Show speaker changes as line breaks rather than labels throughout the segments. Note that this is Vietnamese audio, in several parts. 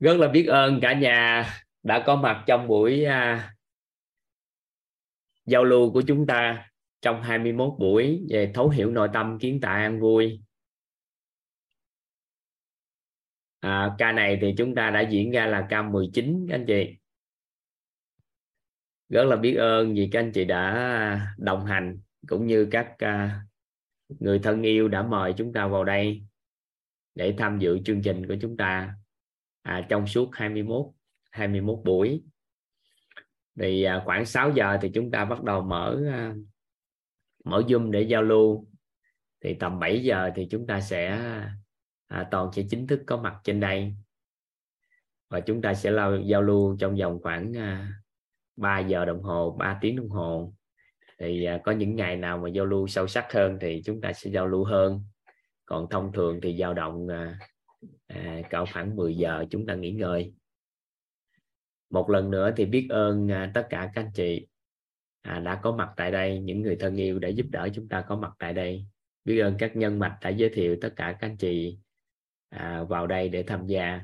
rất là biết ơn cả nhà đã có mặt trong buổi à, giao lưu của chúng ta trong 21 buổi về thấu hiểu nội tâm kiến tạo an vui. À, ca này thì chúng ta đã diễn ra là ca 19 các anh chị. Rất là biết ơn vì các anh chị đã đồng hành cũng như các à, người thân yêu đã mời chúng ta vào đây để tham dự chương trình của chúng ta à, trong suốt 21 21 buổi. Thì à, khoảng 6 giờ thì chúng ta bắt đầu mở à, mở zoom để giao lưu. Thì tầm 7 giờ thì chúng ta sẽ à, toàn sẽ chính thức có mặt trên đây. Và chúng ta sẽ lao, giao lưu trong vòng khoảng à, 3 giờ đồng hồ 3 tiếng đồng hồ. Thì à, có những ngày nào mà giao lưu sâu sắc hơn thì chúng ta sẽ giao lưu hơn. Còn thông thường thì dao động à, à, cỡ khoảng 10 giờ chúng ta nghỉ ngơi. Một lần nữa thì biết ơn à, tất cả các anh chị. À, đã có mặt tại đây những người thân yêu đã giúp đỡ chúng ta có mặt tại đây. Biết ơn các nhân mạch đã giới thiệu tất cả các anh chị à, vào đây để tham gia.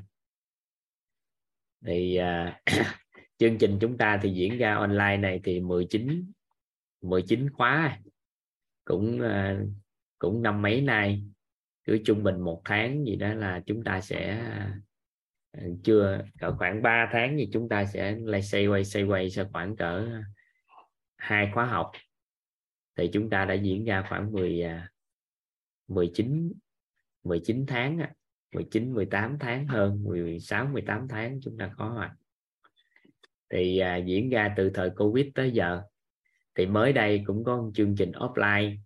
Thì à, chương trình chúng ta thì diễn ra online này thì 19 19 khóa. Cũng à, cũng năm mấy nay cứ trung bình một tháng gì đó là chúng ta sẽ à, chưa cỡ khoảng 3 tháng thì chúng ta sẽ lại xoay quay xoay quay sẽ khoảng cỡ hai khóa học. Thì chúng ta đã diễn ra khoảng 10 19 19 tháng 19 18 tháng hơn 16 18 tháng chúng ta có rồi thì à, diễn ra từ thời Covid tới giờ. Thì mới đây cũng có một chương trình offline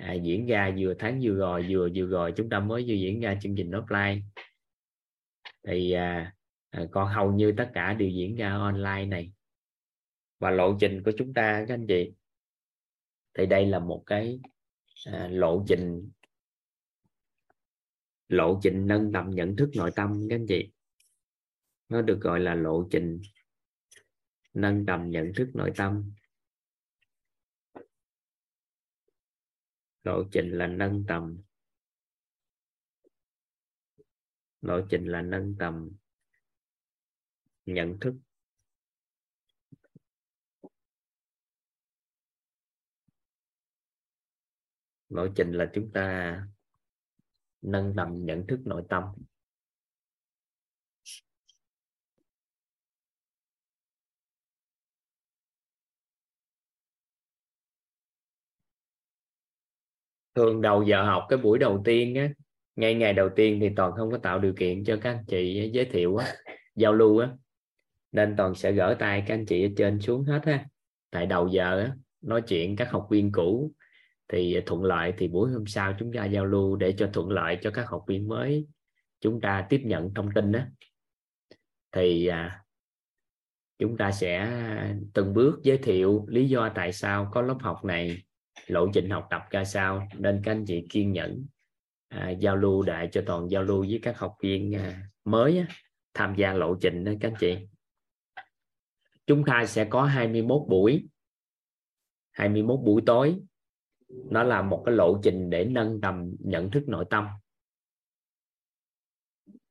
à, diễn ra vừa tháng vừa rồi vừa vừa rồi chúng ta mới vừa diễn ra chương trình offline. Thì à, à, còn hầu như tất cả đều diễn ra online này. Và lộ trình của chúng ta các anh chị. Thì đây là một cái à, lộ trình lộ trình nâng tầm nhận thức nội tâm các anh chị. Nó được gọi là lộ trình nâng tầm nhận thức nội tâm. Lộ trình là nâng tầm. Lộ trình là nâng tầm. Nhận thức. Lộ trình là chúng ta nâng tầm nhận thức nội tâm. Thường đầu giờ học cái buổi đầu tiên á ngay ngày đầu tiên thì toàn không có tạo điều kiện cho các anh chị giới thiệu á giao lưu á. Nên toàn sẽ gỡ tay các anh chị ở trên xuống hết ha. Tại đầu giờ á nói chuyện các học viên cũ thì thuận lợi thì buổi hôm sau chúng ta giao lưu để cho thuận lợi cho các học viên mới chúng ta tiếp nhận thông tin đó thì à, chúng ta sẽ từng bước giới thiệu lý do tại sao có lớp học này lộ trình học tập ra sao nên các anh chị kiên nhẫn à, giao lưu đại cho toàn giao lưu với các học viên à, mới á, tham gia lộ trình đó các anh chị. Chúng ta sẽ có 21 buổi 21 buổi tối. Nó là một cái lộ trình để nâng tầm nhận thức nội tâm.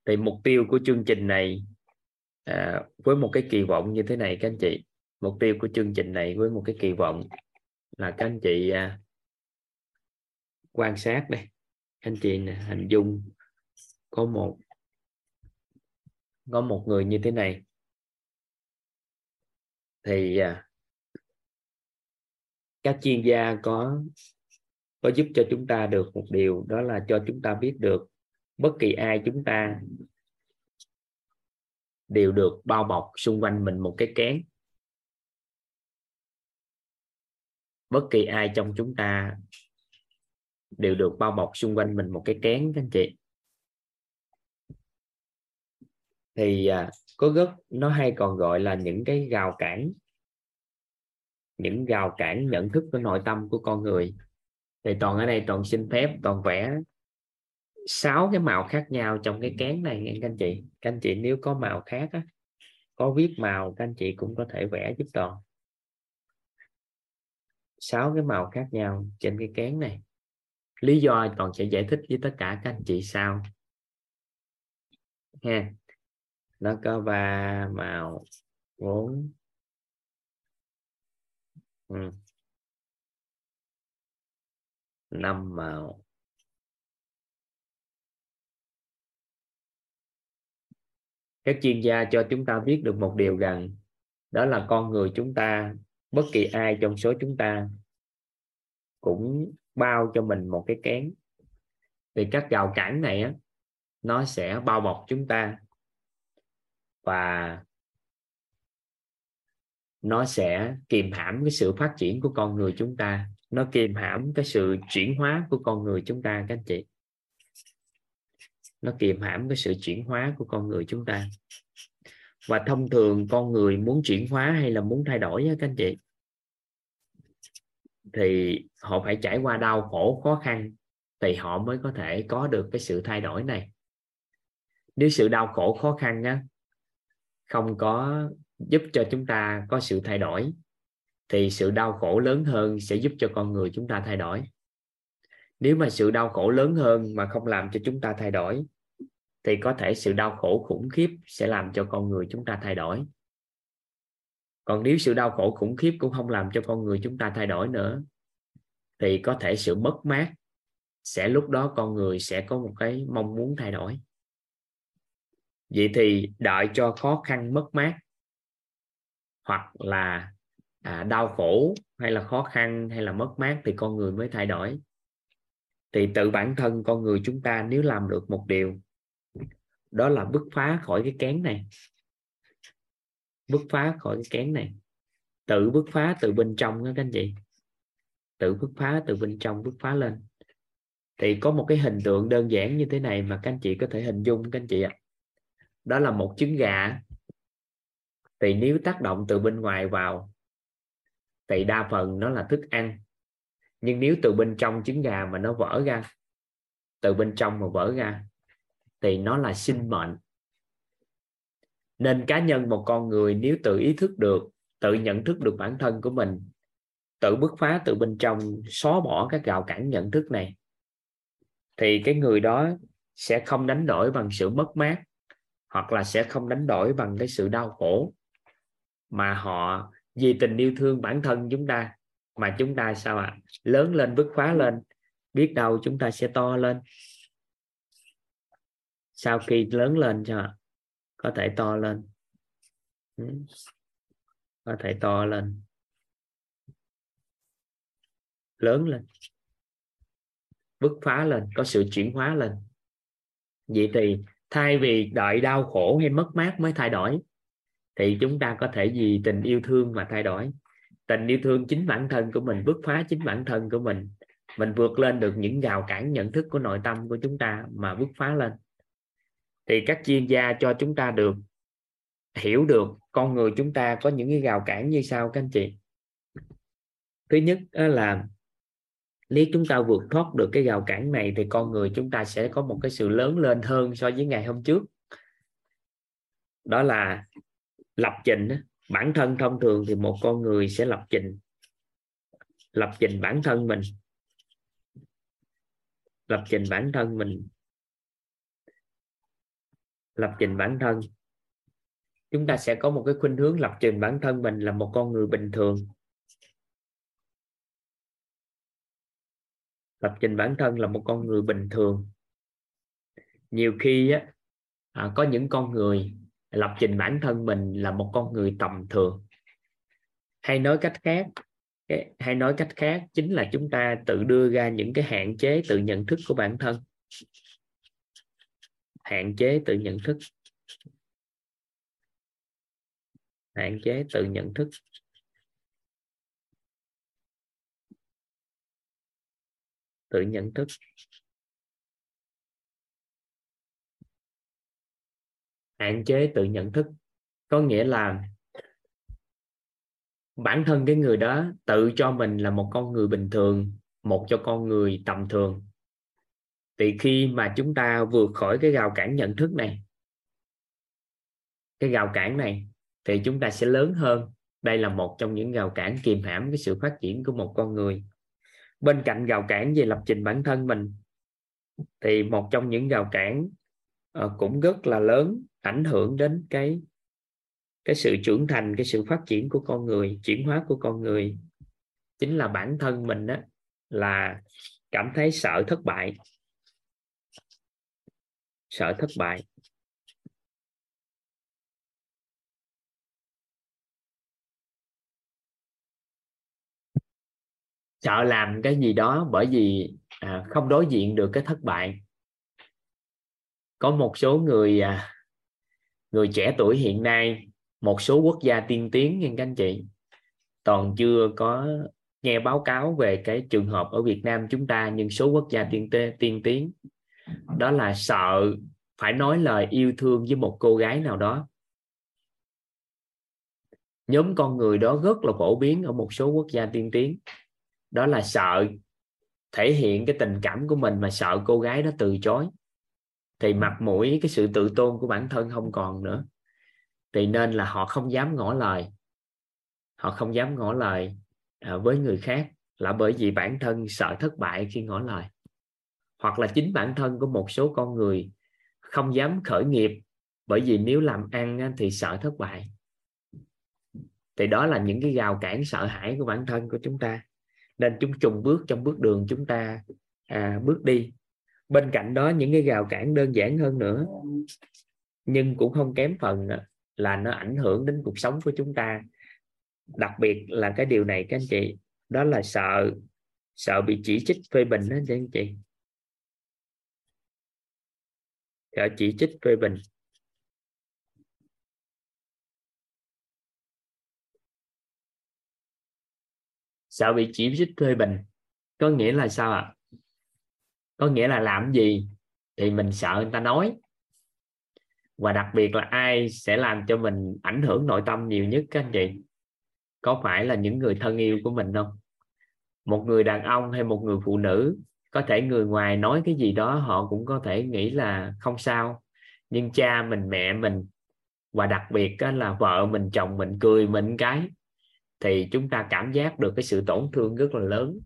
Thì mục tiêu của chương trình này à, với một cái kỳ vọng như thế này các anh chị mục tiêu của chương trình này với một cái kỳ vọng là các anh chị à, quan sát đây. Anh chị hình dung có một có một người như thế này. Thì à, các chuyên gia có có giúp cho chúng ta được một điều, đó là cho chúng ta biết được bất kỳ ai chúng ta đều được bao bọc xung quanh mình một cái kén. Bất kỳ ai trong chúng ta đều được bao bọc xung quanh mình một cái kén các anh chị. Thì à, có rất nó hay còn gọi là những cái rào cản những rào cản nhận thức của nội tâm của con người. Thì toàn ở đây toàn xin phép toàn vẽ sáu cái màu khác nhau trong cái kén này nghe các anh chị. Các anh chị nếu có màu khác á, có viết màu các anh chị cũng có thể vẽ giúp toàn sáu cái màu khác nhau trên cái kén này. Lý do toàn sẽ giải thích với tất cả các anh chị sau. Ha, nó có ba màu, bốn. Ừ. năm màu. Các chuyên gia cho chúng ta biết được một điều rằng, đó là con người chúng ta bất kỳ ai trong số chúng ta cũng bao cho mình một cái kén. Thì các rào cản này á, nó sẽ bao bọc chúng ta. Và nó sẽ kìm hãm cái sự phát triển của con người chúng ta. Nó kìm hãm cái sự chuyển hóa của con người chúng ta các anh chị. Nó kìm hãm cái sự chuyển hóa của con người chúng ta và thông thường con người muốn chuyển hóa hay là muốn thay đổi các anh chị? Thì họ phải trải qua đau khổ, khó khăn thì họ mới có thể có được cái sự thay đổi này. Nếu sự đau khổ, khó khăn á, không có giúp cho chúng ta có sự thay đổi, thì sự đau khổ lớn hơn sẽ giúp cho con người chúng ta thay đổi. Nếu mà sự đau khổ lớn hơn mà không làm cho chúng ta thay đổi thì có thể sự đau khổ khủng khiếp sẽ làm cho con người chúng ta thay đổi. Còn nếu sự đau khổ khủng khiếp cũng không làm cho con người chúng ta thay đổi nữa thì có thể sự mất mát sẽ lúc đó con người sẽ có một cái mong muốn thay đổi. Vậy thì đợi cho khó khăn mất mát hoặc là à, đau khổ hay là khó khăn hay là mất mát thì con người mới thay đổi. Thì tự bản thân con người chúng ta nếu làm được một điều đó là bứt phá khỏi cái kén này. Bứt phá khỏi cái kén này. Tự bứt phá từ bên trong đó các anh chị. Tự bứt phá từ bên trong bứt phá lên. Thì có một cái hình tượng đơn giản như thế này mà các anh chị có thể hình dung, các anh chị ạ. Đó là một trứng gà. Thì nếu tác động từ bên ngoài vào, thì đa phần nó là thức ăn. Nhưng nếu từ bên trong trứng gà mà nó vỡ ra, từ bên trong mà vỡ ra thì nó là sinh mệnh nên cá nhân một con người nếu tự ý thức được, tự nhận thức được bản thân của mình, tự bứt phá từ bên trong, xóa bỏ các rào cản nhận thức này, thì cái người đó sẽ không đánh đổi bằng sự mất mát, hoặc là sẽ không đánh đổi bằng cái sự đau khổ mà họ vì tình yêu thương bản thân chúng ta, mà chúng ta sao ạ à? lớn lên bứt phá lên, biết đâu chúng ta sẽ to lên sau khi lớn lên cho có thể to lên. Ừ. Có thể to lên. Lớn lên. Bứt phá lên. Có sự chuyển hóa lên. Vậy thì thay vì đợi đau khổ hay mất mát mới thay đổi, thì chúng ta có thể vì tình yêu thương mà thay đổi. Tình yêu thương chính bản thân của mình, bứt phá chính bản thân của mình. Mình vượt lên được những rào cản nhận thức của nội tâm của chúng ta mà bứt phá lên thì các chuyên gia cho chúng ta được hiểu được con người chúng ta có những cái rào cản như sau các anh chị. Thứ nhất là nếu chúng ta vượt thoát được cái rào cản này thì con người chúng ta sẽ có một cái sự lớn lên hơn so với ngày hôm trước. Đó là lập trình bản thân thông thường thì một con người sẽ lập trình lập trình bản thân mình, lập trình bản thân mình lập trình bản thân. Chúng ta sẽ có một cái khuynh hướng lập trình bản thân mình là một con người bình thường. Lập trình bản thân là một con người bình thường. Nhiều khi á, à, có những con người lập trình bản thân mình là một con người tầm thường. Hay nói cách khác hay nói cách khác chính là chúng ta tự đưa ra những cái hạn chế tự nhận thức của bản thân hạn chế tự nhận thức. Hạn chế tự nhận thức. Tự nhận thức. Hạn chế tự nhận thức. Có nghĩa là bản thân cái người đó tự cho mình là một con người bình thường, một cho con người tầm thường thì khi mà chúng ta vượt khỏi cái rào cản nhận thức này cái rào cản này thì chúng ta sẽ lớn hơn. Đây là một trong những rào cản kìm hãm cái sự phát triển của một con người. Bên cạnh rào cản về lập trình bản thân mình thì một trong những rào cản uh, cũng rất là lớn ảnh hưởng đến cái cái sự trưởng thành cái sự phát triển của con người chuyển hóa của con người. Chính là bản thân mình đó là cảm thấy sợ thất bại sợ thất bại. Sợ làm cái gì đó bởi vì à, không đối diện được cái thất bại. Có một số người à, người trẻ tuổi hiện nay một số quốc gia tiên tiến nhưng các anh chị toàn chưa có nghe báo cáo về cái trường hợp ở Việt Nam chúng ta nhưng số quốc gia tiên tiên tiến đó là sợ phải nói lời yêu thương với một cô gái nào đó. Nhóm con người đó rất là phổ biến ở một số quốc gia tiên tiến. Đó là sợ thể hiện cái tình cảm của mình mà sợ cô gái đó từ chối. Thì mặt mũi cái sự tự tôn của bản thân không còn nữa. Thì nên là họ không dám ngỏ lời. Họ không dám ngỏ lời à, với người khác là bởi vì bản thân sợ thất bại khi ngỏ lời hoặc là chính bản thân của một số con người không dám khởi nghiệp bởi vì nếu làm ăn thì sợ thất bại. Thì đó là những cái rào cản sợ hãi của bản thân của chúng ta. Nên chúng trùng bước trong bước đường chúng ta à, bước đi. Bên cạnh đó những cái rào cản đơn giản hơn nữa nhưng cũng không kém phần là nó ảnh hưởng đến cuộc sống của chúng ta. Đặc biệt là cái điều này các anh chị đó là sợ sợ bị chỉ trích phê bình đó các anh chị sợ Dạ, chỉ trích phê bình. Sợ bị chỉ trích phê bình? Có nghĩa là sao ạ? À? có nghĩa là làm gì thì mình sợ người ta nói. Và đặc biệt là ai sẽ làm cho mình ảnh hưởng nội tâm nhiều nhất các anh chị? Có phải là những người thân yêu của mình không? Một người đàn ông hay một người phụ nữ có thể người ngoài nói cái gì đó họ cũng có thể nghĩ là không sao. Nhưng cha mình mẹ mình và đặc biệt là vợ mình chồng mình cười mình cái thì chúng ta cảm giác được cái sự tổn thương rất là lớn.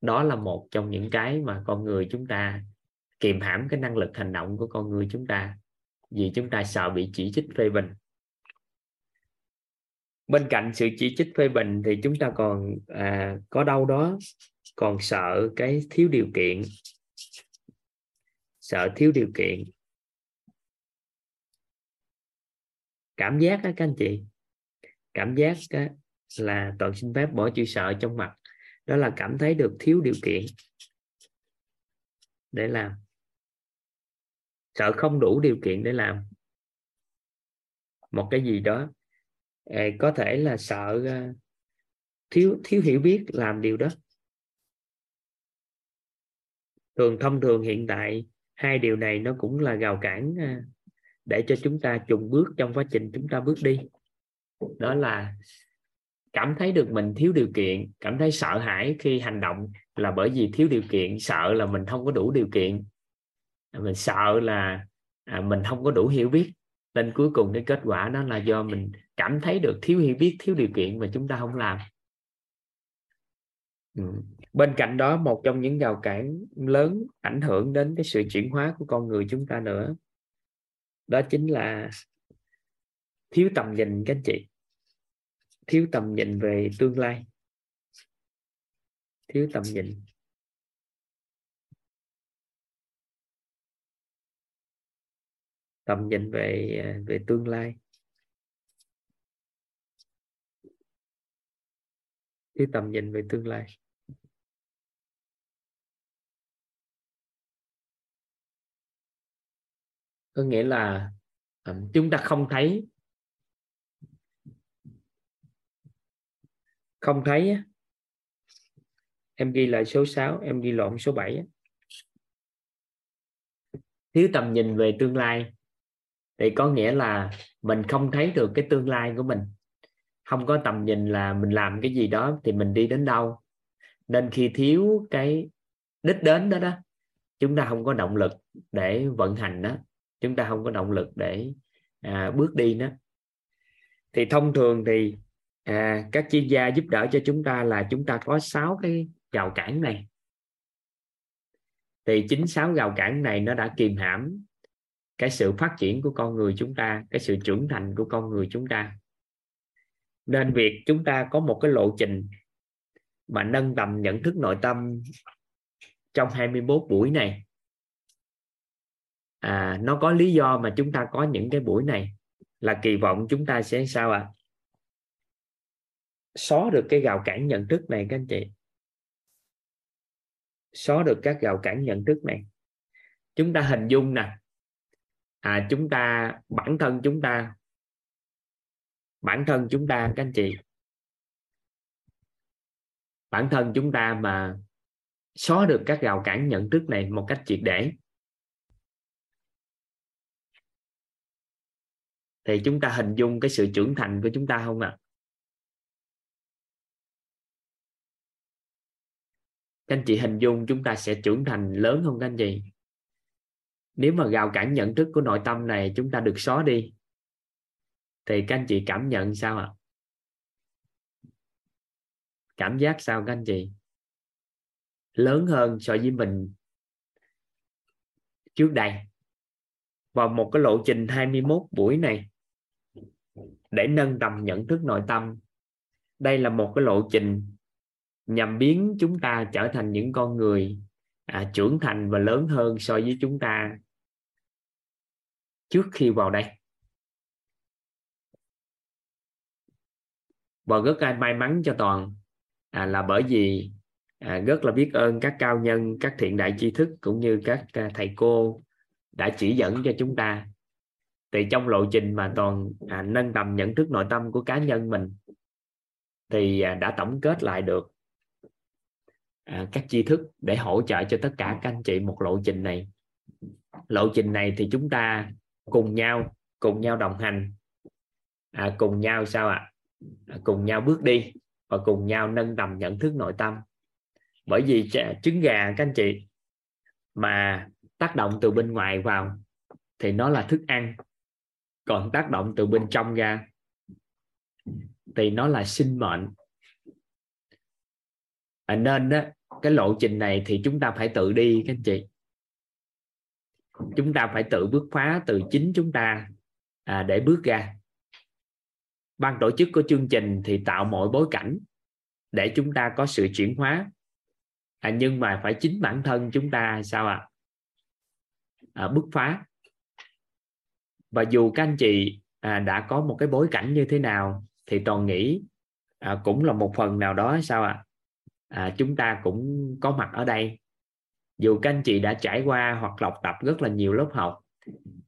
Đó là một trong những cái mà con người chúng ta kiềm hãm cái năng lực hành động của con người chúng ta vì chúng ta sợ bị chỉ trích phê bình. Bên cạnh sự chỉ trích phê bình thì chúng ta còn à, có đâu đó còn sợ cái thiếu điều kiện. Sợ thiếu điều kiện. Cảm giác đó các anh chị. Cảm giác đó là toàn xin phép bỏ chữ sợ trong mặt. Đó là cảm thấy được thiếu điều kiện. Để làm. Sợ không đủ điều kiện để làm. Một cái gì đó. Có thể là sợ à, thiếu thiếu hiểu biết làm điều đó thường thông thường hiện tại hai điều này nó cũng là rào cản à, để cho chúng ta trùng bước trong quá trình chúng ta bước đi. Đó là cảm thấy được mình thiếu điều kiện cảm thấy sợ hãi khi hành động là bởi vì thiếu điều kiện sợ là mình không có đủ điều kiện. Mình sợ là à, mình không có đủ hiểu biết. Nên cuối cùng cái kết quả đó là do mình cảm thấy được thiếu hiểu biết thiếu điều kiện mà chúng ta không làm. Ừ bên cạnh đó, một trong những rào cản lớn ảnh hưởng đến cái sự chuyển hóa của con người chúng ta nữa, đó chính là thiếu tầm nhìn, các anh chị. Thiếu tầm nhìn về tương lai. Thiếu tầm nhìn. Tầm nhìn về à, về tương lai. Thiếu tầm nhìn về tương lai. Có nghĩa là chúng ta không thấy. Không thấy em ghi lại số 6 em ghi lộn số 7 thiếu tầm nhìn về tương lai. Thì có nghĩa là mình không thấy được cái tương lai của mình. Không có tầm nhìn là mình làm cái gì đó thì mình đi đến đâu. Nên khi thiếu cái đích đến đó đó, chúng ta không có động lực để vận hành đó chúng ta không có động lực để à, bước đi đó thì thông thường thì à, các chuyên gia giúp đỡ cho chúng ta là chúng ta có sáu cái rào cản này. Thì chính sáu rào cản này nó đã kìm hãm cái sự phát triển của con người chúng ta cái sự trưởng thành của con người chúng ta. Nên việc chúng ta có một cái lộ trình mà nâng tầm nhận thức nội tâm trong 21 buổi này à, nó có lý do mà chúng ta có những cái buổi này là kỳ vọng chúng ta sẽ sao ạ? À? xóa được cái rào cản nhận thức này các anh chị. Xóa được các rào cản nhận thức này. Chúng ta hình dung nè. À, chúng ta bản thân chúng ta bản thân chúng ta các anh chị. Bản thân chúng ta mà xóa được các rào cản nhận thức này một cách triệt để thì chúng ta hình dung cái sự trưởng thành của chúng ta không ạ à? các anh chị hình dung chúng ta sẽ trưởng thành lớn không các anh chị nếu mà gào cản nhận thức của nội tâm này, chúng ta được xóa đi, thì các anh chị cảm nhận sao ạ à? cảm giác sao các anh chị lớn hơn so với mình trước đây và một cái lộ trình 21 buổi này để nâng tầm nhận thức nội tâm. Đây là một cái lộ trình nhằm biến chúng ta trở thành những con người à, trưởng thành và lớn hơn so với chúng ta trước khi vào đây. Và rất ai may mắn cho toàn à, là bởi vì à, rất là biết ơn các cao nhân các thiện đại tri thức cũng như các à, thầy cô đã chỉ dẫn cho chúng ta thì trong lộ trình mà toàn à, nâng tầm nhận thức nội tâm của cá nhân mình thì à, đã tổng kết lại được à, các tri thức để hỗ trợ cho tất cả các anh chị một lộ trình này. Lộ trình này thì chúng ta cùng nhau cùng nhau đồng hành à, cùng nhau sao ạ? À? cùng nhau bước đi và cùng nhau nâng tầm nhận thức nội tâm. Bởi vì trứng gà các anh chị mà tác động từ bên ngoài vào thì nó là thức ăn còn tác động từ bên trong ra thì nó là sinh mệnh. À, nên đó cái lộ trình này thì chúng ta phải tự đi các anh chị. Chúng ta phải tự bước phá từ chính chúng ta à, để bước ra. Ban tổ chức của chương trình thì tạo mọi bối cảnh để chúng ta có sự chuyển hóa. À, nhưng mà phải chính bản thân chúng ta sao ạ? À? à, bứt phá và dù các anh chị à, đã có một cái bối cảnh như thế nào thì toàn nghĩ à, cũng là một phần nào đó sao ạ? À? à, chúng ta cũng có mặt ở đây. Dù các anh chị đã trải qua hoặc lọc tập rất là nhiều lớp học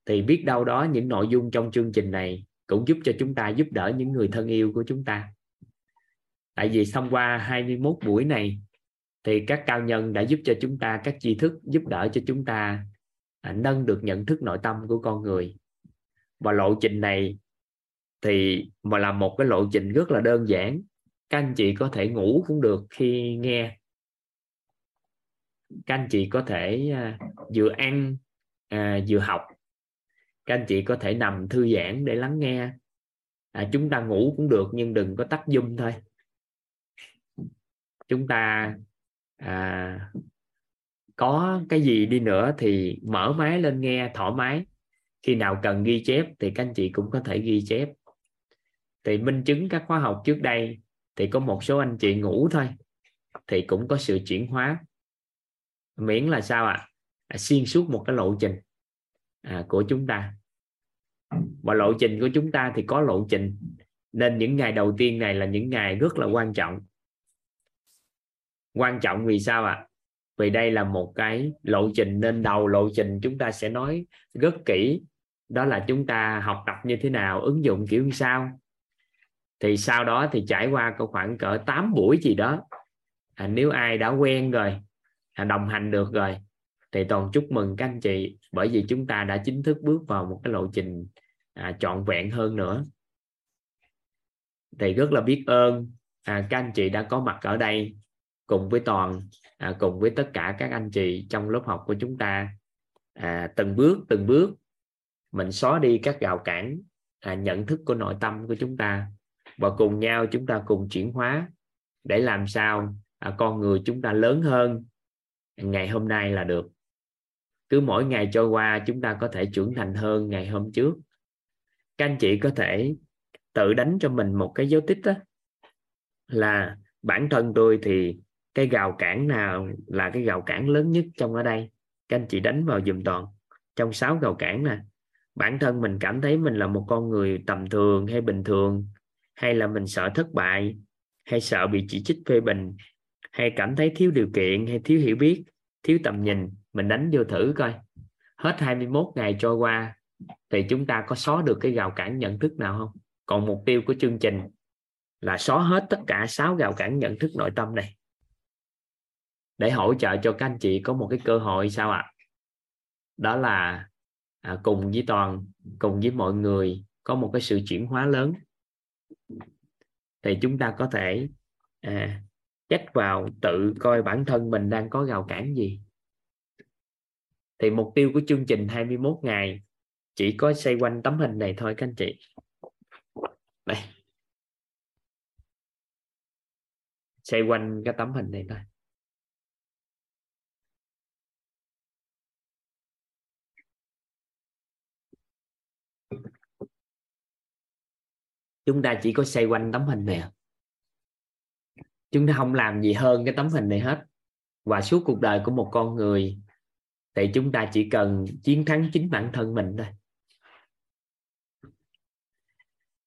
thì biết đâu đó những nội dung trong chương trình này cũng giúp cho chúng ta giúp đỡ những người thân yêu của chúng ta. Tại vì thông qua 21 buổi này thì các cao nhân đã giúp cho chúng ta các tri thức giúp đỡ cho chúng ta à, nâng được nhận thức nội tâm của con người và lộ trình này thì mà là một cái lộ trình rất là đơn giản. Các anh chị có thể ngủ cũng được khi nghe. Các anh chị có thể à, vừa ăn à, vừa học. Các anh chị có thể nằm thư giãn để lắng nghe. À, chúng ta ngủ cũng được nhưng đừng có tắt zoom thôi. Chúng ta à, có cái gì đi nữa thì mở máy lên nghe thoải mái khi nào cần ghi chép thì các anh chị cũng có thể ghi chép thì minh chứng các khóa học trước đây thì có một số anh chị ngủ thôi thì cũng có sự chuyển hóa miễn là sao ạ à? xuyên suốt một cái lộ trình à, của chúng ta và lộ trình của chúng ta thì có lộ trình nên những ngày đầu tiên này là những ngày rất là quan trọng quan trọng vì sao ạ à? vì đây là một cái lộ trình nên đầu lộ trình chúng ta sẽ nói rất kỹ đó là chúng ta học tập như thế nào ứng dụng kiểu như sao? Thì sau đó thì trải qua có khoảng cỡ 8 buổi gì đó à, nếu ai đã quen rồi à, đồng hành được rồi thì toàn chúc mừng các anh chị bởi vì chúng ta đã chính thức bước vào một cái lộ trình à, trọn vẹn hơn nữa. Thì rất là biết ơn à, các anh chị đã có mặt ở đây cùng với toàn à, cùng với tất cả các anh chị trong lớp học của chúng ta à, từng bước từng bước mình xóa đi các rào cản à, nhận thức của nội tâm của chúng ta và cùng nhau chúng ta cùng chuyển hóa để làm sao à, con người chúng ta lớn hơn ngày hôm nay là được. Cứ mỗi ngày trôi qua chúng ta có thể trưởng thành hơn ngày hôm trước. Các anh chị có thể tự đánh cho mình một cái dấu tích đó là bản thân tôi thì cái gào cản nào là cái gào cản lớn nhất trong ở đây? Các anh chị đánh vào dùm toàn. Trong sáu gào cản nè bản thân mình cảm thấy mình là một con người tầm thường hay bình thường, hay là mình sợ thất bại, hay sợ bị chỉ trích phê bình, hay cảm thấy thiếu điều kiện, hay thiếu hiểu biết, thiếu tầm nhìn, mình đánh vô thử coi. Hết 21 ngày trôi qua, thì chúng ta có xóa được cái rào cản nhận thức nào không? Còn mục tiêu của chương trình là xóa hết tất cả sáu rào cản nhận thức nội tâm này. Để hỗ trợ cho các anh chị có một cái cơ hội sao ạ? À? đó là à, cùng với toàn cùng với mọi người có một cái sự chuyển hóa lớn. Thì chúng ta có thể à, chắc vào tự coi bản thân mình đang có rào cản gì. Thì mục tiêu của chương trình 21 ngày chỉ có xoay quanh tấm hình này thôi các anh chị. Đây. Xoay quanh cái tấm hình này thôi. Chúng ta chỉ có xoay quanh tấm hình này chúng ta không làm gì hơn cái tấm hình này hết. Và suốt cuộc đời của một con người thì chúng ta chỉ cần chiến thắng chính bản thân mình thôi.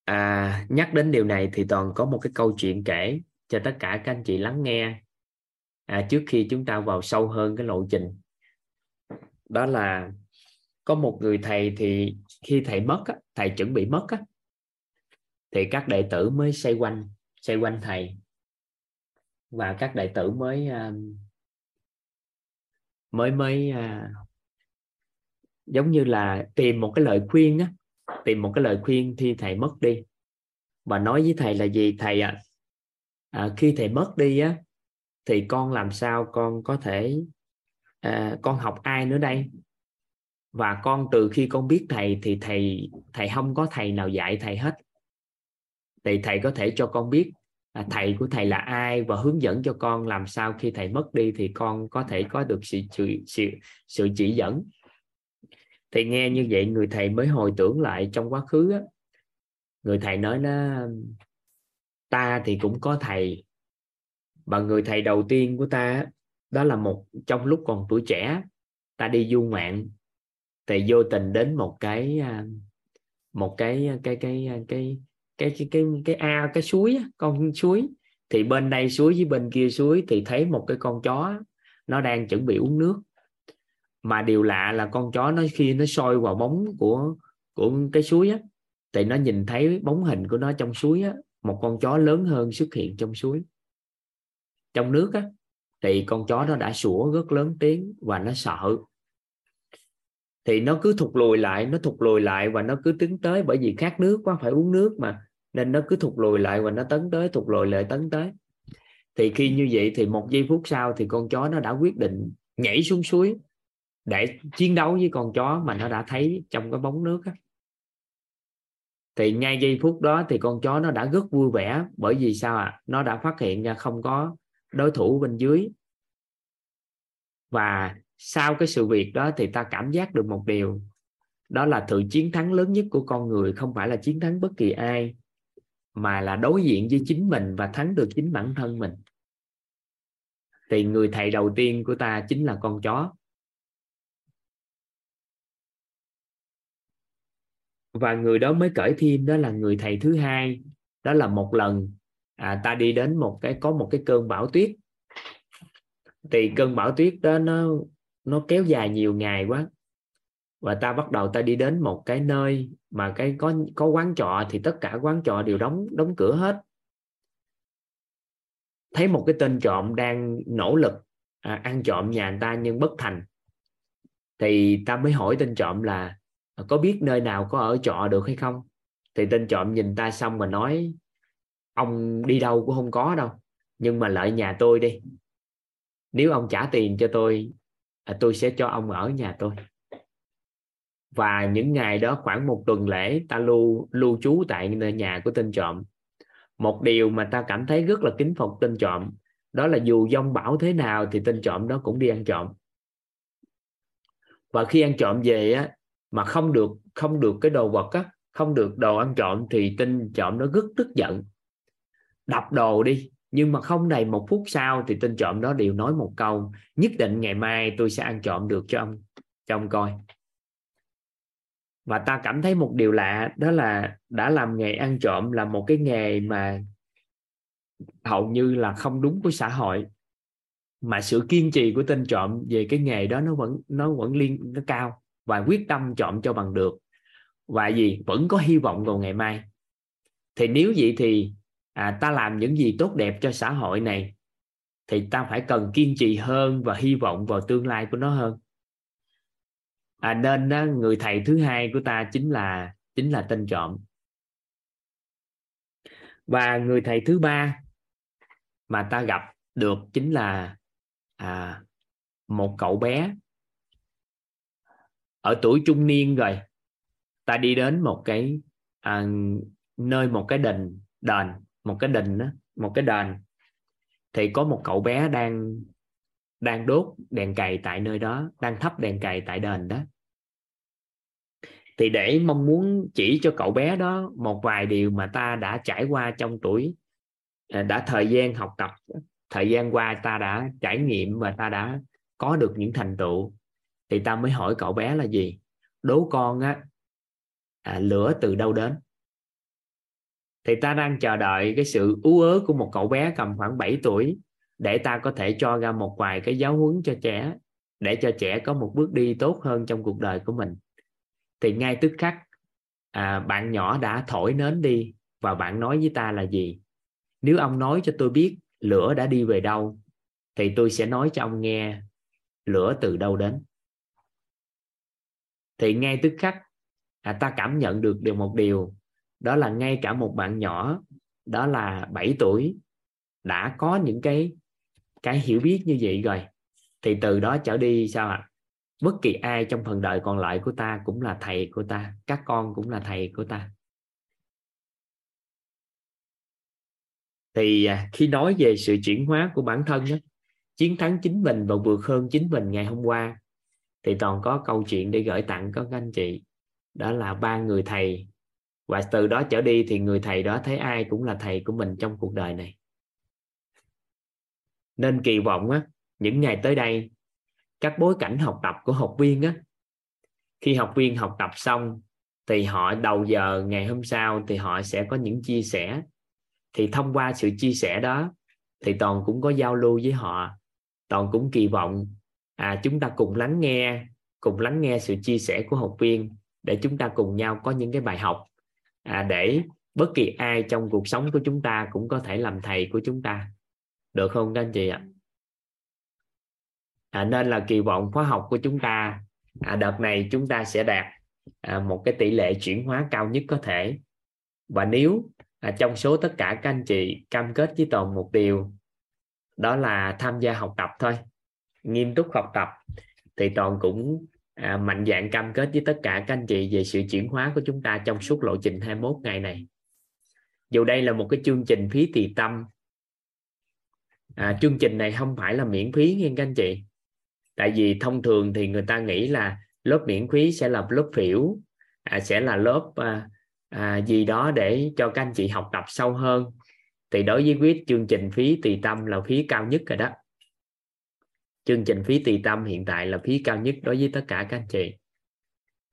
À, nhắc đến điều này thì toàn có một cái câu chuyện kể cho tất cả các anh chị lắng nghe à, trước khi chúng ta vào sâu hơn cái lộ trình. Đó là có một người thầy thì khi thầy mất thầy chuẩn bị mất á thì các đệ tử mới xoay quanh xoay quanh thầy. Và các đệ tử mới à, mới mới à, giống như là tìm một cái lời khuyên á tìm một cái lời khuyên khi thầy mất đi. Và nói với thầy là gì? Thầy ạ à, à, khi thầy mất đi á thì con làm sao con có thể à, con học ai nữa đây? Và con từ khi con biết thầy thì thầy thầy không có thầy nào dạy thầy hết thì thầy có thể cho con biết à, thầy của thầy là ai và hướng dẫn cho con làm sao khi thầy mất đi thì con có thể có được sự sự sự, sự chỉ dẫn. Thì nghe như vậy người thầy mới hồi tưởng lại trong quá khứ á, người thầy nói nó ta thì cũng có thầy. Và người thầy đầu tiên của ta đó là một trong lúc còn tuổi trẻ ta đi du ngoạn thì vô tình đến một cái à, một cái à, cái cái à, cái cái cái cái cái ao, cái suối con suối. Thì bên đây suối với bên kia suối thì thấy một cái con chó, nó đang chuẩn bị uống nước. Mà điều lạ là con chó nó khi nó soi vào bóng của của cái suối á, thì nó nhìn thấy bóng hình của nó trong suối á, một con chó lớn hơn xuất hiện trong suối. Trong nước á, thì con chó nó đã sủa rất lớn tiếng và nó sợ thì nó cứ thụt lùi lại, nó thụt lùi lại và nó cứ tiến tới bởi vì khát nước quá phải uống nước mà nên nó cứ thụt lùi lại và nó tấn tới, thụt lùi lại, tấn tới thì khi như vậy thì một giây phút sau thì con chó nó đã quyết định nhảy xuống suối để chiến đấu với con chó mà nó đã thấy trong cái bóng nước á. thì ngay giây phút đó thì con chó nó đã rất vui vẻ bởi vì sao ạ à? nó đã phát hiện ra không có đối thủ bên dưới và sau cái sự việc đó thì ta cảm giác được một điều. Đó là sự chiến thắng lớn nhất của con người không phải là chiến thắng bất kỳ ai mà là đối diện với chính mình và thắng được chính bản thân mình. Thì người thầy đầu tiên của ta chính là con chó. Và người đó mới cởi thêm đó là người thầy thứ hai. Đó là một lần à, ta đi đến một cái có một cái cơn bão tuyết. Thì cơn bão tuyết đó nó nó kéo dài nhiều ngày quá. Và ta bắt đầu ta đi đến một cái nơi mà cái có có quán trọ thì tất cả quán trọ đều đóng đóng cửa hết. Thấy một cái tên trộm đang nỗ lực à, ăn trộm nhà người ta nhưng bất thành. Thì ta mới hỏi tên trộm là có biết nơi nào có ở trọ được hay không? Thì tên trộm nhìn ta xong mà nói ông đi đâu cũng không có đâu nhưng mà lợi nhà tôi đi. Nếu ông trả tiền cho tôi à, tôi sẽ cho ông ở nhà tôi. Và những ngày đó khoảng một tuần lễ ta lưu lưu trú tại nhà của tên trộm. Một điều mà ta cảm thấy rất là kính phục tên trộm đó là dù dông bão thế nào thì tên trộm đó cũng đi ăn trộm. Và khi ăn trộm về á mà không được không được cái đồ vật á không được đồ ăn trộm thì tên trộm nó rất tức giận. Đập đồ đi nhưng mà không đầy một phút sau thì tên trộm đó đều nói một câu, nhất định ngày mai tôi sẽ ăn trộm được cho ông cho ông coi. Và ta cảm thấy một điều lạ, đó là đã làm nghề ăn trộm là một cái nghề mà hầu như là không đúng với xã hội. Mà sự kiên trì của tên trộm về cái nghề đó nó vẫn nó vẫn liên, nó cao và quyết tâm trộm cho bằng được. Và gì? Vẫn có hy vọng vào ngày mai. Thì nếu vậy thì à, ta làm những gì tốt đẹp cho xã hội này thì ta phải cần kiên trì hơn và hy vọng vào tương lai của nó hơn. À, nên đó, người thầy thứ hai của ta chính là chính là tên trộm. Và người thầy thứ ba mà ta gặp được chính là à, một cậu bé. Ở tuổi trung niên rồi ta đi đến một cái à, nơi một cái đền đền một cái đình đó, một cái đền thì có một cậu bé đang đang đốt đèn cày tại nơi đó đang thắp đèn cày tại đền đó. Thì để mong muốn chỉ cho cậu bé đó một vài điều mà ta đã trải qua trong tuổi à, đã thời gian học tập thời gian qua ta đã trải nghiệm và ta đã có được những thành tựu thì ta mới hỏi cậu bé là gì? Đố con á à, lửa từ đâu đến? Thì ta đang chờ đợi cái sự ú ớ của một cậu bé cầm khoảng 7 tuổi để ta có thể cho ra một vài cái giáo huấn cho trẻ để cho trẻ có một bước đi tốt hơn trong cuộc đời của mình. Thì ngay tức khắc à, bạn nhỏ đã thổi nến đi và bạn nói với ta là gì? Nếu ông nói cho tôi biết lửa đã đi về đâu thì tôi sẽ nói cho ông nghe lửa từ đâu đến. Thì ngay tức khắc à, ta cảm nhận được được một điều đó là ngay cả một bạn nhỏ đó là 7 tuổi đã có những cái cái hiểu biết như vậy rồi. Thì từ đó trở đi sao ạ? À? bất kỳ ai trong phần đời còn lại của ta cũng là thầy của ta các con cũng là thầy của ta. Thì à, khi nói về sự chuyển hóa của bản thân đó, chiến thắng chính mình và vượt hơn chính mình ngày hôm qua thì toàn có câu chuyện để gửi tặng các anh chị. Đó là ba người thầy và từ đó trở đi thì người thầy đó thấy ai cũng là thầy của mình trong cuộc đời này. Nên kỳ vọng á, những ngày tới đây, các bối cảnh học tập của học viên á, khi học viên học tập xong thì họ đầu giờ ngày hôm sau thì họ sẽ có những chia sẻ. Thì thông qua sự chia sẻ đó thì toàn cũng có giao lưu với họ, toàn cũng kỳ vọng à chúng ta cùng lắng nghe, cùng lắng nghe sự chia sẻ của học viên để chúng ta cùng nhau có những cái bài học à, để bất kỳ ai trong cuộc sống của chúng ta cũng có thể làm thầy của chúng ta. Được không các anh chị ạ? À, nên là kỳ vọng khóa học của chúng ta à, đợt này chúng ta sẽ đạt à, một cái tỷ lệ chuyển hóa cao nhất có thể. Và nếu à, trong số tất cả các anh chị cam kết với toàn một điều đó là tham gia học tập thôi nghiêm túc học tập thì toàn cũng à, mạnh dạng cam kết với tất cả các anh chị về sự chuyển hóa của chúng ta trong suốt lộ trình 21 ngày này. Dù đây là một cái chương trình phí tỳ tâm. À, chương trình này không phải là miễn phí nha các anh chị. Tại vì thông thường thì người ta nghĩ là lớp miễn phí sẽ là lớp phiểu à, sẽ là lớp à, à, gì đó để cho các anh chị học tập sâu hơn. Thì đối với quyết chương trình phí tùy tâm là phí cao nhất rồi đó chương trình phí tùy tâm hiện tại là phí cao nhất đối với tất cả các anh chị.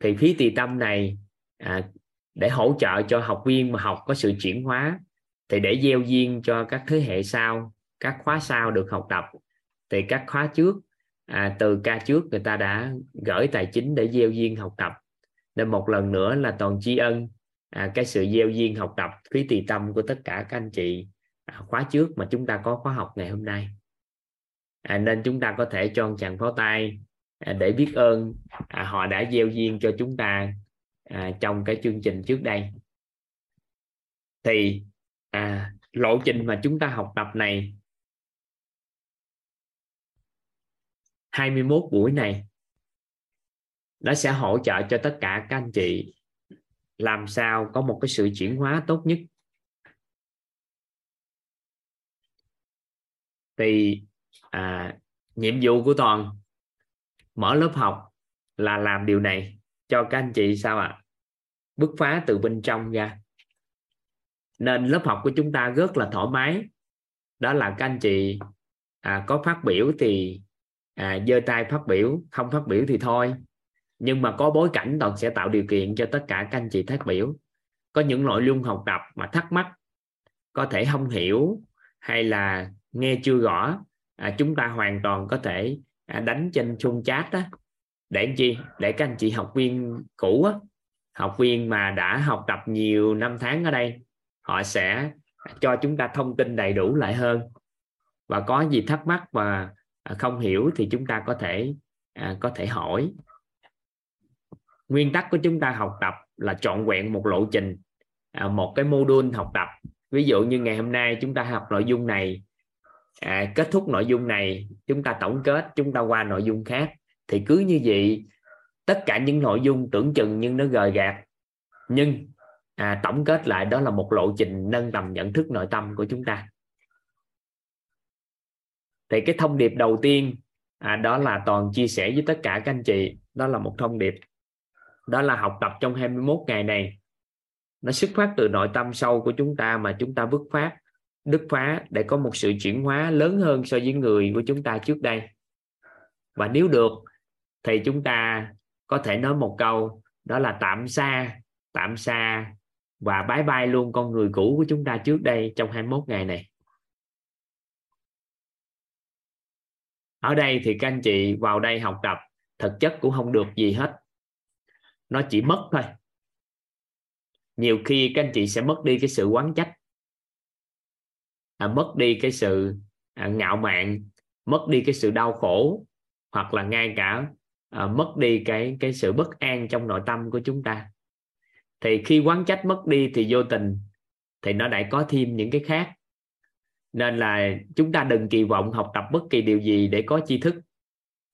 Thì phí tùy tâm này à, để hỗ trợ cho học viên mà học có sự chuyển hóa thì để gieo duyên cho các thế hệ sau các khóa sau được học tập thì các khóa trước à, từ ca trước người ta đã gửi tài chính để gieo duyên học tập. Nên một lần nữa là toàn tri ân à, cái sự gieo duyên học tập phí tùy tâm của tất cả các anh chị à, khóa trước mà chúng ta có khóa học ngày hôm nay à, nên chúng ta có thể cho chàng pháo tay à, để biết ơn. À, họ đã gieo duyên cho chúng ta à, trong cái chương trình trước đây. Thì à, lộ trình mà chúng ta học tập này 21 buổi này nó sẽ hỗ trợ cho tất cả các anh chị làm sao có một cái sự chuyển hóa tốt nhất. Thì à, nhiệm vụ của toàn mở lớp học là làm điều này. Cho các anh chị sao ạ? À? bứt phá từ bên trong ra. Nên lớp học của chúng ta rất là thoải mái. Đó là các anh chị à, có phát biểu thì à, giơ tay phát biểu không phát biểu thì thôi. Nhưng mà có bối cảnh toàn sẽ tạo điều kiện cho tất cả các anh chị phát biểu. Có những nội dung học tập mà thắc mắc có thể không hiểu hay là nghe chưa rõ à, chúng ta hoàn toàn có thể à, đánh trên chung chat đó để anh chi? Để các anh chị học viên cũ á, học viên mà đã học tập nhiều năm tháng ở đây họ sẽ cho chúng ta thông tin đầy đủ lại hơn. Và có gì thắc mắc và à, không hiểu thì chúng ta có thể à, có thể hỏi. Nguyên tắc của chúng ta học tập là chọn vẹn một lộ trình à, một cái module học tập. Ví dụ như ngày hôm nay chúng ta học nội dung này à, kết thúc nội dung này chúng ta tổng kết chúng ta qua nội dung khác. Thì cứ như vậy tất cả những nội dung tưởng chừng nhưng nó gời gạt. Nhưng à, tổng kết lại đó là một lộ trình nâng tầm nhận thức nội tâm của chúng ta. Thì cái thông điệp đầu tiên à, đó là toàn chia sẻ với tất cả các anh chị đó là một thông điệp. Đó là học tập trong 21 ngày này. Nó xuất phát từ nội tâm sâu của chúng ta mà chúng ta vứt phát đức phá để có một sự chuyển hóa lớn hơn so với người của chúng ta trước đây. Và nếu được, thì chúng ta có thể nói một câu, đó là tạm xa tạm xa và bái bai luôn con người cũ của chúng ta trước đây trong 21 ngày này. Ở đây thì các anh chị vào đây học tập, thực chất cũng không được gì hết. Nó chỉ mất thôi. Nhiều khi các anh chị sẽ mất đi cái sự quán trách à, mất đi cái sự à, ngạo mạn mất đi cái sự đau khổ hoặc là ngay cả à, mất đi cái cái sự bất an trong nội tâm của chúng ta. Thì khi quán trách mất đi thì vô tình thì nó lại có thêm những cái khác. Nên là chúng ta đừng kỳ vọng học tập bất kỳ điều gì để có tri thức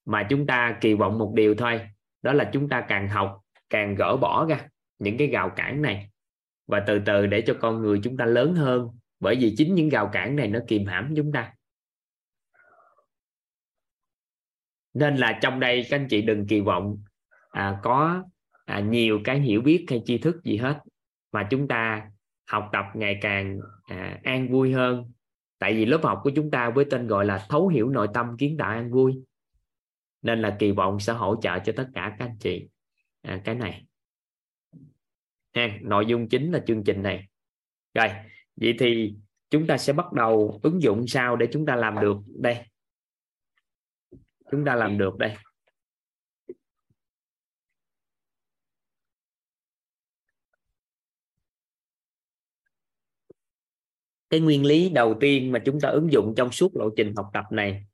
mà chúng ta kỳ vọng một điều thôi đó là chúng ta càng học càng gỡ bỏ ra những cái gào cản này. Và từ từ để cho con người chúng ta lớn hơn bởi vì chính những rào cản này nó kìm hãm chúng ta. Nên là trong đây các anh chị đừng kỳ vọng à, có à, nhiều cái hiểu biết hay tri thức gì hết. Mà chúng ta học tập ngày càng à, an vui hơn. Tại vì lớp học của chúng ta với tên gọi là thấu hiểu nội tâm kiến tạo an vui. Nên là kỳ vọng sẽ hỗ trợ cho tất cả các anh chị à, cái này. Ha, nội dung chính là chương trình này. Rồi vậy thì chúng ta sẽ bắt đầu ứng dụng sao để chúng ta làm được đây? Chúng ta làm được đây. Cái nguyên lý đầu tiên mà chúng ta ứng dụng trong suốt lộ trình học tập này,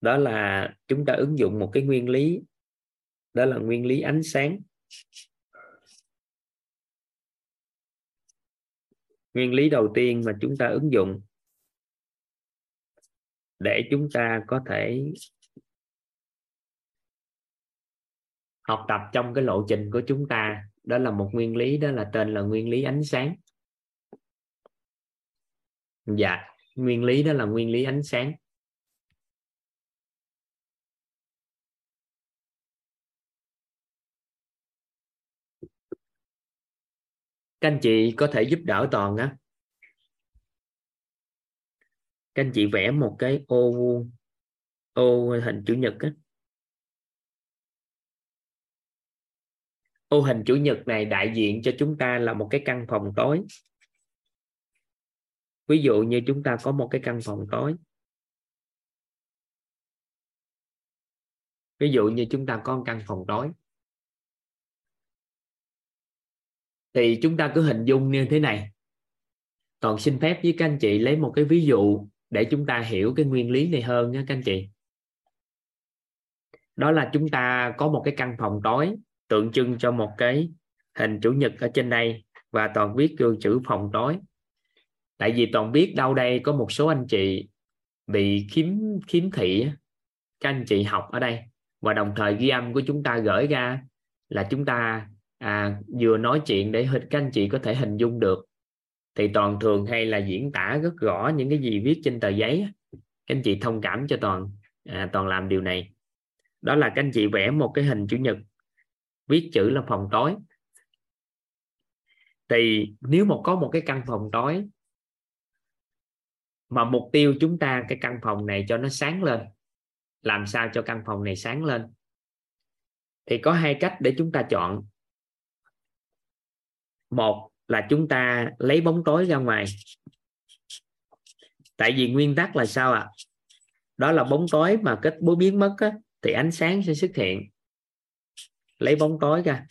đó là chúng ta ứng dụng một cái nguyên lý, đó là nguyên lý ánh sáng. Nguyên lý đầu tiên mà chúng ta ứng dụng để chúng ta có thể học tập trong cái lộ trình của chúng ta, đó là một nguyên lý, đó là tên là nguyên lý ánh sáng. Dạ nguyên lý đó là nguyên lý ánh sáng. Các anh chị có thể giúp đỡ toàn á. Các anh chị vẽ một cái ô vuông, ô hình chữ nhật á. Ô hình chủ nhật này đại diện cho chúng ta là một cái căn phòng tối. Ví dụ như chúng ta có một cái căn phòng tối. Ví dụ như chúng ta có một căn phòng tối. Thì chúng ta cứ hình dung như thế này. Còn xin phép với các anh chị lấy một cái ví dụ để chúng ta hiểu cái nguyên lý này hơn nhé các anh chị. Đó là chúng ta có một cái căn phòng tối, tượng trưng cho một cái hình chủ nhật ở trên đây và toàn viết cương chữ phòng tối. Tại vì toàn biết đâu đây có một số anh chị bị khiếm khiếm thị các anh chị học ở đây và đồng thời ghi âm của chúng ta gửi ra là chúng ta à, vừa nói chuyện để các anh chị có thể hình dung được. Thì toàn thường hay là diễn tả rất rõ những cái gì viết trên tờ giấy các anh chị thông cảm cho toàn. À, toàn làm điều này. Đó là các anh chị vẽ một cái hình chủ nhật. Viết chữ là phòng tối. Thì nếu mà có một cái căn phòng tối mà mục tiêu chúng ta cái căn phòng này cho nó sáng lên làm sao cho căn phòng này sáng lên? Thì có hai cách để chúng ta chọn một là chúng ta lấy bóng tối ra ngoài. Tại vì nguyên tắc là sao ạ? À? đó là bóng tối mà kết bố biến mất á, thì ánh sáng sẽ xuất hiện. Lấy bóng tối ra.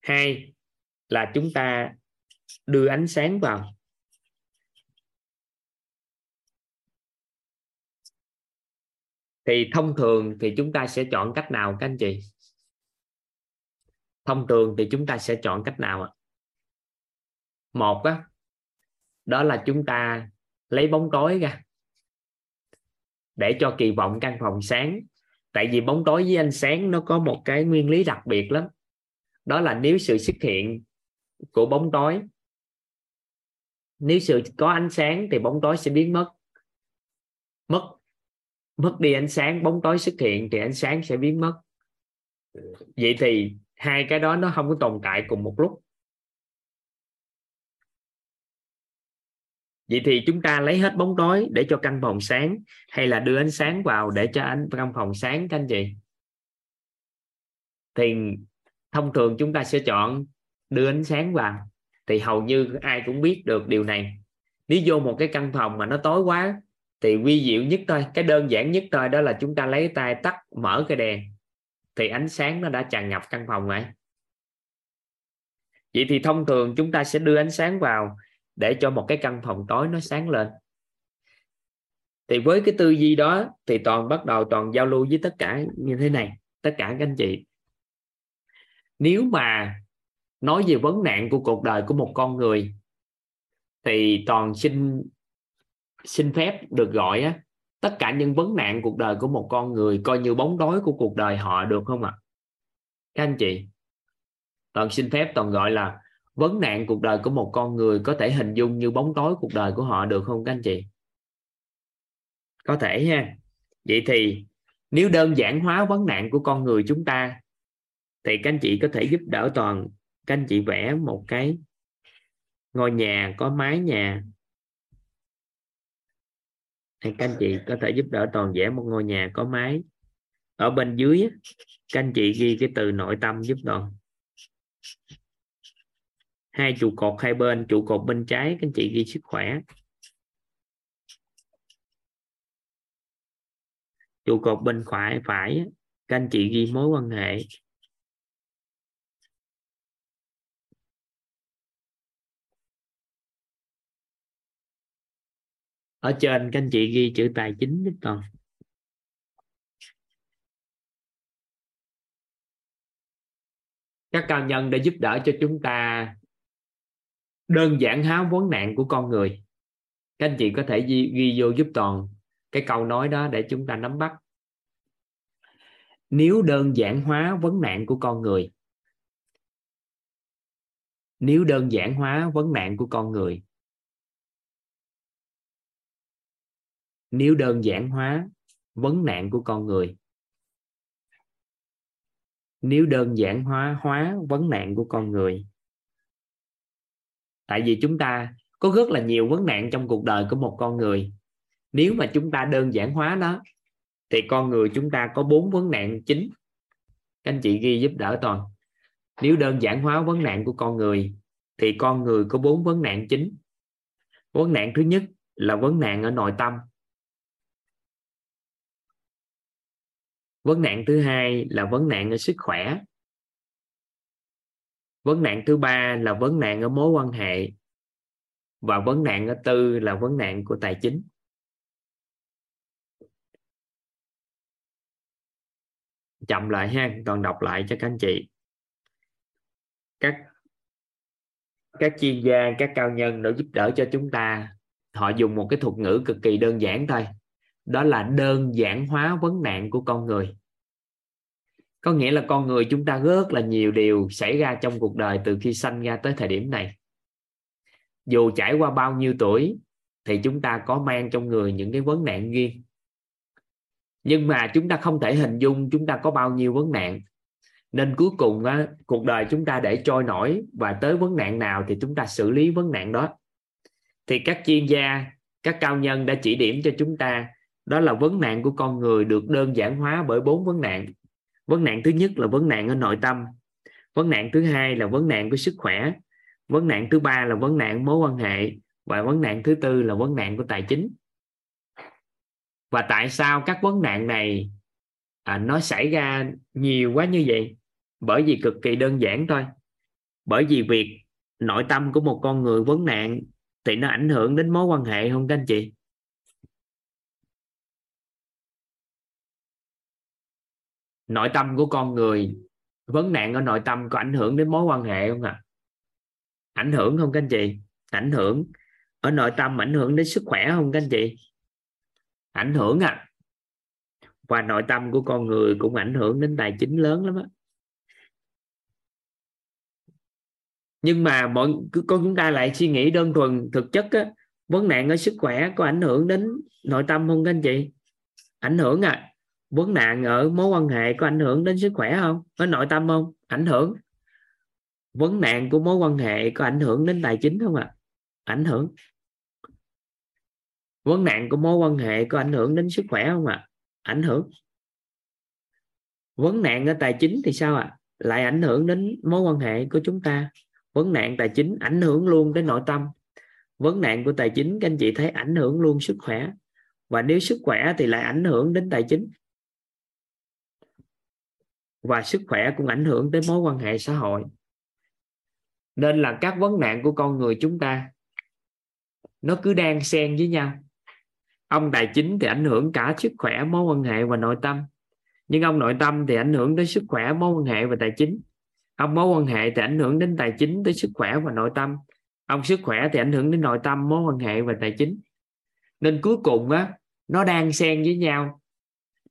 Hai là chúng ta đưa ánh sáng vào. Thì thông thường thì chúng ta sẽ chọn cách nào các anh chị? Thông thường thì chúng ta sẽ chọn cách nào ạ? Một á, đó là chúng ta lấy bóng tối ra để cho kỳ vọng căn phòng sáng. Tại vì bóng tối với ánh sáng nó có một cái nguyên lý đặc biệt lắm. Đó là nếu sự xuất hiện của bóng tối, nếu sự có ánh sáng thì bóng tối sẽ biến mất. Mất mất đi ánh sáng, bóng tối xuất hiện thì ánh sáng sẽ biến mất. Vậy thì hai cái đó nó không có tồn tại cùng một lúc. Vậy thì chúng ta lấy hết bóng tối để cho căn phòng sáng, hay là đưa ánh sáng vào để cho ánh, căn phòng sáng các anh chị? Thì thông thường chúng ta sẽ chọn đưa ánh sáng vào. Thì hầu như ai cũng biết được điều này. Nếu vô một cái căn phòng mà nó tối quá, thì vi diệu nhất thôi, cái đơn giản nhất thôi, đó là chúng ta lấy tay tắt, mở cái đèn, thì ánh sáng nó đã tràn ngập căn phòng rồi. Vậy thì thông thường chúng ta sẽ đưa ánh sáng vào để cho một cái căn phòng tối nó sáng lên thì với cái tư duy đó thì toàn bắt đầu toàn giao lưu với tất cả như thế này, tất cả các anh chị nếu mà nói về vấn nạn của cuộc đời của một con người thì toàn xin xin phép được gọi á, tất cả những vấn nạn cuộc đời của một con người coi như bóng tối của cuộc đời họ được không ạ à? các anh chị, toàn xin phép toàn gọi là vấn nạn cuộc đời của một con người có thể hình dung như bóng tối cuộc đời của họ được không các anh chị? Có thể ha. Vậy thì, nếu đơn giản hóa vấn nạn của con người chúng ta, thì các anh chị có thể giúp đỡ toàn, các anh chị vẽ một cái ngôi nhà, có mái nhà. Hay các anh chị có thể giúp đỡ toàn vẽ một ngôi nhà có mái. Ở bên dưới các anh chị ghi cái từ nội tâm giúp toàn hai trụ cột hai bên, trụ cột bên trái, các anh chị ghi sức khỏe. Trụ cột bên phải phải, các anh chị ghi mối quan hệ. Ở trên, các anh chị ghi chữ tài chính giúp toàn các cao nhân để giúp đỡ cho chúng ta đơn giản hóa vấn nạn của con người. Các anh chị có thể ghi, ghi vô giúp toàn cái câu nói đó để chúng ta nắm bắt. Nếu đơn giản hóa vấn nạn của con người nếu đơn giản hóa vấn nạn của con người nếu đơn giản hóa vấn nạn của con người nếu đơn giản hóa hóa vấn nạn của con người tại vì chúng ta có rất là nhiều vấn nạn trong cuộc đời của một con người. Nếu mà chúng ta đơn giản hóa nó, thì con người chúng ta có bốn vấn nạn chính. Các anh chị ghi giúp đỡ toàn. Nếu đơn giản hóa vấn nạn của con người, thì con người có bốn vấn nạn chính. Vấn nạn thứ nhất là vấn nạn ở nội tâm. Vấn nạn thứ hai là vấn nạn ở sức khỏe vấn nạn thứ ba là vấn nạn ở mối quan hệ và vấn nạn ở tư là vấn nạn của tài chính. Chậm lại ha, còn đọc lại cho các anh chị. Các các chuyên gia, các cao nhân đã giúp đỡ cho chúng ta. Họ dùng một cái thuật ngữ cực kỳ đơn giản thôi. Đó là đơn giản hóa vấn nạn của con người có nghĩa là con người chúng ta rất là nhiều điều xảy ra trong cuộc đời từ khi sanh ra tới thời điểm này. Dù trải qua bao nhiêu tuổi thì chúng ta có mang trong người những cái vấn nạn riêng. Nhưng mà chúng ta không thể hình dung chúng ta có bao nhiêu vấn nạn. Nên cuối cùng á, cuộc đời chúng ta để trôi nổi và tới vấn nạn nào thì chúng ta xử lý vấn nạn đó. Thì các chuyên gia các cao nhân đã chỉ điểm cho chúng ta đó là vấn nạn của con người được đơn giản hóa bởi bốn vấn nạn vấn nạn thứ nhất là vấn nạn ở nội tâm. Vấn nạn thứ hai là vấn nạn của sức khỏe. Vấn nạn thứ ba là vấn nạn mối quan hệ. Và vấn nạn thứ tư là vấn nạn của tài chính. Và tại sao các vấn nạn này à, nó xảy ra nhiều quá như vậy? Bởi vì cực kỳ đơn giản thôi. Bởi vì việc nội tâm của một con người vấn nạn thì nó ảnh hưởng đến mối quan hệ không các anh chị? Nội tâm của con người vấn nạn ở nội tâm có ảnh hưởng đến mối quan hệ không ạ? À? ảnh hưởng không các anh chị? Ảnh hưởng ở nội tâm ảnh hưởng đến sức khỏe không các anh chị? Ảnh hưởng à và nội tâm của con người cũng ảnh hưởng đến tài chính lớn lắm á. Nhưng mà mọi con chúng ta lại suy nghĩ đơn thuần thực chất á, vấn nạn ở sức khỏe có ảnh hưởng đến nội tâm không các anh chị? Ảnh hưởng à vấn nạn ở mối quan hệ có ảnh hưởng đến sức khỏe không? Có nội tâm không? Ảnh hưởng. Vấn nạn của mối quan hệ có ảnh hưởng đến tài chính không ạ? À? ảnh hưởng. Vấn nạn của mối quan hệ có ảnh hưởng đến sức khỏe không ạ? À? ảnh hưởng. Vấn nạn ở tài chính thì sao ạ? À? lại ảnh hưởng đến mối quan hệ của chúng ta. Vấn nạn tài chính ảnh hưởng luôn đến nội tâm. Vấn nạn của tài chính, các anh chị thấy ảnh hưởng luôn sức khỏe. Và nếu sức khỏe thì lại ảnh hưởng đến tài chính và sức khỏe cũng ảnh hưởng tới mối quan hệ xã hội. Nên là các vấn nạn của con người chúng ta, nó cứ đang xen với nhau. Ông tài chính thì ảnh hưởng cả sức khỏe, mối quan hệ và nội tâm. Nhưng ông nội tâm thì ảnh hưởng tới sức khỏe, mối quan hệ và tài chính. Ông mối quan hệ thì ảnh hưởng đến tài chính, tới sức khỏe và nội tâm. Ông sức khỏe thì ảnh hưởng đến nội tâm, mối quan hệ và tài chính. Nên cuối cùng á, nó đang xen với nhau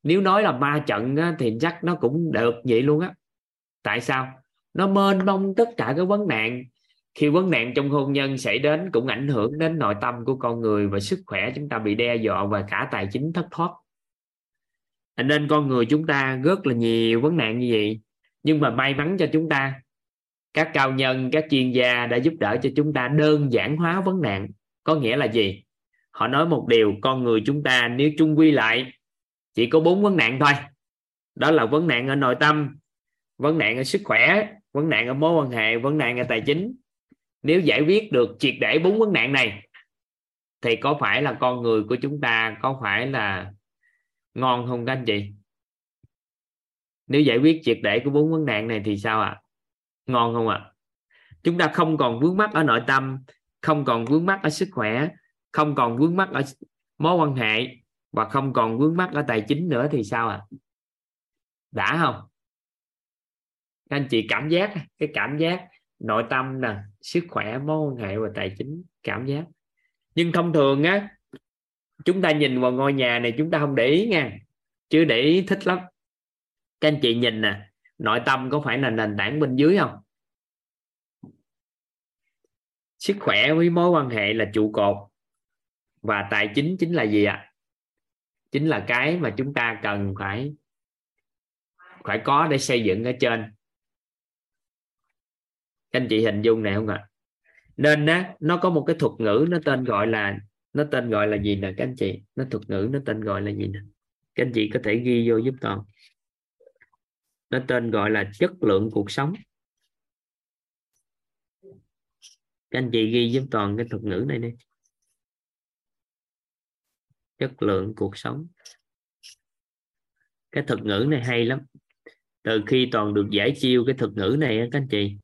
nếu nói là ma trận á, thì chắc nó cũng được vậy luôn á. Tại sao? Nó mênh mông tất cả các vấn nạn. Khi vấn nạn trong hôn nhân xảy đến cũng ảnh hưởng đến nội tâm của con người và sức khỏe chúng ta bị đe dọa và cả tài chính thất thoát. Nên con người chúng ta rất là nhiều vấn nạn như vậy. Nhưng mà may mắn cho chúng ta các cao nhân các chuyên gia đã giúp đỡ cho chúng ta đơn giản hóa vấn nạn. Có nghĩa là gì? Họ nói một điều con người chúng ta nếu chung quy lại chỉ có bốn vấn nạn thôi đó là vấn nạn ở nội tâm, vấn nạn ở sức khỏe, vấn nạn ở mối quan hệ, vấn nạn ở tài chính nếu giải quyết được triệt để bốn vấn nạn này, thì có phải là con người của chúng ta có phải là ngon không các anh chị nếu giải quyết triệt để của bốn vấn nạn này thì sao ạ à? ngon không ạ à? chúng ta không còn vướng mắc ở nội tâm, không còn vướng mắc ở sức khỏe, không còn vướng mắc ở mối quan hệ và không còn vướng mắc ở tài chính nữa thì sao ạ à? đã không các anh chị cảm giác, cái cảm giác nội tâm nè, sức khỏe, mối quan hệ và tài chính, cảm giác nhưng thông thường á, chúng ta nhìn vào ngôi nhà này chúng ta không để ý nha, chứ để ý thích lắm các anh chị nhìn nè, nội tâm có phải là nền tảng bên dưới không sức khỏe với mối quan hệ là trụ cột và tài chính chính là gì ạ à? Chính là cái mà chúng ta cần phải phải có để xây dựng ở trên. Anh chị hình dung này không ạ? Nên á, nó có một cái thuật ngữ, nó tên gọi là, nó tên gọi là gì nè các anh chị? Nó thuật ngữ, nó tên gọi là gì nè? Các anh chị có thể ghi vô giúp toàn nó tên gọi là chất lượng cuộc sống. Các anh chị ghi giúp toàn cái thuật ngữ này đi chất lượng cuộc sống. Cái thuật ngữ này hay lắm. Từ khi toàn được giải chiêu cái thuật ngữ này các anh chị,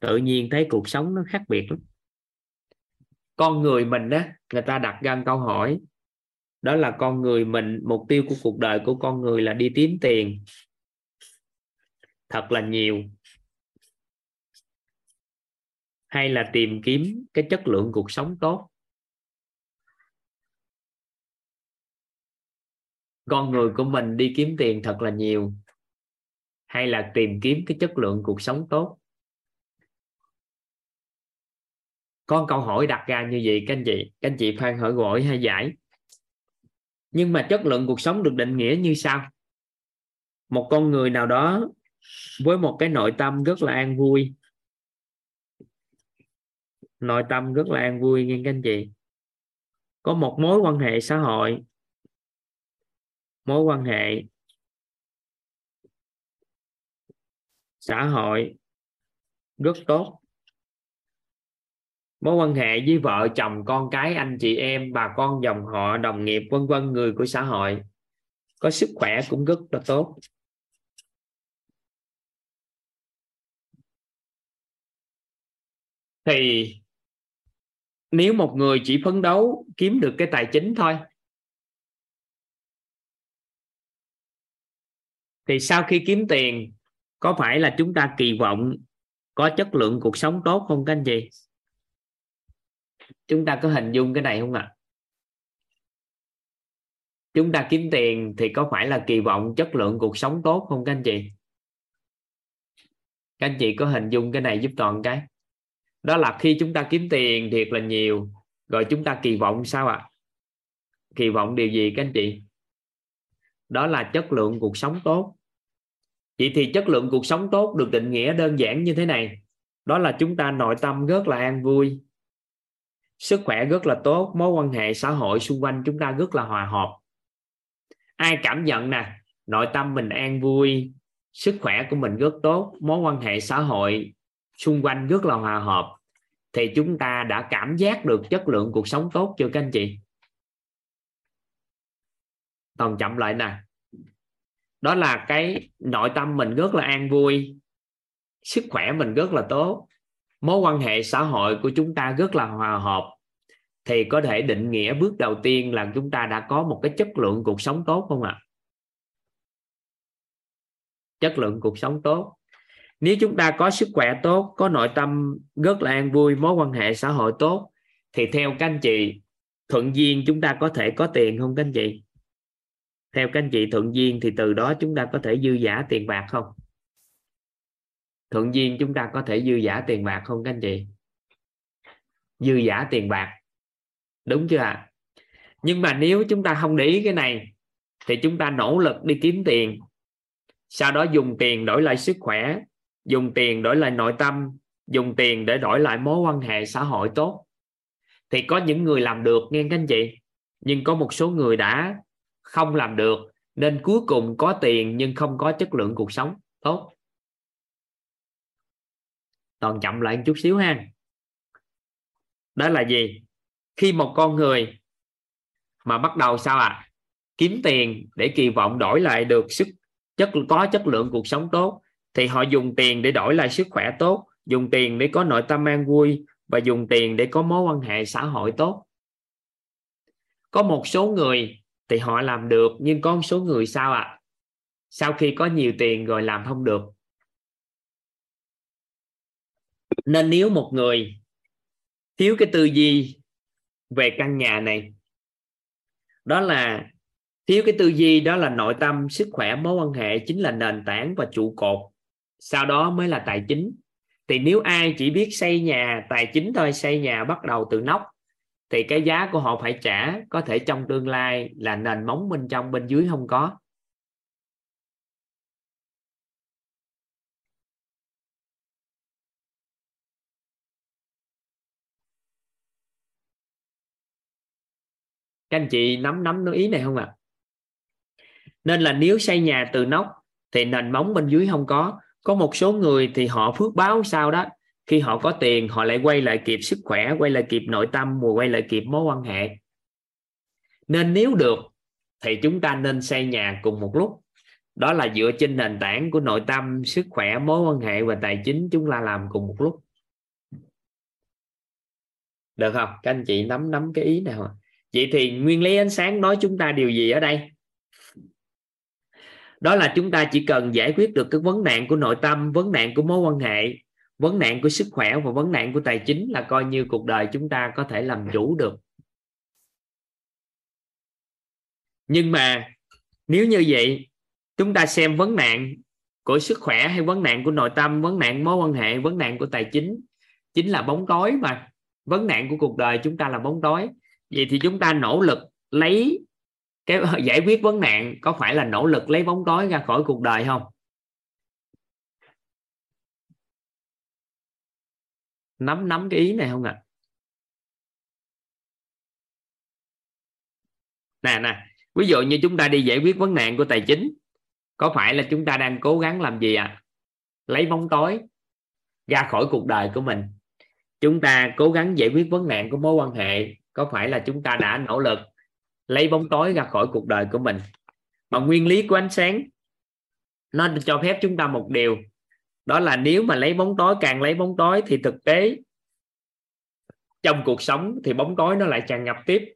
tự nhiên thấy cuộc sống nó khác biệt lắm. Con người mình đó người ta đặt ra câu hỏi, đó là con người mình, mục tiêu của cuộc đời của con người là đi kiếm tiền. Thật là nhiều. Hay là tìm kiếm cái chất lượng cuộc sống tốt. Con người của mình đi kiếm tiền thật là nhiều, hay là tìm kiếm cái chất lượng cuộc sống tốt? Con câu hỏi đặt ra như vậy, các anh chị, các anh chị phan hỏi gọi hay giải. Nhưng mà chất lượng cuộc sống được định nghĩa như sau. Một con người nào đó với một cái nội tâm rất là an vui. Nội tâm rất là an vui nghe các anh chị. Có một mối quan hệ xã hội mối quan hệ, xã hội rất tốt. Mối quan hệ với vợ, chồng, con cái, anh chị em, bà con, dòng họ, đồng nghiệp, vân vân, người của xã hội có sức khỏe cũng rất là tốt. Thì nếu một người chỉ phấn đấu kiếm được cái tài chính thôi thì sau khi kiếm tiền, có phải là chúng ta kỳ vọng có chất lượng cuộc sống tốt không các anh chị? Chúng ta có hình dung cái này không ạ? À? chúng ta kiếm tiền thì có phải là kỳ vọng chất lượng cuộc sống tốt không các anh chị? Các anh chị có hình dung cái này giúp toàn cái. Đó là khi chúng ta kiếm tiền thiệt là nhiều, rồi chúng ta kỳ vọng sao ạ? À? kỳ vọng điều gì các anh chị? Đó là chất lượng cuộc sống tốt vậy thì chất lượng cuộc sống tốt được định nghĩa đơn giản như thế này. Đó là chúng ta nội tâm rất là an vui. Sức khỏe rất là tốt, mối quan hệ xã hội xung quanh chúng ta rất là hòa hợp. Ai cảm nhận nè, nội tâm mình an vui, sức khỏe của mình rất tốt, mối quan hệ xã hội xung quanh rất là hòa hợp, thì chúng ta đã cảm giác được chất lượng cuộc sống tốt chưa các anh chị? Toàn chậm lại nè đó là cái nội tâm mình rất là an vui, sức khỏe mình rất là tốt, mối quan hệ xã hội của chúng ta rất là hòa hợp. Thì có thể định nghĩa bước đầu tiên là chúng ta đã có một cái chất lượng cuộc sống tốt không ạ? À? chất lượng cuộc sống tốt. Nếu chúng ta có sức khỏe tốt, có nội tâm rất là an vui, mối quan hệ xã hội tốt, thì theo các anh chị, thuận duyên chúng ta có thể có tiền không các anh chị? Theo các anh chị thuận duyên thì từ đó chúng ta có thể dư giả tiền bạc không? Thuận duyên chúng ta có thể dư giả tiền bạc không các anh chị? Dư giả tiền bạc. Đúng chưa ạ? Nhưng mà nếu chúng ta không để ý cái này, thì chúng ta nỗ lực đi kiếm tiền. Sau đó dùng tiền đổi lại sức khỏe, dùng tiền đổi lại nội tâm, dùng tiền để đổi lại mối quan hệ xã hội tốt. Thì có những người làm được nghe các anh chị, nhưng có một số người đã không làm được, nên cuối cùng có tiền nhưng không có chất lượng cuộc sống. Tốt. Toàn chậm lại một chút xíu ha. Đó là gì? Khi một con người mà bắt đầu sao à kiếm tiền để kỳ vọng đổi lại được sức chất, có chất lượng cuộc sống tốt, thì họ dùng tiền để đổi lại sức khỏe tốt, dùng tiền để có nội tâm an vui và dùng tiền để có mối quan hệ xã hội tốt. Có một số người thì họ làm được, nhưng có một số người sao ạ? À? sau khi có nhiều tiền rồi làm không được. Nên nếu một người thiếu cái tư duy về căn nhà này, đó là, thiếu cái tư duy đó là nội tâm, sức khỏe, mối quan hệ chính là nền tảng và trụ cột. Sau đó mới là tài chính. Thì nếu ai chỉ biết xây nhà, tài chính thôi, xây nhà bắt đầu từ nóc thì cái giá của họ phải trả có thể trong tương lai là nền móng bên trong, bên dưới không có các anh chị nắm nắm nó ý này không ạ à? nên là nếu xây nhà từ nóc thì nền móng bên dưới không có có một số người thì họ phước báo sao đó khi họ có tiền, họ lại quay lại kịp sức khỏe, quay lại kịp nội tâm, và quay lại kịp mối quan hệ. Nên nếu được, thì chúng ta nên xây nhà cùng một lúc. Đó là dựa trên nền tảng của nội tâm, sức khỏe, mối quan hệ và tài chính chúng ta làm cùng một lúc. Được không? Các anh chị nắm nắm cái ý nào vậy thì nguyên lý ánh sáng nói chúng ta điều gì ở đây? Đó là chúng ta chỉ cần giải quyết được cái vấn nạn của nội tâm, vấn nạn của mối quan hệ vấn nạn của sức khỏe và vấn nạn của tài chính là coi như cuộc đời chúng ta có thể làm chủ được. Nhưng mà, nếu như vậy, chúng ta xem vấn nạn của sức khỏe hay vấn nạn của nội tâm, vấn nạn mối quan hệ, vấn nạn của tài chính chính là bóng tối mà. Vấn nạn của cuộc đời chúng ta là bóng tối. Vậy thì chúng ta nỗ lực lấy cái giải quyết vấn nạn có phải là nỗ lực lấy bóng tối ra khỏi cuộc đời không? Nắm nắm cái ý này không ạ à? nè nè, ví dụ như chúng ta đi giải quyết vấn nạn của tài chính, có phải là chúng ta đang cố gắng làm gì ạ à? lấy bóng tối ra khỏi cuộc đời của mình chúng ta cố gắng giải quyết vấn nạn của mối quan hệ, có phải là chúng ta đã nỗ lực lấy bóng tối ra khỏi cuộc đời của mình mà nguyên lý của ánh sáng, nó cho phép chúng ta một điều đó là nếu mà lấy bóng tối, càng lấy bóng tối thì thực tế trong cuộc sống thì bóng tối nó lại tràn ngập tiếp.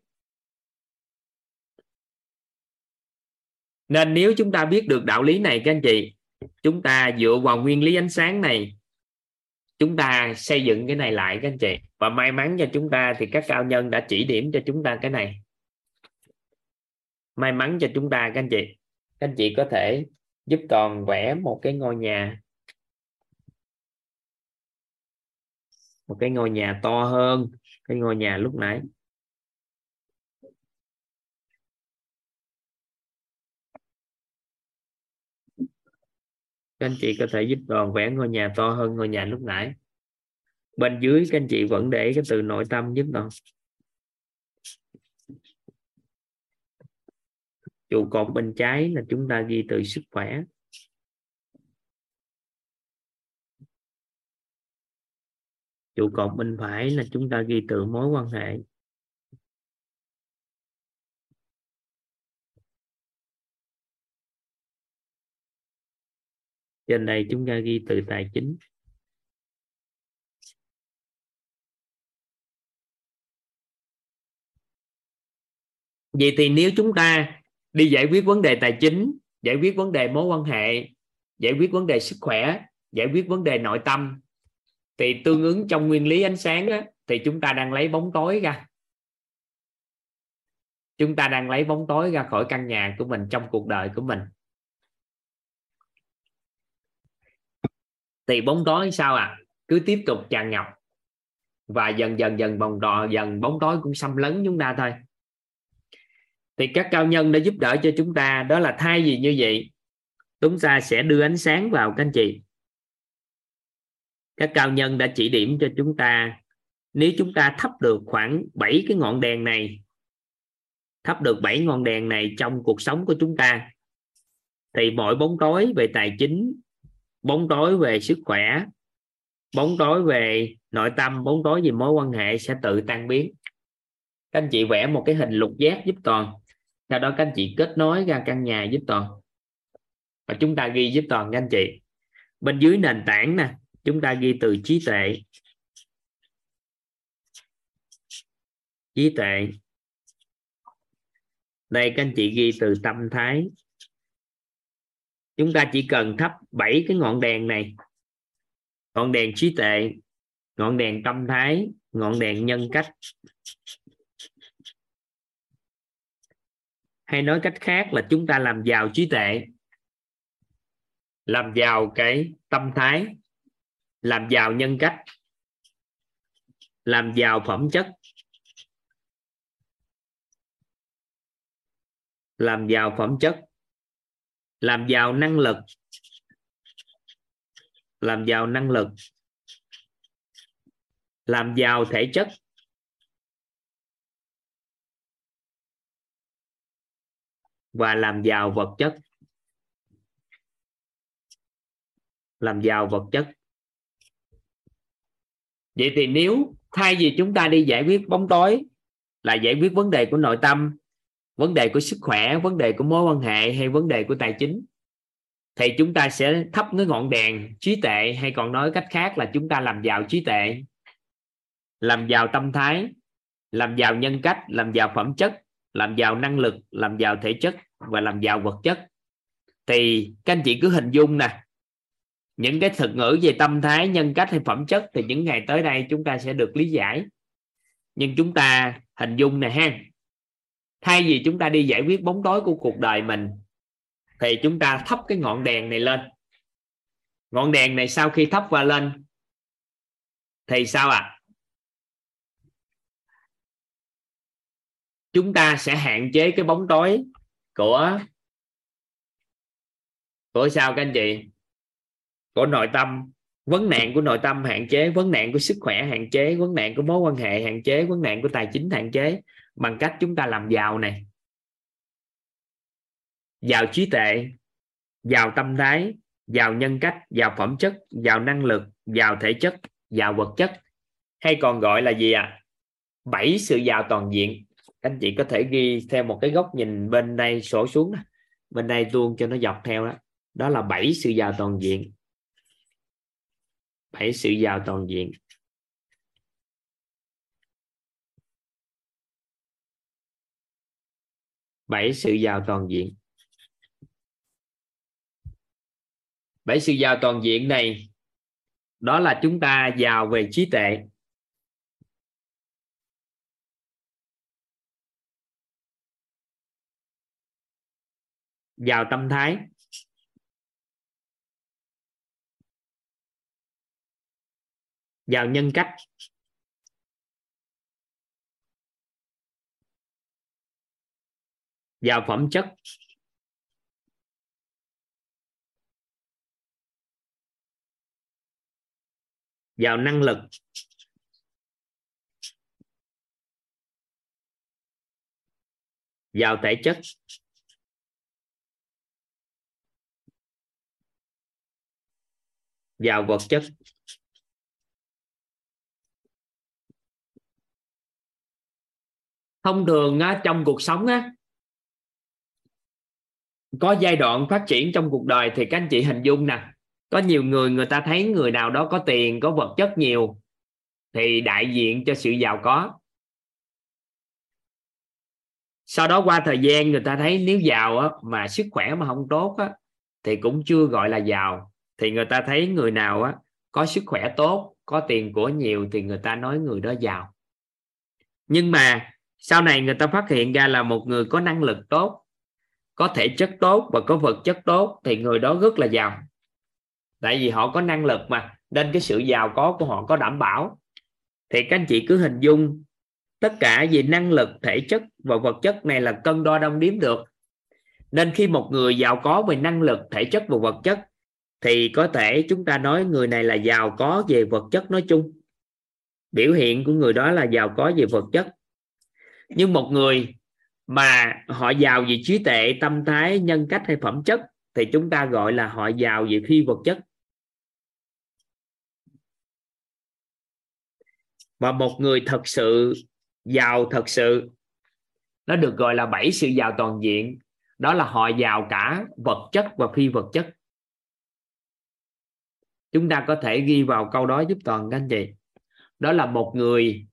Nên nếu chúng ta biết được đạo lý này, các anh chị, chúng ta dựa vào nguyên lý ánh sáng này, chúng ta xây dựng cái này lại, các anh chị. Và may mắn cho chúng ta thì các cao nhân đã chỉ điểm cho chúng ta cái này. May mắn cho chúng ta, các anh chị. Các anh chị có thể giúp toàn vẽ một cái ngôi nhà một cái ngôi nhà to hơn, cái ngôi nhà lúc nãy. Các anh chị có thể giúp đoàn vẽ ngôi nhà to hơn ngôi nhà lúc nãy. Bên dưới, các anh chị vẫn để cái từ nội tâm giúp đoàn trụ cột bên trái là chúng ta ghi từ sức khỏe. Trụ cột bên phải là chúng ta ghi từ mối quan hệ. Trên đây chúng ta ghi từ tài chính. Vậy thì nếu chúng ta đi giải quyết vấn đề tài chính, giải quyết vấn đề mối quan hệ, giải quyết vấn đề sức khỏe, giải quyết vấn đề nội tâm thì tương ứng trong nguyên lý ánh sáng á, thì chúng ta đang lấy bóng tối ra. Chúng ta đang lấy bóng tối ra khỏi căn nhà của mình trong cuộc đời của mình. Thì bóng tối sao à cứ tiếp tục tràn ngập. Và dần dần dần vòng đò dần bóng tối cũng xâm lấn chúng ta thôi. Thì các cao nhân đã giúp đỡ cho chúng ta đó là thay vì như vậy chúng ta sẽ đưa ánh sáng vào các anh chị các cao nhân đã chỉ điểm cho chúng ta, nếu chúng ta thắp được khoảng 7 cái ngọn đèn này, thắp được 7 ngọn đèn này trong cuộc sống của chúng ta, thì mọi bóng tối về tài chính, bóng tối về sức khỏe, bóng tối về nội tâm, bóng tối về mối quan hệ sẽ tự tan biến. Các anh chị vẽ một cái hình lục giác giúp toàn. Sau đó các anh chị kết nối ra căn nhà giúp toàn. Và chúng ta ghi giúp toàn các anh chị. Bên dưới nền tảng nè chúng ta ghi từ trí tuệ. Trí tuệ. Đây, các anh chị ghi từ tâm thái. Chúng ta chỉ cần thắp bảy cái ngọn đèn này. Ngọn đèn trí tuệ, ngọn đèn tâm thái, ngọn đèn nhân cách. Hay nói cách khác là chúng ta làm giàu trí tuệ, làm giàu cái tâm thái làm giàu nhân cách. Làm giàu phẩm chất. Làm giàu phẩm chất. Làm giàu năng lực. Làm giàu năng lực. Làm giàu thể chất. Và làm giàu vật chất. Làm giàu vật chất vậy thì nếu thay vì chúng ta đi giải quyết bóng tối là giải quyết vấn đề của nội tâm, vấn đề của sức khỏe, vấn đề của mối quan hệ hay vấn đề của tài chính, thì chúng ta sẽ thắp cái ngọn đèn trí tệ hay còn nói cách khác là chúng ta làm giàu trí tệ làm giàu tâm thái, làm giàu nhân cách, làm giàu phẩm chất, làm giàu năng lực, làm giàu thể chất và làm giàu vật chất. Thì các anh chị cứ hình dung nè những cái thuật ngữ về tâm thái, nhân cách hay phẩm chất thì những ngày tới đây chúng ta sẽ được lý giải. Nhưng chúng ta hình dung nè ha. Thay vì chúng ta đi giải quyết bóng tối của cuộc đời mình, thì chúng ta thắp cái ngọn đèn này lên. Ngọn đèn này sau khi thắp qua lên, thì sao ạ? À? chúng ta sẽ hạn chế cái bóng tối của của sao các anh chị? Của nội tâm. Vấn nạn của nội tâm hạn chế, vấn nạn của sức khỏe hạn chế, vấn nạn của mối quan hệ hạn chế, vấn nạn của tài chính hạn chế. Bằng cách chúng ta làm giàu này. Giàu trí tuệ, giàu tâm thái, giàu nhân cách, giàu phẩm chất, giàu năng lực, giàu thể chất, giàu vật chất. Hay còn gọi là gì à bảy sự giàu toàn diện. Anh chị có thể ghi theo một cái góc nhìn bên đây sổ xuống bên đây tuôn cho nó dọc theo đó. Đó là bảy sự giàu toàn diện bảy sự giàu toàn diện. Bảy sự giàu toàn diện. Bảy sự giàu toàn diện này, đó là chúng ta giàu về trí tuệ. Giàu tâm thái. Vào nhân cách. Vào phẩm chất. Vào năng lực. Vào thể chất. Vào vật chất. Thông thường á, trong cuộc sống á có giai đoạn phát triển trong cuộc đời thì các anh chị hình dung nè có nhiều người người ta thấy người nào đó có tiền có vật chất nhiều thì đại diện cho sự giàu có. Sau đó qua thời gian người ta thấy nếu giàu á, mà sức khỏe mà không tốt á, thì cũng chưa gọi là giàu. Thì người ta thấy người nào á, có sức khỏe tốt có tiền của nhiều thì người ta nói người đó giàu. Nhưng mà sau này người ta phát hiện ra là một người có năng lực tốt, có thể chất tốt và có vật chất tốt thì người đó rất là giàu. Tại vì họ có năng lực mà, nên cái sự giàu có của họ có đảm bảo. Thì các anh chị cứ hình dung, tất cả về năng lực, thể chất và vật chất này là cân đo đong đếm được. Nên khi một người giàu có về năng lực, thể chất và vật chất, thì có thể chúng ta nói người này là giàu có về vật chất nói chung. Biểu hiện của người đó là giàu có về vật chất nhưng một người mà họ giàu về trí tuệ, tâm thái, nhân cách hay phẩm chất thì chúng ta gọi là họ giàu về phi vật chất. Và một người thật sự giàu thật sự, nó được gọi là bảy sự giàu toàn diện. Đó là họ giàu cả vật chất và phi vật chất. Chúng ta có thể ghi vào câu đó giúp toàn các anh chị. Đó là một người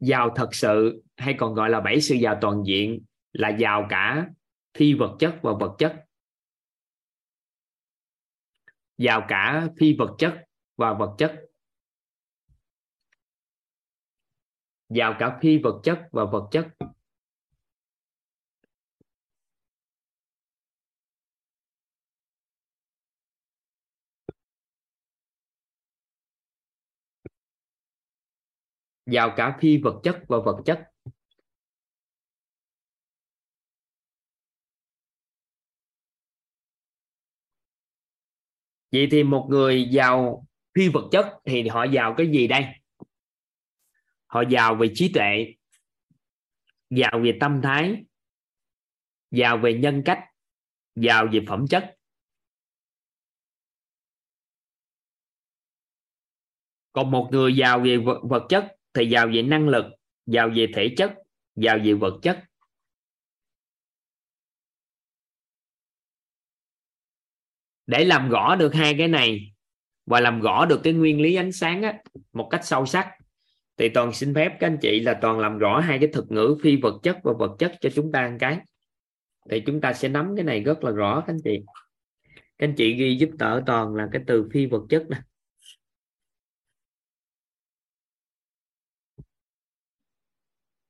giàu thật sự hay còn gọi là bảy sự giàu toàn diện là giàu cả phi vật chất và vật chất. Giàu cả phi vật chất và vật chất. Giàu cả phi vật chất và vật chất. Giàu cả phi vật chất và vật chất. Vậy thì một người giàu phi vật chất thì họ giàu cái gì đây? Họ giàu về trí tuệ, giàu về tâm thái, giàu về nhân cách, giàu về phẩm chất. Còn một người giàu về vật chất thì giàu về năng lực, giàu về thể chất, giàu về vật chất. Để làm rõ được hai cái này và làm rõ được cái nguyên lý ánh sáng á, một cách sâu sắc thì toàn xin phép các anh chị là toàn làm rõ hai cái thực ngữ phi vật chất và vật chất cho chúng ta một cái. Thì chúng ta sẽ nắm cái này rất là rõ các anh chị. Các anh chị ghi giúp đỡ toàn là cái từ phi vật chất nè.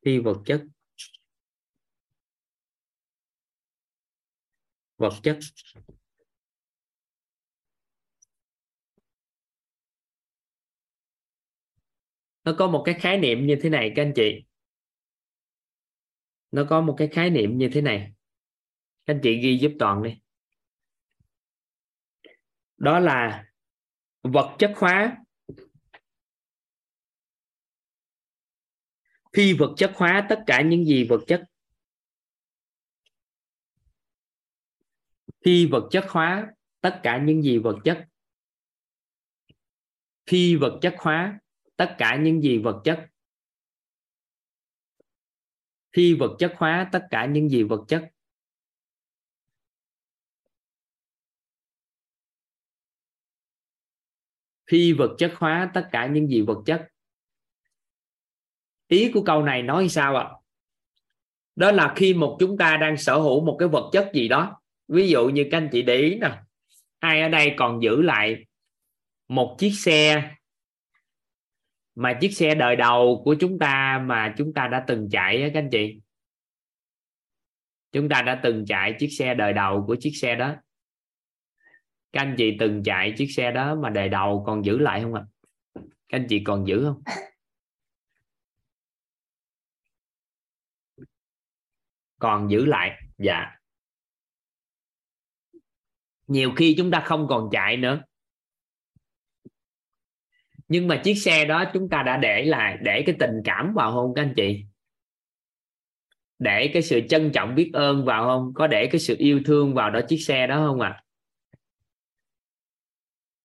Phi vật chất. Vật chất. Nó có một cái khái niệm như thế này, các anh chị. Nó có một cái khái niệm như thế này. Các anh chị ghi giúp toàn đi. Đó là vật chất hóa. Phi vật chất hóa tất cả những gì vật chất. Phi vật chất hóa tất cả những gì vật chất. Phi vật chất hóa tất cả những gì vật chất. Phi vật chất hóa tất cả những gì vật chất. Phi vật chất hóa tất cả những gì vật chất. Ý của câu này nói sao ạ? Đó là khi một chúng ta đang sở hữu một cái vật chất gì đó. Ví dụ như các anh chị để ý nè. Ai ở đây còn giữ lại một chiếc xe mà chiếc xe đời đầu của chúng ta mà chúng ta đã từng chạy á, các anh chị. Chúng ta đã từng chạy chiếc xe đời đầu của chiếc xe đó. Các anh chị từng chạy chiếc xe đó mà đời đầu còn giữ lại không ạ? Các anh chị còn giữ không? Còn giữ lại dạ. Nhiều khi chúng ta không còn chạy nữa nhưng mà chiếc xe đó chúng ta đã để lại, để cái tình cảm vào không các anh chị? Để cái sự trân trọng biết ơn vào không? Có để cái sự yêu thương vào đó chiếc xe đó không ạ? À?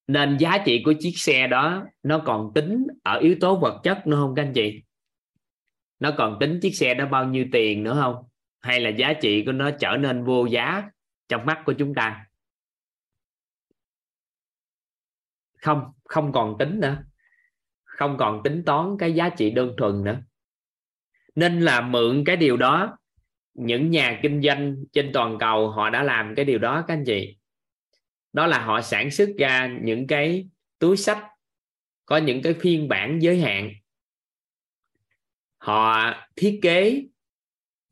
nên giá trị của chiếc xe đó nó còn tính ở yếu tố vật chất nữa không các anh chị? Nó còn tính chiếc xe đó bao nhiêu tiền nữa không? Hay là giá trị của nó trở nên vô giá trong mắt của chúng ta? Không không còn tính nữa không còn tính toán cái giá trị đơn thuần nữa. Nên là mượn cái điều đó, những nhà kinh doanh trên toàn cầu họ đã làm cái điều đó các anh chị. Đó là họ sản xuất ra những cái túi sách, có những cái phiên bản giới hạn. Họ thiết kế,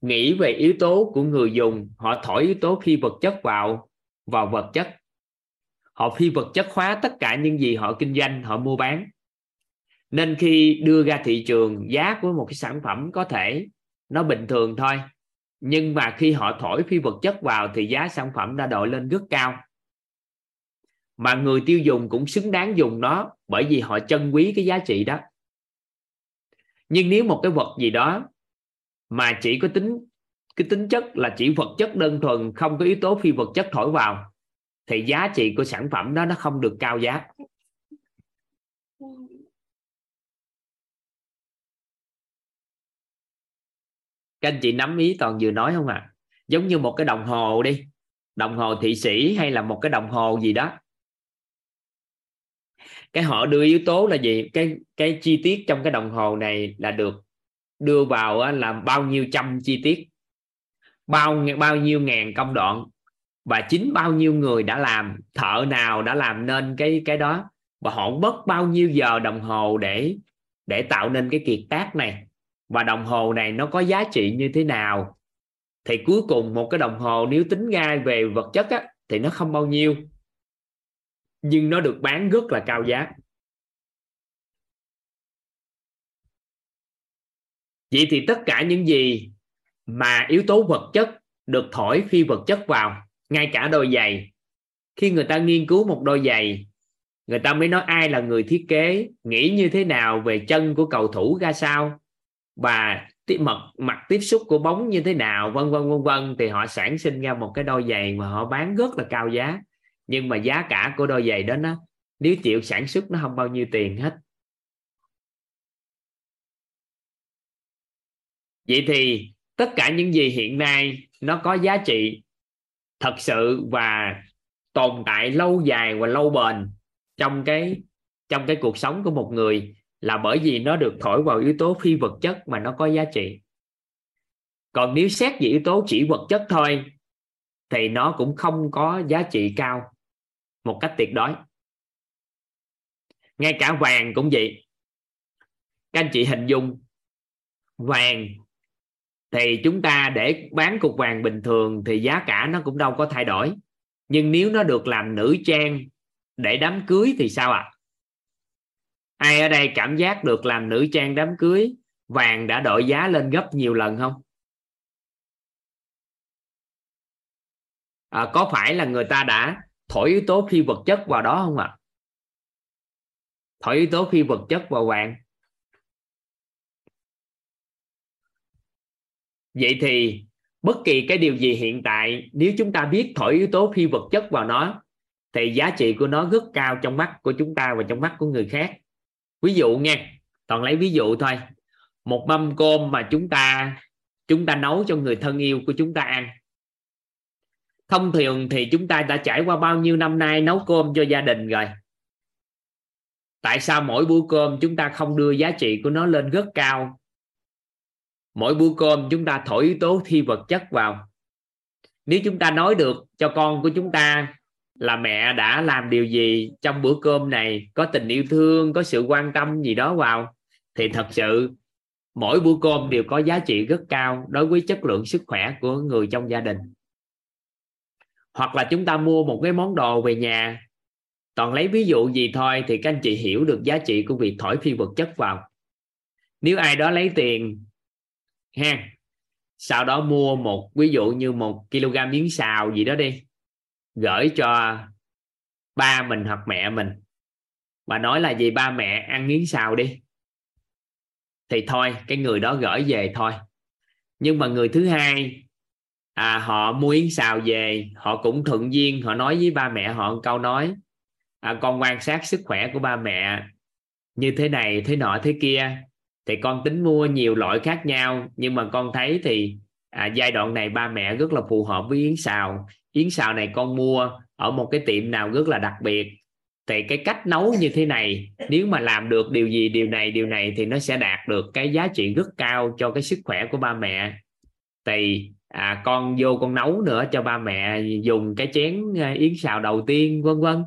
nghĩ về yếu tố của người dùng, họ thổi yếu tố phi vật chất vào vào vật chất. Họ phi vật chất hóa tất cả những gì họ kinh doanh, họ mua bán nên khi đưa ra thị trường, giá của một cái sản phẩm có thể nó bình thường thôi. Nhưng mà khi họ thổi phi vật chất vào thì giá sản phẩm đã đội lên rất cao. Mà người tiêu dùng cũng xứng đáng dùng nó bởi vì họ trân quý cái giá trị đó. Nhưng nếu một cái vật gì đó mà chỉ có tính, cái tính chất là chỉ vật chất đơn thuần, không có yếu tố phi vật chất thổi vào, thì giá trị của sản phẩm đó nó không được cao giá. Ừ. các anh chị nắm ý toàn vừa nói không ạ? À? giống như một cái đồng hồ đi. Đồng hồ thị sĩ hay là một cái đồng hồ gì đó. Cái họ đưa yếu tố là gì? Cái cái chi tiết trong cái đồng hồ này là được đưa vào là bao nhiêu trăm chi tiết. Bao bao nhiêu ngàn công đoạn. Và chính bao nhiêu người đã làm, thợ nào đã làm nên cái cái đó. Và họ mất bao nhiêu giờ đồng hồ để để tạo nên cái kiệt tác này và đồng hồ này nó có giá trị như thế nào? Thì cuối cùng một cái đồng hồ nếu tính ra về vật chất á, thì nó không bao nhiêu. Nhưng nó được bán rất là cao giá. Vậy thì tất cả những gì mà yếu tố vật chất được thổi phi vật chất vào ngay cả đôi giày khi người ta nghiên cứu một đôi giày người ta mới nói ai là người thiết kế nghĩ như thế nào về chân của cầu thủ ra sao? Và tiếp mật, mặt tiếp xúc của bóng như thế nào, vân vân vân vân, thì họ sản sinh ra một cái đôi giày mà họ bán rất là cao giá. Nhưng mà giá cả của đôi giày đó nó, nếu chịu sản xuất nó không bao nhiêu tiền hết. Vậy thì tất cả những gì hiện nay nó có giá trị thật sự và tồn tại lâu dài và lâu bền trong cái trong cái cuộc sống của một người là bởi vì nó được thổi vào yếu tố phi vật chất mà nó có giá trị. Còn nếu xét về yếu tố chỉ vật chất thôi, thì nó cũng không có giá trị cao một cách tuyệt đối. Ngay cả vàng cũng vậy. Các anh chị hình dung, vàng thì chúng ta để bán cục vàng bình thường thì giá cả nó cũng đâu có thay đổi. Nhưng nếu nó được làm nữ trang để đám cưới thì sao ạ? à? Ai ở đây cảm giác được làm nữ trang đám cưới vàng đã đội giá lên gấp nhiều lần không? À, có phải là người ta đã thổi yếu tố phi vật chất vào đó không ạ? À? thổi yếu tố phi vật chất vào vàng. Vậy thì bất kỳ cái điều gì hiện tại nếu chúng ta biết thổi yếu tố phi vật chất vào nó thì giá trị của nó rất cao trong mắt của chúng ta và trong mắt của người khác ví dụ nha, toàn lấy ví dụ thôi. Một mâm cơm mà chúng ta chúng ta nấu cho người thân yêu của chúng ta ăn. Thông thường thì chúng ta đã trải qua bao nhiêu năm nay nấu cơm cho gia đình rồi? Tại sao mỗi bữa cơm chúng ta không đưa giá trị của nó lên rất cao? Mỗi bữa cơm chúng ta thổi yếu tố thi vật chất vào. Nếu chúng ta nói được cho con của chúng ta là mẹ đã làm điều gì trong bữa cơm này? Có tình yêu thương, có sự quan tâm gì đó vào? Thì thật sự, mỗi bữa cơm đều có giá trị rất cao đối với chất lượng sức khỏe của người trong gia đình. Hoặc là chúng ta mua một cái món đồ về nhà. Toàn lấy ví dụ gì thôi thì các anh chị hiểu được giá trị của việc thổi phi vật chất vào. Nếu ai đó lấy tiền, ha, sau đó mua một, ví dụ như một kg miếng xào gì đó đi gửi cho ba mình hoặc mẹ mình. Và nói là gì? Ba mẹ ăn miếng xào đi. Thì thôi cái người đó gửi về thôi. Nhưng mà người thứ hai à, họ mua yến xào về họ cũng thuận duyên họ nói với ba mẹ họ một câu nói à, con quan sát sức khỏe của ba mẹ như thế này thế nọ thế kia. Thì con tính mua nhiều loại khác nhau nhưng mà con thấy thì à, giai đoạn này ba mẹ rất là phù hợp với yến xào yến xào này con mua ở một cái tiệm nào rất là đặc biệt. Thì cái cách nấu như thế này nếu mà làm được điều gì điều này điều này thì nó sẽ đạt được cái giá trị rất cao cho cái sức khỏe của ba mẹ. Thì à, con vô con nấu nữa cho ba mẹ dùng cái chén à, yến xào đầu tiên vân vân.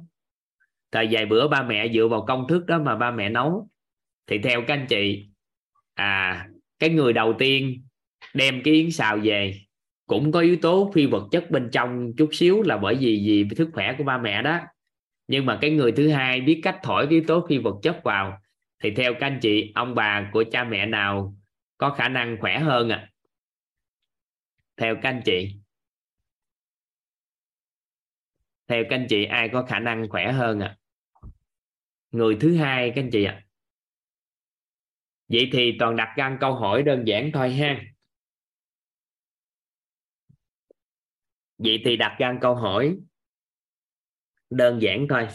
Thời vài bữa ba mẹ dựa vào công thức đó mà ba mẹ nấu. Thì theo các anh chị à cái người đầu tiên đem cái yến xào về cũng có yếu tố phi vật chất bên trong chút xíu là bởi vì vì sức khỏe của ba mẹ đó. Nhưng mà cái người thứ hai biết cách thổi yếu tố phi vật chất vào, thì theo các anh chị, ông bà của cha mẹ nào có khả năng khỏe hơn à theo các anh chị. Theo các anh chị, ai có khả năng khỏe hơn à người thứ hai, các anh chị ạ. À? vậy thì toàn đặt ra câu hỏi đơn giản thôi ha. Vậy thì đặt ra câu hỏi đơn giản thôi.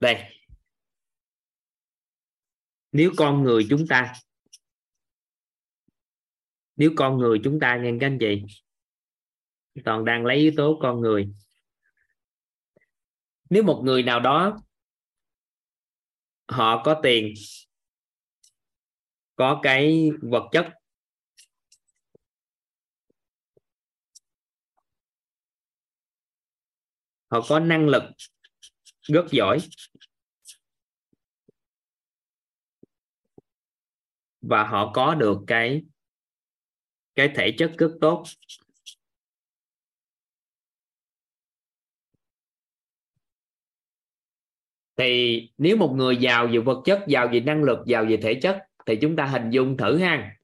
Đây. Nếu con người chúng ta, nếu con người chúng ta nghe các anh chị, toàn đang lấy yếu tố con người. Nếu một người nào đó họ có tiền, có cái vật chất họ có năng lực rất giỏi. Và họ có được cái cái thể chất rất tốt. Thì nếu một người giàu về vật chất, giàu về năng lực, giàu về thể chất, thì chúng ta hình dung thử ha.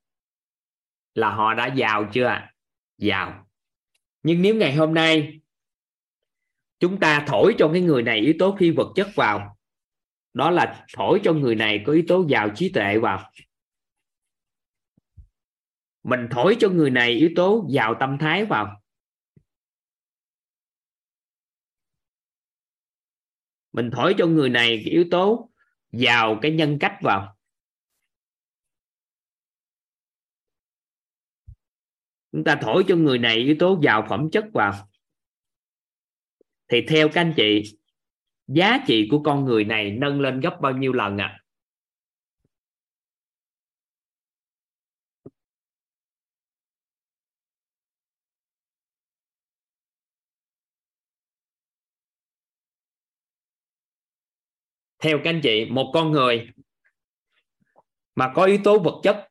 Là họ đã giàu chưa giàu. Nhưng nếu ngày hôm nay chúng ta thổi cho cái người này yếu tố phi vật chất vào. Đó là thổi cho người này có yếu tố giàu trí tuệ vào. Mình thổi cho người này yếu tố giàu tâm thái vào. Mình thổi cho người này cái yếu tố giàu cái nhân cách vào. Chúng ta thổi cho người này yếu tố giàu phẩm chất vào thì theo các anh chị, giá trị của con người này nâng lên gấp bao nhiêu lần ạ à? theo các anh chị, một con người mà có yếu tố vật chất,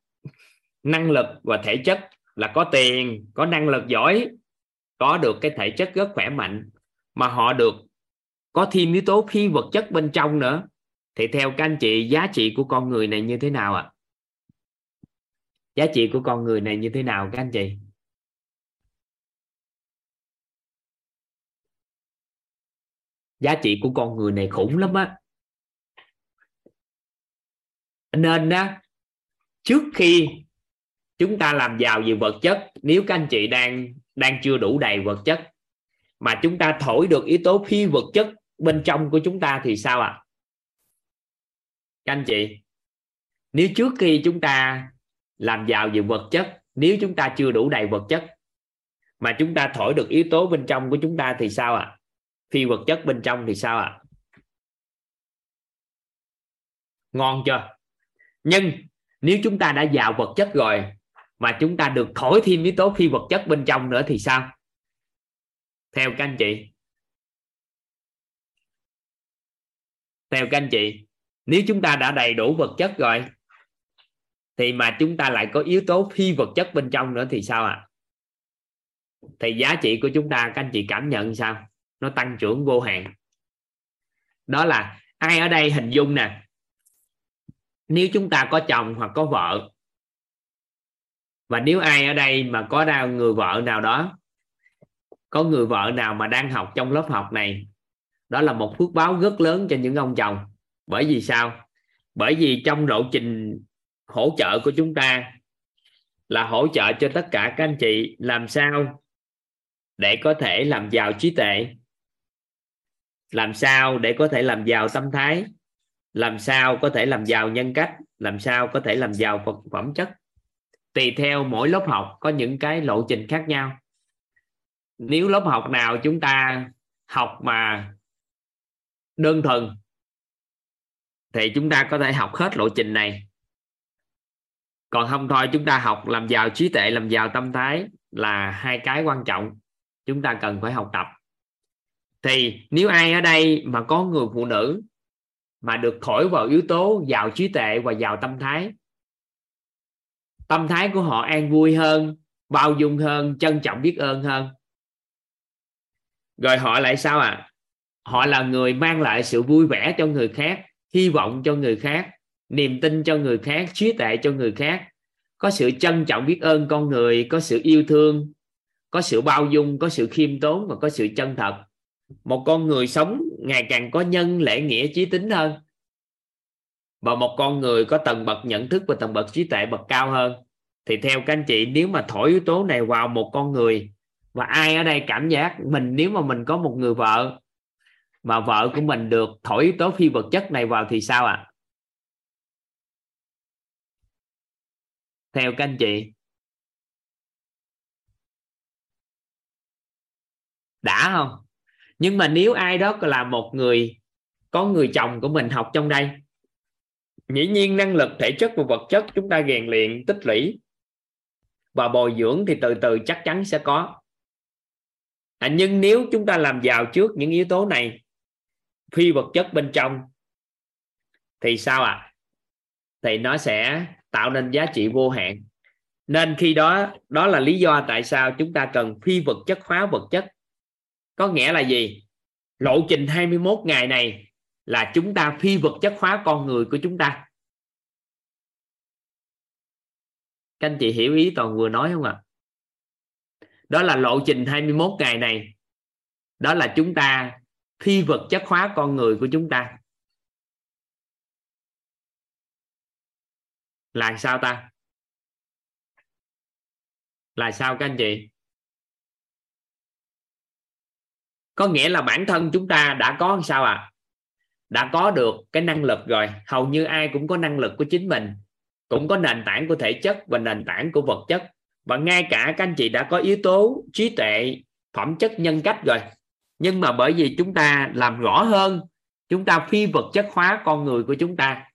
năng lực và thể chất là có tiền, có năng lực giỏi, có được cái thể chất rất khỏe mạnh mà họ được. Có thêm yếu tố phi vật chất bên trong nữa. Thì theo các anh chị, giá trị của con người này như thế nào ạ? À? giá trị của con người này như thế nào các anh chị? Giá trị của con người này khủng lắm á. Nên á, trước khi chúng ta làm giàu về vật chất, nếu các anh chị đang đang chưa đủ đầy vật chất mà chúng ta thổi được yếu tố phi vật chất bên trong của chúng ta thì sao ạ à? các anh chị, nếu trước khi chúng ta làm giàu về vật chất, nếu chúng ta chưa đủ đầy vật chất, mà chúng ta thổi được yếu tố bên trong của chúng ta thì sao ạ à? phi vật chất bên trong thì sao ạ à? ngon chưa nhưng nếu chúng ta đã giàu vật chất rồi, mà chúng ta được thổi thêm yếu tố phi vật chất bên trong nữa thì sao theo các anh chị. Theo các anh chị, nếu chúng ta đã đầy đủ vật chất rồi, thì mà chúng ta lại có yếu tố phi vật chất bên trong nữa thì sao ạ? À? thì giá trị của chúng ta, các anh chị cảm nhận sao? Nó tăng trưởng vô hạn. Đó là ai ở đây hình dung nè. Nếu chúng ta có chồng hoặc có vợ, và nếu ai ở đây mà có ra người vợ nào đó có người vợ nào mà đang học trong lớp học này? Đó là một phước báo rất lớn cho những ông chồng. Bởi vì sao? Bởi vì trong lộ trình hỗ trợ của chúng ta là hỗ trợ cho tất cả các anh chị làm sao để có thể làm giàu trí tuệ? Làm sao để có thể làm giàu tâm thái? Làm sao có thể làm giàu nhân cách? Làm sao có thể làm giàu vật phẩm chất? Tùy theo mỗi lớp học có những cái lộ trình khác nhau nếu lớp học nào chúng ta học mà đơn thuần, thì chúng ta có thể học hết lộ trình này. Còn không thôi, chúng ta học làm giàu trí tuệ, làm giàu tâm thái là hai cái quan trọng chúng ta cần phải học tập. Thì nếu ai ở đây mà có người phụ nữ mà được thổi vào yếu tố giàu trí tuệ và giàu tâm thái tâm thái của họ an vui hơn, bao dung hơn, trân trọng biết ơn hơn rồi họ lại sao à? Họ là người mang lại sự vui vẻ cho người khác, hy vọng cho người khác, niềm tin cho người khác, trí tuệ cho người khác. Có sự trân trọng biết ơn con người, có sự yêu thương, có sự bao dung, có sự khiêm tốn và có sự chân thật. Một con người sống ngày càng có nhân, lễ nghĩa, trí tính hơn. Và một con người có tầng bậc nhận thức và tầng bậc trí tuệ bậc cao hơn. Thì theo các anh chị, nếu mà thổi yếu tố này vào một con người và ai ở đây cảm giác mình, nếu mà mình có một người vợ mà vợ của mình được thổi yếu tố phi vật chất này vào thì sao ạ? À? theo các anh chị. Đã không? Nhưng mà nếu ai đó là một người, có người chồng của mình học trong đây, dĩ nhiên năng lực thể chất và vật chất chúng ta rèn luyện, tích lũy và bồi dưỡng thì từ từ chắc chắn sẽ có à, nhưng nếu chúng ta làm giàu trước những yếu tố này phi vật chất bên trong thì sao ạ à? thì nó sẽ tạo nên giá trị vô hạn nên khi đó đó là lý do tại sao chúng ta cần phi vật chất hóa vật chất có nghĩa là gì lộ trình 21 ngày này là chúng ta phi vật chất hóa con người của chúng ta các anh chị hiểu ý toàn vừa nói không ạ à? Đó là lộ trình 21 ngày này. Đó là chúng ta thi vật chất hóa con người của chúng ta. Là sao ta? Là sao các anh chị? Có nghĩa là bản thân chúng ta đã có sao à đã có được cái năng lực rồi. Hầu như ai cũng có năng lực của chính mình. Cũng có nền tảng của thể chất và nền tảng của vật chất và ngay cả các anh chị đã có yếu tố trí tuệ, phẩm chất, nhân cách rồi. Nhưng mà bởi vì chúng ta làm rõ hơn, chúng ta phi vật chất hóa con người của chúng ta,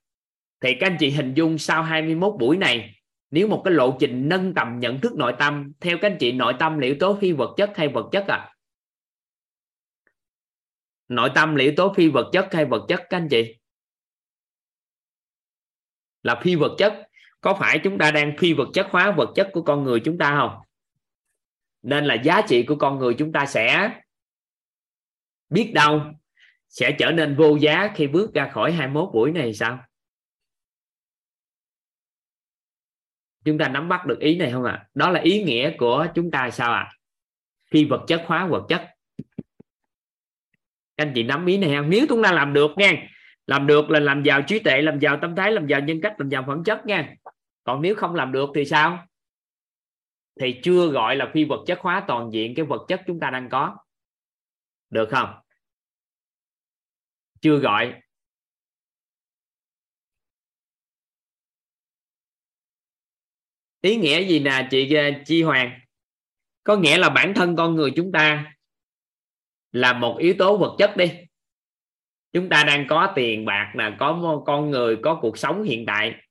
thì các anh chị hình dung sau 21 buổi này, nếu một cái lộ trình nâng tầm nhận thức nội tâm, theo các anh chị, nội tâm liệu tố phi vật chất hay vật chất à? Nội tâm liệu tố phi vật chất hay vật chất các anh chị? Là phi vật chất có phải chúng ta đang phi vật chất hóa vật chất của con người chúng ta không? Nên là giá trị của con người chúng ta sẽ biết đâu, sẽ trở nên vô giá khi bước ra khỏi 21 buổi này sao? Chúng ta nắm bắt được ý này không ạ? À? đó là ý nghĩa của chúng ta sao ạ? À? phi vật chất hóa vật chất. Các anh chị nắm ý này không? Nếu chúng ta làm được nha, làm được là làm giàu trí tuệ, làm giàu tâm thái, làm giàu nhân cách, làm giàu phẩm chất nha còn nếu không làm được thì sao? Thì chưa gọi là phi vật chất hóa toàn diện cái vật chất chúng ta đang có. Được không? Chưa gọi. Ý nghĩa gì nè, chị ờ, chi hoàng? Có nghĩa là bản thân con người chúng ta là một yếu tố vật chất đi. Chúng ta đang có tiền bạc là có con người, có cuộc sống hiện tại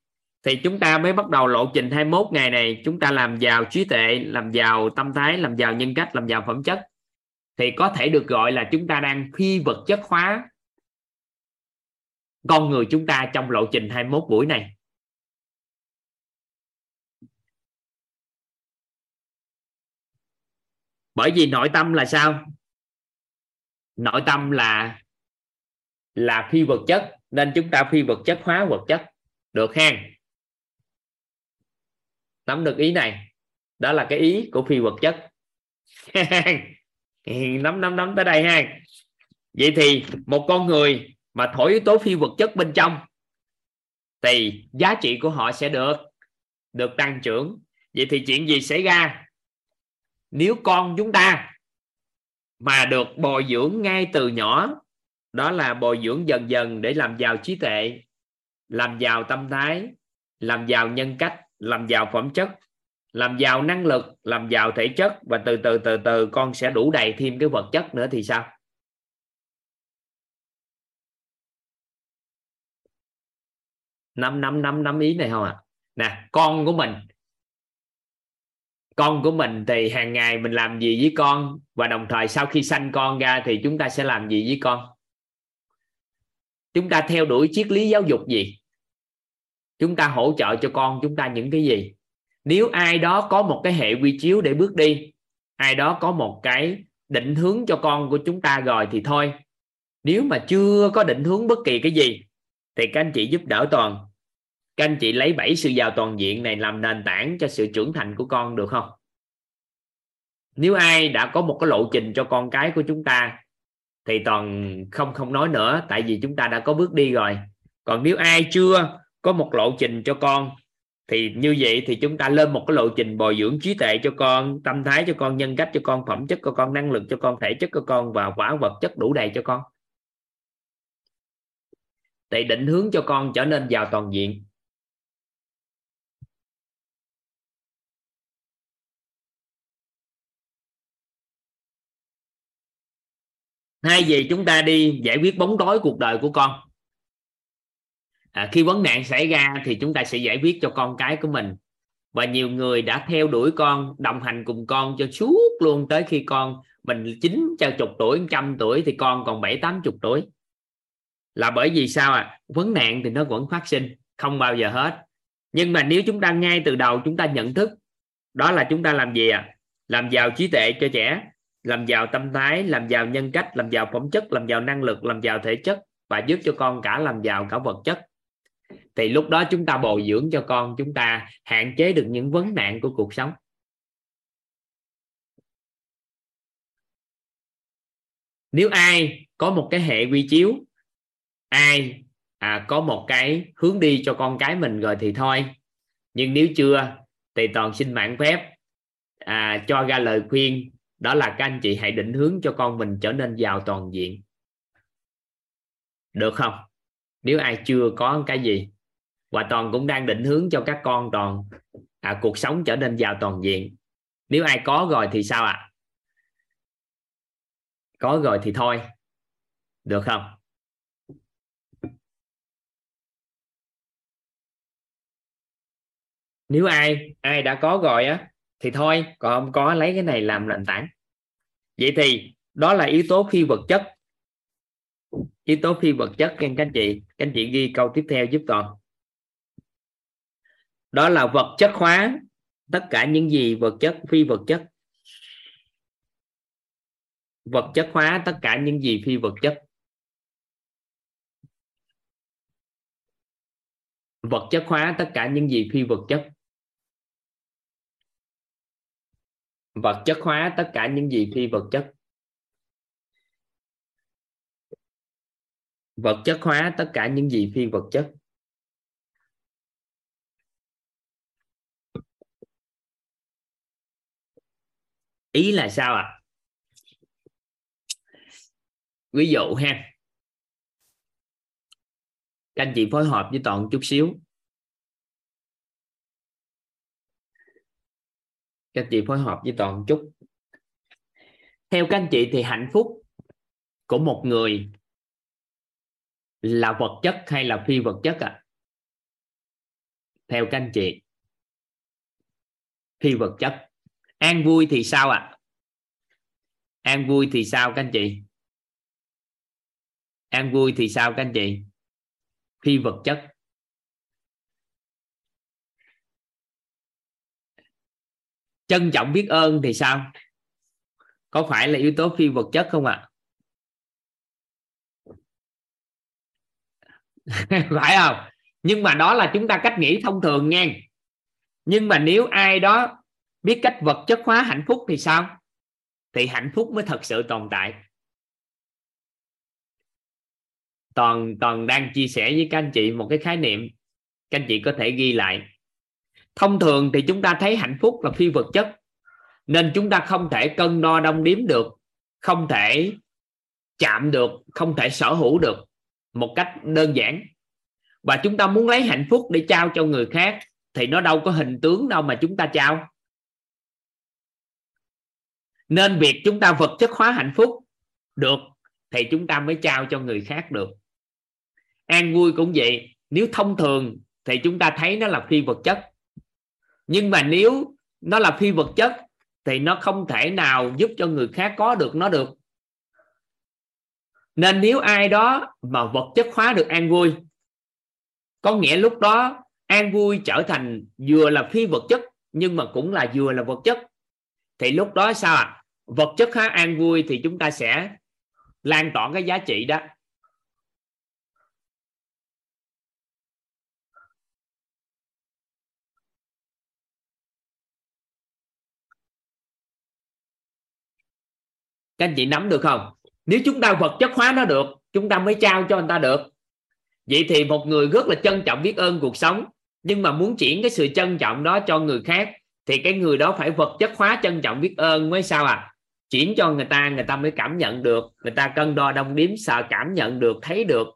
thì chúng ta mới bắt đầu lộ trình 21 ngày này. Chúng ta làm giàu trí tuệ, làm giàu tâm thái, làm giàu nhân cách, làm giàu phẩm chất. Thì có thể được gọi là chúng ta đang phi vật chất hóa con người chúng ta trong lộ trình 21 buổi này. Bởi vì nội tâm là sao? Nội tâm là là phi vật chất. Nên chúng ta phi vật chất hóa vật chất. Được ha nắm được ý này, đó là cái ý của phi vật chất. Nắm nắm nắm tới đây ha. Vậy thì một con người mà thổi yếu tố phi vật chất bên trong, thì giá trị của họ sẽ được được tăng trưởng. Vậy thì chuyện gì xảy ra? Nếu con chúng ta mà được bồi dưỡng ngay từ nhỏ, đó là bồi dưỡng dần dần để làm giàu trí tuệ, làm giàu tâm thái, làm giàu nhân cách làm giàu phẩm chất, làm giàu năng lực, làm giàu thể chất và từ từ từ từ con sẽ đủ đầy thêm cái vật chất nữa thì sao? Năm năm năm năm ý này không ạ? À? nè, con của mình. Con của mình thì hàng ngày mình làm gì với con và đồng thời sau khi sanh con ra thì chúng ta sẽ làm gì với con? Chúng ta theo đuổi triết lý giáo dục gì? Chúng ta hỗ trợ cho con chúng ta những cái gì? Nếu ai đó có một cái hệ quy chiếu để bước đi, ai đó có một cái định hướng cho con của chúng ta rồi thì thôi. Nếu mà chưa có định hướng bất kỳ cái gì, thì các anh chị giúp đỡ toàn. Các anh chị lấy bảy sự giàu toàn diện này làm nền tảng cho sự trưởng thành của con được không? Nếu ai đã có một cái lộ trình cho con cái của chúng ta, thì toàn không không nói nữa, tại vì chúng ta đã có bước đi rồi. Còn nếu ai chưa có một lộ trình cho con. Thì như vậy thì chúng ta lên một cái lộ trình bồi dưỡng trí tuệ cho con, tâm thái cho con, nhân cách cho con, phẩm chất cho con, năng lực cho con, thể chất cho con và quả vật chất đủ đầy cho con. Để định hướng cho con trở nên giàu toàn diện. Hay gì chúng ta đi giải quyết bóng tối cuộc đời của con à, khi vấn nạn xảy ra thì chúng ta sẽ giải quyết cho con cái của mình. Và nhiều người đã theo đuổi con đồng hành cùng con cho suốt luôn tới khi con mình chín cho chục tuổi trăm tuổi thì con còn bảy tám chục tuổi. Là bởi vì sao à vấn nạn thì nó vẫn phát sinh không bao giờ hết. Nhưng mà nếu chúng ta ngay từ đầu chúng ta nhận thức đó là chúng ta làm gì à làm giàu trí tuệ cho trẻ làm giàu tâm thái làm giàu nhân cách làm giàu phẩm chất làm giàu năng lực làm giàu thể chất và giúp cho con cả làm giàu cả vật chất thì lúc đó chúng ta bồi dưỡng cho con chúng ta hạn chế được những vấn nạn của cuộc sống. Nếu ai có một cái hệ quy chiếu ai à, có một cái hướng đi cho con cái mình rồi thì thôi. Nhưng nếu chưa thì toàn xin mạng phép à, cho ra lời khuyên. Đó là các anh chị hãy định hướng cho con mình trở nên giàu toàn diện. Được không? Nếu ai chưa có cái gì và toàn cũng đang định hướng cho các con toàn à, cuộc sống trở nên giàu toàn diện. Nếu ai có rồi thì sao ạ? À? có rồi thì thôi. Được không? Nếu ai ai đã có rồi á thì thôi. Còn không có lấy cái này làm nền tảng. Vậy thì đó là yếu tố phi vật chất yếu tố phi vật chất, các anh chị. Các anh chị ghi câu tiếp theo giúp toàn đó là vật chất hóa. Tất cả những gì vật chất, phi vật chất. Vật chất hóa, tất cả những gì phi vật chất. Vật chất hóa, tất cả những gì phi vật chất. Vật chất hóa, tất cả những gì phi vật chất. Vật chất hóa tất cả những gì phi vật chất. Ý là sao ạ? À? ví dụ ha. Các anh chị phối hợp với toàn chút xíu. Các anh chị phối hợp với toàn chút. Theo các anh chị thì hạnh phúc của một người là vật chất hay là phi vật chất ạ à? theo các anh chị phi vật chất an vui thì sao ạ à? an vui thì sao các anh chị an vui thì sao các anh chị phi vật chất trân trọng biết ơn thì sao có phải là yếu tố phi vật chất không ạ à? phải không? Nhưng mà đó là chúng ta cách nghĩ thông thường nha. Nhưng mà nếu ai đó biết cách vật chất hóa hạnh phúc thì sao? Thì hạnh phúc mới thật sự tồn tại. Toàn toàn đang chia sẻ với các anh chị một cái khái niệm, các anh chị có thể ghi lại. Thông thường thì chúng ta thấy hạnh phúc là phi vật chất, nên chúng ta không thể cân đo đong đếm được, không thể chạm được, không thể sở hữu được một cách đơn giản. Và chúng ta muốn lấy hạnh phúc để trao cho người khác thì nó đâu có hình tướng đâu mà chúng ta trao. Nên việc chúng ta vật chất hóa hạnh phúc được thì chúng ta mới trao cho người khác được. An vui cũng vậy, nếu thông thường thì chúng ta thấy nó là phi vật chất. Nhưng mà nếu nó là phi vật chất thì nó không thể nào giúp cho người khác có được nó được nên nếu ai đó mà vật chất hóa được an vui, có nghĩa lúc đó an vui trở thành vừa là phi vật chất, nhưng mà cũng là vừa là vật chất, thì lúc đó sao ạ à? vật chất hóa an vui thì chúng ta sẽ lan tỏa cái giá trị đó các anh chị nắm được không nếu chúng ta vật chất hóa nó được, chúng ta mới trao cho người ta được. Vậy thì một người rất là trân trọng biết ơn cuộc sống, nhưng mà muốn chuyển cái sự trân trọng đó cho người khác, thì cái người đó phải vật chất hóa trân trọng biết ơn mới sao à? Chuyển cho người ta người ta mới cảm nhận được, người ta cân đo đong đếm sợ cảm nhận được, thấy được.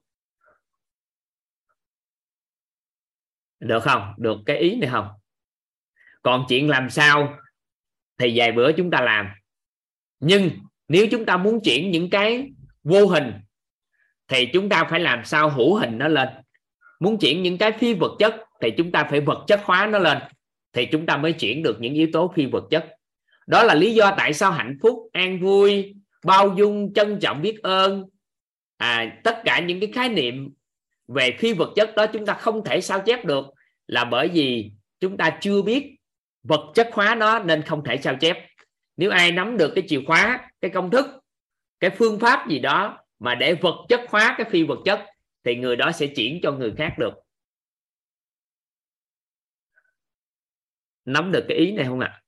Được không? Được cái ý này không? Còn chuyện làm sao thì vài bữa chúng ta làm. Nhưng nếu chúng ta muốn chuyển những cái vô hình thì chúng ta phải làm sao hữu hình nó lên? Muốn chuyển những cái phi vật chất thì chúng ta phải vật chất hóa nó lên thì chúng ta mới chuyển được những yếu tố phi vật chất. Đó là lý do tại sao hạnh phúc an vui bao dung trân trọng biết ơn à, tất cả những cái khái niệm về phi vật chất đó chúng ta không thể sao chép được. Là bởi vì chúng ta chưa biết vật chất hóa nó nên không thể sao chép nếu ai nắm được cái chìa khóa, cái công thức, cái phương pháp gì đó mà để vật chất hóa cái phi vật chất, thì người đó sẽ chuyển cho người khác được. Nắm được cái ý này không ạ?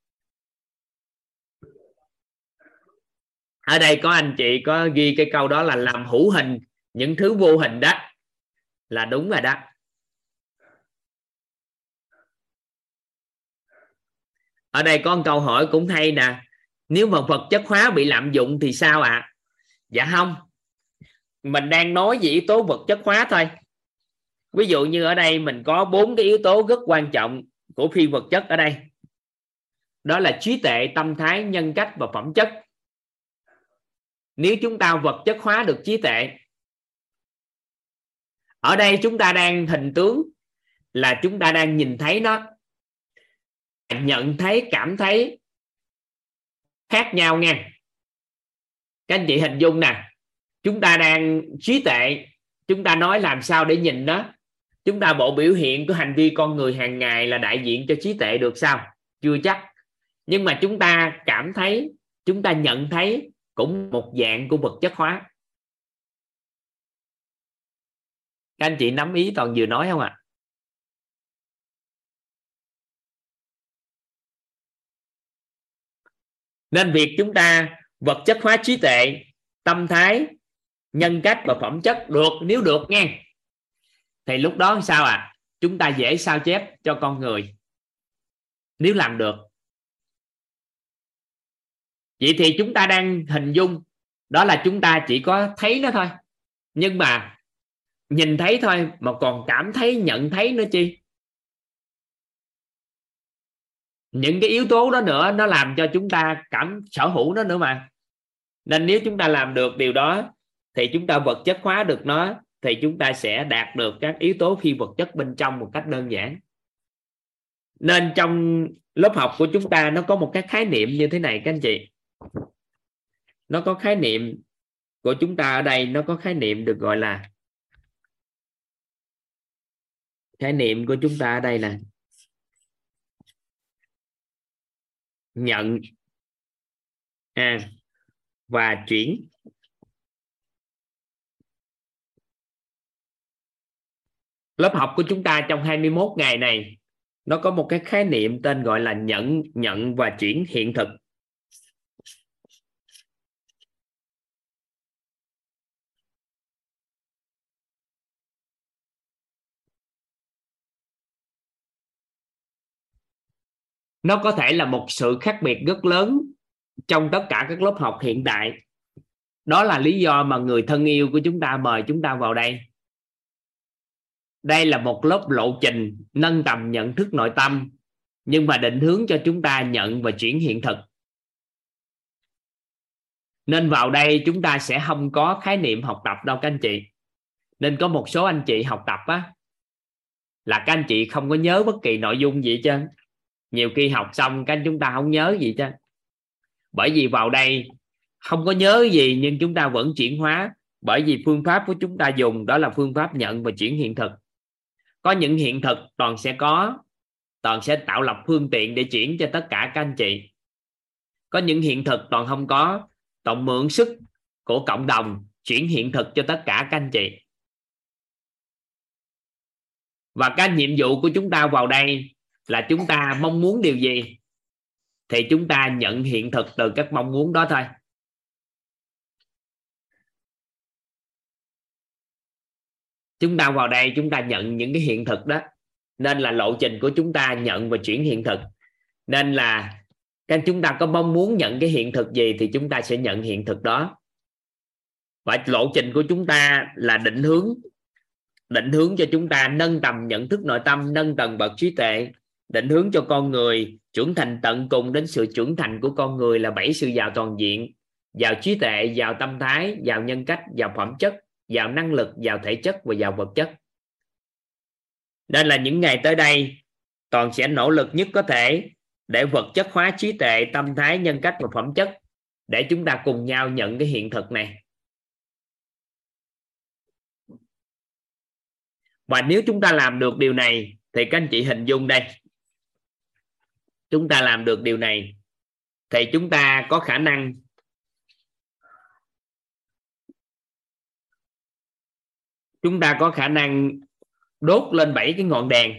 À? ở đây có anh chị có ghi cái câu đó là làm hữu hình những thứ vô hình đó. Là đúng rồi đó. Ở đây có một câu hỏi cũng hay nè nếu mà vật chất hóa bị lạm dụng thì sao ạ? À? dạ không. Mình đang nói về yếu tố vật chất hóa thôi. Ví dụ như ở đây mình có bốn cái yếu tố rất quan trọng của phi vật chất ở đây. Đó là trí tuệ, tâm thái, nhân cách và phẩm chất. Nếu chúng ta vật chất hóa được trí tuệ, ở đây chúng ta đang hình tướng là chúng ta đang nhìn thấy nó, nhận thấy, cảm thấy khác nhau nha. Các anh chị hình dung nè chúng ta đang trí tệ, chúng ta nói làm sao để nhìn nó? Chúng ta bộ biểu hiện của hành vi con người hàng ngày là đại diện cho trí tệ được sao? Chưa chắc. Nhưng mà chúng ta cảm thấy chúng ta nhận thấy cũng một dạng của vật chất hóa. Các anh chị nắm ý toàn vừa nói không ạ? à? Nên việc chúng ta vật chất hóa trí tuệ, tâm thái, nhân cách và phẩm chất được, nếu được nghe thì lúc đó sao à? Chúng ta dễ sao chép cho con người. Nếu làm được. Vậy thì chúng ta đang hình dung, đó là chúng ta chỉ có thấy nó thôi. Nhưng mà nhìn thấy thôi, mà còn cảm thấy, nhận thấy nữa chi? Những cái yếu tố đó nữa, nó làm cho chúng ta cảm sở hữu nó nữa mà. Nên nếu chúng ta làm được điều đó, thì chúng ta vật chất hóa được nó, thì chúng ta sẽ đạt được các yếu tố phi vật chất bên trong một cách đơn giản. Nên trong lớp học của chúng ta, nó có một cái khái niệm như thế này, các anh chị. Nó có khái niệm của chúng ta ở đây, nó có khái niệm được gọi là khái niệm của chúng ta ở đây là nhận. À, và chuyển. Lớp học của chúng ta trong 21 ngày này nó có một cái khái niệm tên gọi là nhận nhận và chuyển hiện thực. Nó có thể là một sự khác biệt rất lớn trong tất cả các lớp học hiện tại đó là lý do mà người thân yêu của chúng ta mời chúng ta vào đây. Đây là một lớp lộ trình nâng tầm nhận thức nội tâm, nhưng mà định hướng cho chúng ta nhận và chuyển hiện thực. Nên vào đây chúng ta sẽ không có khái niệm học tập đâu các anh chị. Nên có một số anh chị học tập á, là các anh chị không có nhớ bất kỳ nội dung gì chứ nhiều khi học xong các chúng ta không nhớ gì chứ. Bởi vì vào đây không có nhớ gì nhưng chúng ta vẫn chuyển hóa. Bởi vì phương pháp của chúng ta dùng đó là phương pháp nhận và chuyển hiện thực. Có những hiện thực toàn sẽ có, toàn sẽ tạo lập phương tiện để chuyển cho tất cả các anh chị. Có những hiện thực toàn không có, toàn mượn sức của cộng đồng chuyển hiện thực cho tất cả các anh chị. Và cái nhiệm vụ của chúng ta vào đây là chúng ta mong muốn điều gì thì chúng ta nhận hiện thực từ các mong muốn đó thôi. Chúng ta vào đây chúng ta nhận những cái hiện thực đó. Nên là lộ trình của chúng ta nhận và chuyển hiện thực. Nên là các chúng ta có mong muốn nhận cái hiện thực gì thì chúng ta sẽ nhận hiện thực đó. Và lộ trình của chúng ta là định hướng định hướng cho chúng ta nâng tầm nhận thức nội tâm, nâng tầng bậc trí tuệ định hướng cho con người, trưởng thành tận cùng đến sự trưởng thành của con người là bảy sự giàu toàn diện. Giàu trí tuệ, giàu tâm thái, giàu nhân cách, giàu phẩm chất, giàu năng lực, giàu thể chất và giàu vật chất. Nên là những ngày tới đây, toàn sẽ nỗ lực nhất có thể để vật chất hóa trí tuệ, tâm thái, nhân cách và phẩm chất để chúng ta cùng nhau nhận cái hiện thực này. Và nếu chúng ta làm được điều này, thì các anh chị hình dung đây chúng ta làm được điều này, thì chúng ta có khả năng chúng ta có khả năng đốt lên bảy cái ngọn đèn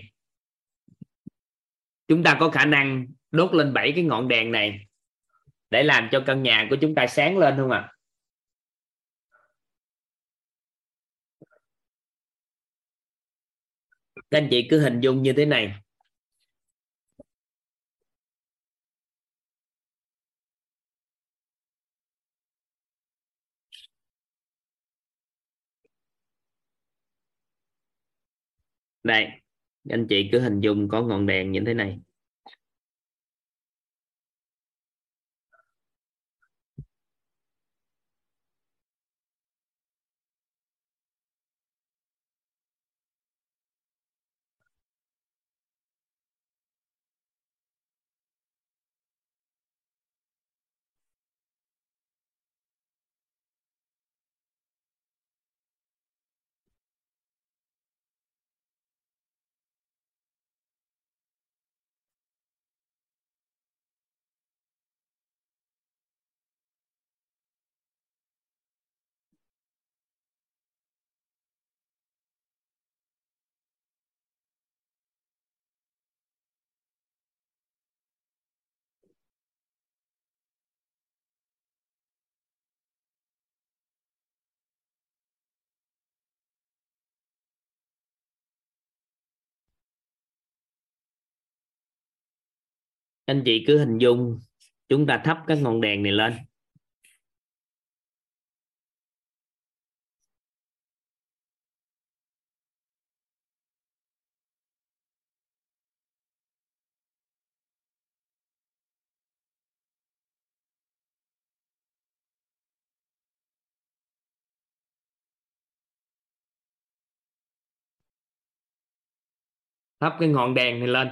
chúng ta có khả năng đốt lên bảy cái ngọn đèn này để làm cho căn nhà của chúng ta sáng lên không ạ à? các anh chị cứ hình dung như thế này đây anh chị cứ hình dung có ngọn đèn như thế này. Anh chị cứ hình dung, chúng ta thắp các ngọn đèn này lên. Thắp cái ngọn đèn này lên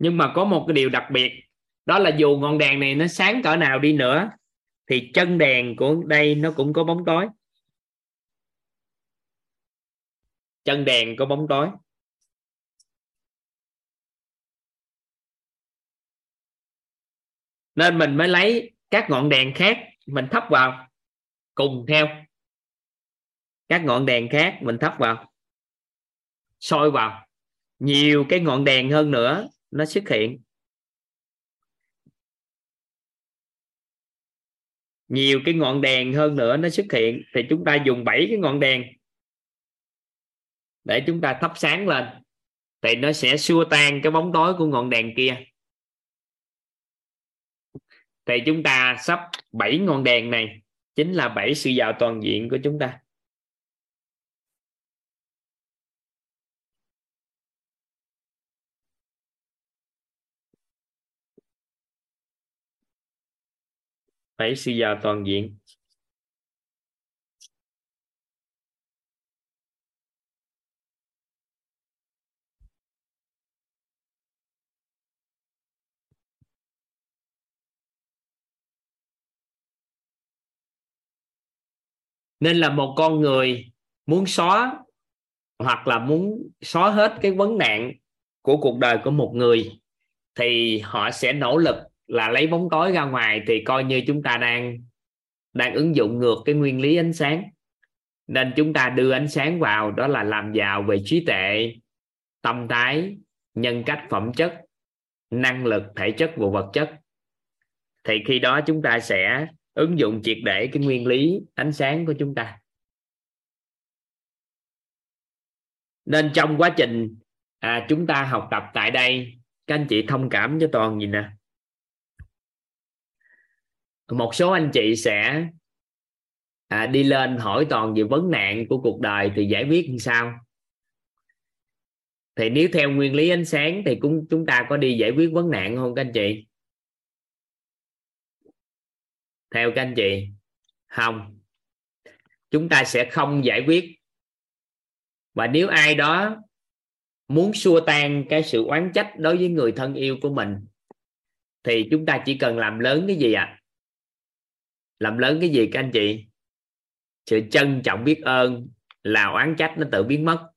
nhưng mà có một cái điều đặc biệt, đó là dù ngọn đèn này nó sáng cỡ nào đi nữa, thì chân đèn của đây nó cũng có bóng tối. Chân đèn có bóng tối. Nên mình mới lấy các ngọn đèn khác, mình thắp vào, cùng theo. Các ngọn đèn khác mình thắp vào, soi vào. Nhiều cái ngọn đèn hơn nữa nó xuất hiện. Nhiều cái ngọn đèn hơn nữa nó xuất hiện, thì chúng ta dùng 7 cái ngọn đèn để chúng ta thắp sáng lên, thì nó sẽ xua tan cái bóng tối của ngọn đèn kia. Thì chúng ta sắp 7 ngọn đèn này chính là bảy sự giàu toàn diện của chúng ta. Phải suy giàu toàn diện. Nên là một con người muốn xóa hoặc là muốn xóa hết cái vấn nạn của cuộc đời của một người thì họ sẽ nỗ lực là lấy bóng tối ra ngoài thì coi như chúng ta đang đang ứng dụng ngược cái nguyên lý ánh sáng. Nên chúng ta đưa ánh sáng vào đó là làm giàu về trí tuệ tâm thái nhân cách phẩm chất năng lực thể chất và vật chất. Thì khi đó chúng ta sẽ ứng dụng triệt để cái nguyên lý ánh sáng của chúng ta. Nên trong quá trình à, chúng ta học tập tại đây các anh chị thông cảm cho toàn gì nè một số anh chị sẽ à, đi lên hỏi toàn về vấn nạn của cuộc đời thì giải quyết như sao? Thì nếu theo nguyên lý ánh sáng thì cũng chúng ta có đi giải quyết vấn nạn không các anh chị? Theo các anh chị không. Chúng ta sẽ không giải quyết. Và nếu ai đó muốn xua tan cái sự oán trách đối với người thân yêu của mình thì chúng ta chỉ cần làm lớn cái gì ạ? à? Làm lớn cái gì các anh chị? Sự trân trọng biết ơn là oán trách nó tự biến mất.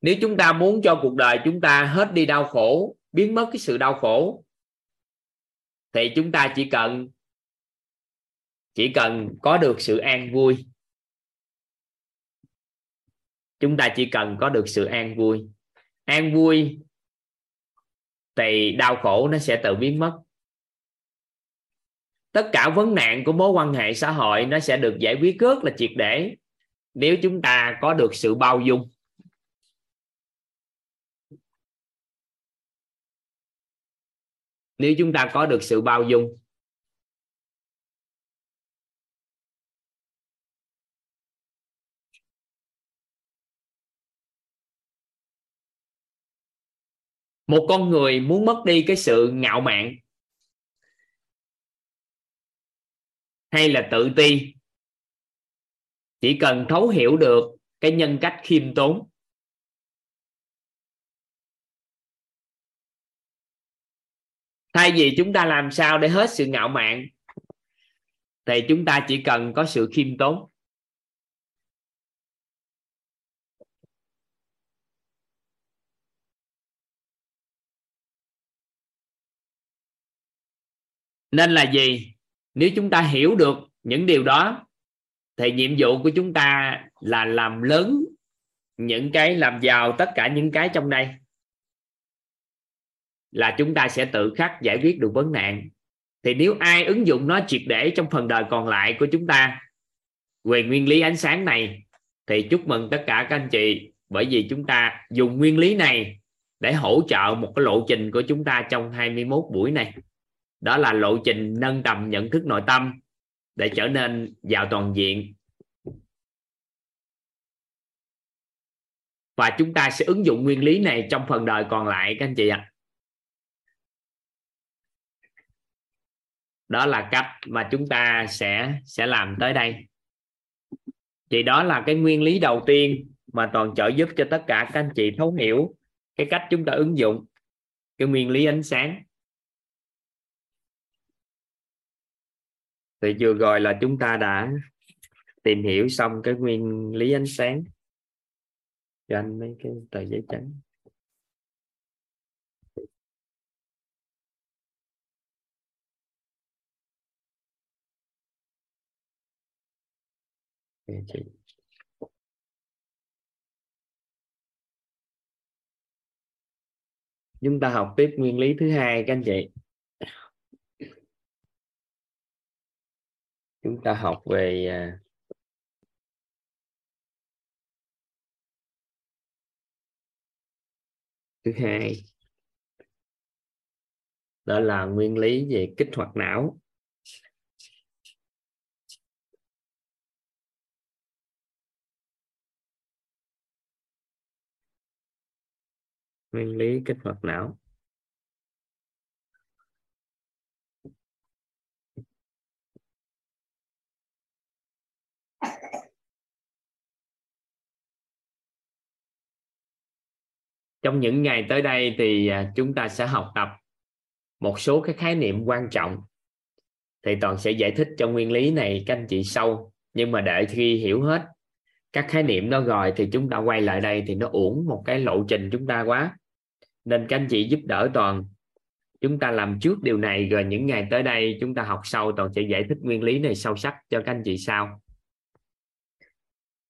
Nếu chúng ta muốn cho cuộc đời chúng ta hết đi đau khổ, biến mất cái sự đau khổ, thì chúng ta chỉ cần chỉ cần có được sự an vui. Chúng ta chỉ cần có được sự an vui. An vui thì đau khổ nó sẽ tự biến mất tất cả vấn nạn của mối quan hệ xã hội nó sẽ được giải quyết rất là triệt để nếu chúng ta có được sự bao dung. Nếu chúng ta có được sự bao dung. Một con người muốn mất đi cái sự ngạo mạn. Hay là tự ti? Chỉ cần thấu hiểu được cái nhân cách khiêm tốn. Thay vì chúng ta làm sao để hết sự ngạo mạn, thì chúng ta chỉ cần có sự khiêm tốn. Nên là gì? Nếu chúng ta hiểu được những điều đó, thì nhiệm vụ của chúng ta là làm lớn những cái, làm giàu tất cả những cái trong đây, là chúng ta sẽ tự khắc giải quyết được vấn nạn. Thì nếu ai ứng dụng nó triệt để trong phần đời còn lại của chúng ta, về nguyên lý ánh sáng này, thì chúc mừng tất cả các anh chị, bởi vì chúng ta dùng nguyên lý này để hỗ trợ một cái lộ trình của chúng ta trong 21 buổi này đó là lộ trình nâng tầm nhận thức nội tâm để trở nên giàu toàn diện. Và chúng ta sẽ ứng dụng nguyên lý này trong phần đời còn lại, các anh chị ạ. Đó là cách mà chúng ta sẽ sẽ làm tới đây. Thì đó là cái nguyên lý đầu tiên mà toàn trợ giúp cho tất cả các anh chị thấu hiểu cái cách chúng ta ứng dụng cái nguyên lý ánh sáng. Thì vừa rồi là chúng ta đã tìm hiểu xong cái nguyên lý ánh sáng. Cho anh mấy cái tờ giấy trắng. Chị. Chúng ta học tiếp nguyên lý thứ hai các anh chị. Chúng ta học về à, thứ hai. Đó là nguyên lý về kích hoạt não. Nguyên lý kích hoạt não. Trong những ngày tới đây thì à, chúng ta sẽ học tập một số cái khái niệm quan trọng. Thì toàn sẽ giải thích cho nguyên lý này các anh chị sâu nhưng mà để khi hiểu hết các khái niệm đó rồi thì chúng ta quay lại đây thì nó uổng một cái lộ trình chúng ta quá. Nên các anh chị giúp đỡ toàn, chúng ta làm trước điều này, rồi những ngày tới đây chúng ta học sau, toàn sẽ giải thích nguyên lý này sâu sắc cho các anh chị sau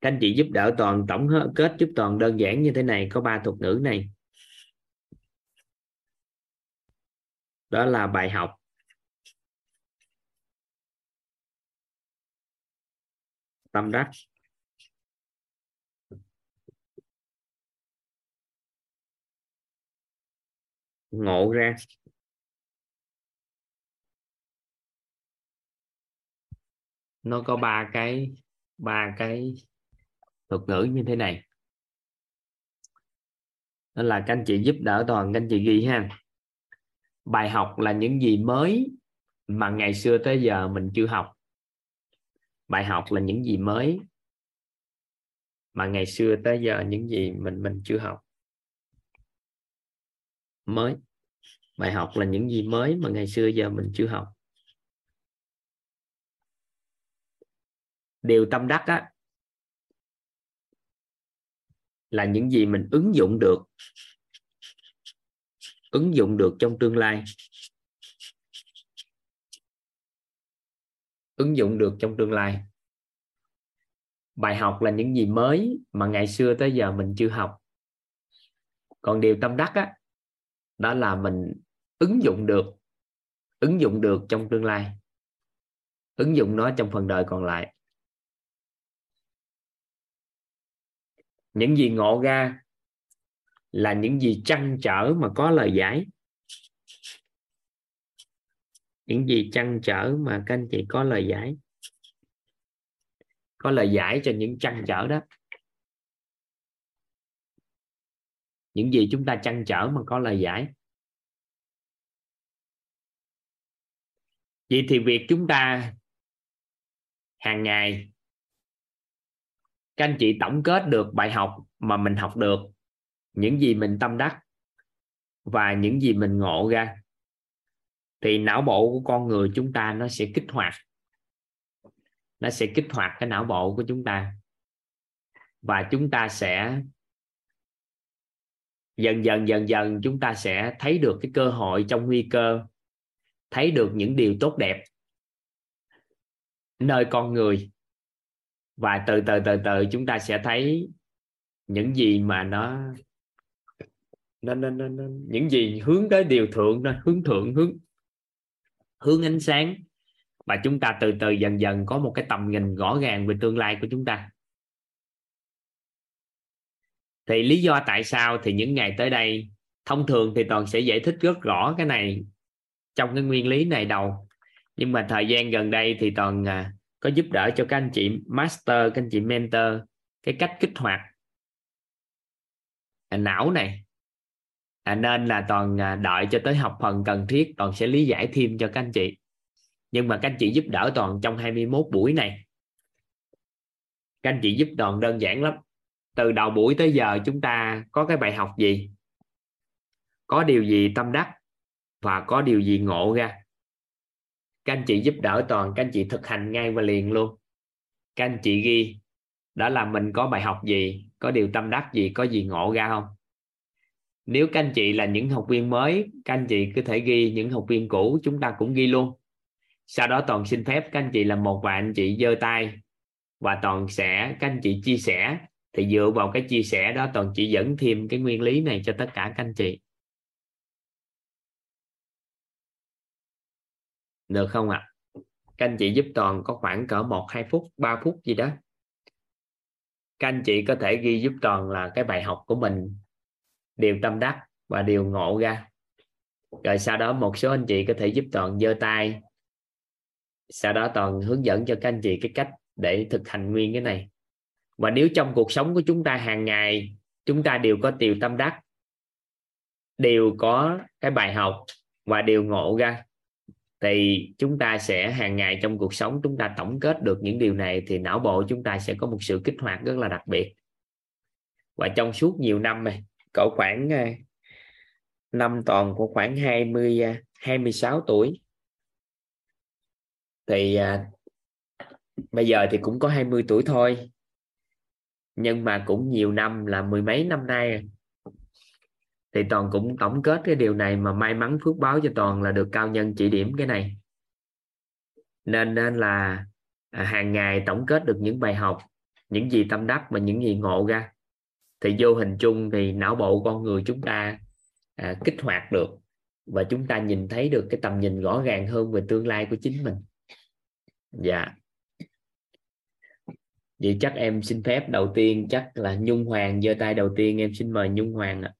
các anh chị giúp đỡ toàn tổng kết giúp toàn đơn giản như thế này, có ba thuật ngữ này. Đó là bài học. Tâm đắc. Ngộ ra. Nó có ba cái ba cái thuật ngữ như thế này. Đó là các anh chị giúp đỡ toàn, các anh chị ghi ha. Bài học là những gì mới mà ngày xưa tới giờ mình chưa học. Bài học là những gì mới mà ngày xưa tới giờ những gì mình mình chưa học. Mới. Bài học là những gì mới mà ngày xưa giờ mình chưa học. Điều tâm đắc á là những gì mình ứng dụng được, ứng dụng được trong tương lai. Ứng dụng được trong tương lai. Bài học là những gì mới mà ngày xưa tới giờ mình chưa học. Còn điều tâm đắc á, đó là mình ứng dụng được, ứng dụng được trong tương lai. Ứng dụng nó trong phần đời còn lại. Những gì ngộ ra là những gì trăn trở mà có lời giải. Những gì trăn trở mà các anh chị có lời giải. Có lời giải cho những trăn trở đó. Những gì chúng ta trăn trở mà có lời giải. Vậy thì việc chúng ta hàng ngày các anh chị tổng kết được bài học mà mình học được, những gì mình tâm đắc và những gì mình ngộ ra, thì não bộ của con người chúng ta nó sẽ kích hoạt. Nó sẽ kích hoạt cái não bộ của chúng ta. Và chúng ta sẽ dần dần dần dần chúng ta sẽ thấy được cái cơ hội trong nguy cơ, thấy được những điều tốt đẹp nơi con người và từ từ từ từ chúng ta sẽ thấy những gì mà nó nó, nó, nó, nó những gì hướng tới điều thượng nó hướng thượng hướng hướng ánh sáng. Và chúng ta từ từ dần dần có một cái tầm nhìn rõ ràng về tương lai của chúng ta. Thì lý do tại sao thì những ngày tới đây thông thường thì toàn sẽ giải thích rất rõ cái này trong cái nguyên lý này đầu. Nhưng mà thời gian gần đây thì toàn à, có giúp đỡ cho các anh chị master các anh chị mentor cái cách kích hoạt à, não này. À, nên là toàn à, đợi cho tới học phần cần thiết toàn sẽ lý giải thêm cho các anh chị. Nhưng mà các anh chị giúp đỡ toàn trong 21 buổi này. Các anh chị giúp toàn đơn giản lắm. Từ đầu buổi tới giờ chúng ta có cái bài học gì? Có điều gì tâm đắc và có điều gì ngộ ra? Các anh chị giúp đỡ toàn, các anh chị thực hành ngay và liền luôn. Các anh chị ghi đó là mình có bài học gì, có điều tâm đắc gì, có gì ngộ ra không? Nếu các anh chị là những học viên mới, các anh chị có thể ghi những học viên cũ, chúng ta cũng ghi luôn. Sau đó toàn xin phép các anh chị là một vài anh chị giơ tay, và toàn sẽ, các anh chị chia sẻ. Thì dựa vào cái chia sẻ đó, toàn chỉ dẫn thêm cái nguyên lý này cho tất cả các anh chị. Được không ạ? À? các anh chị giúp toàn có khoảng cỡ một, hai phút 3 phút gì đó. Các anh chị có thể ghi giúp toàn là cái bài học của mình. Điều tâm đắc và điều ngộ ra. Rồi sau đó một số anh chị có thể giúp toàn giơ tay. Sau đó toàn hướng dẫn cho các anh chị cái cách để thực hành nguyên cái này. Và nếu trong cuộc sống của chúng ta hàng ngày, chúng ta đều có điều tâm đắc, đều có cái bài học và đều ngộ ra thì chúng ta sẽ hàng ngày trong cuộc sống chúng ta tổng kết được những điều này thì não bộ chúng ta sẽ có một sự kích hoạt rất là đặc biệt. Và trong suốt nhiều năm này cỡ khoảng ờ, năm toàn của khoảng 20 26 ờ, tuổi. Thì à, bây giờ thì cũng có 20 tuổi thôi. Nhưng mà cũng nhiều năm là mười mấy năm nay thì toàn cũng tổng kết cái điều này mà may mắn phước báo cho toàn là được cao nhân chỉ điểm cái này. Nên nên là à, hàng ngày tổng kết được những bài học những gì tâm đắc và những gì ngộ ra. Thì vô hình chung thì não bộ con người chúng ta à, kích hoạt được và chúng ta nhìn thấy được cái tầm nhìn rõ ràng hơn về tương lai của chính mình. Dạ. Vậy chắc em xin phép đầu tiên chắc là nhung hoàng giơ tay đầu tiên em xin mời nhung hoàng ạ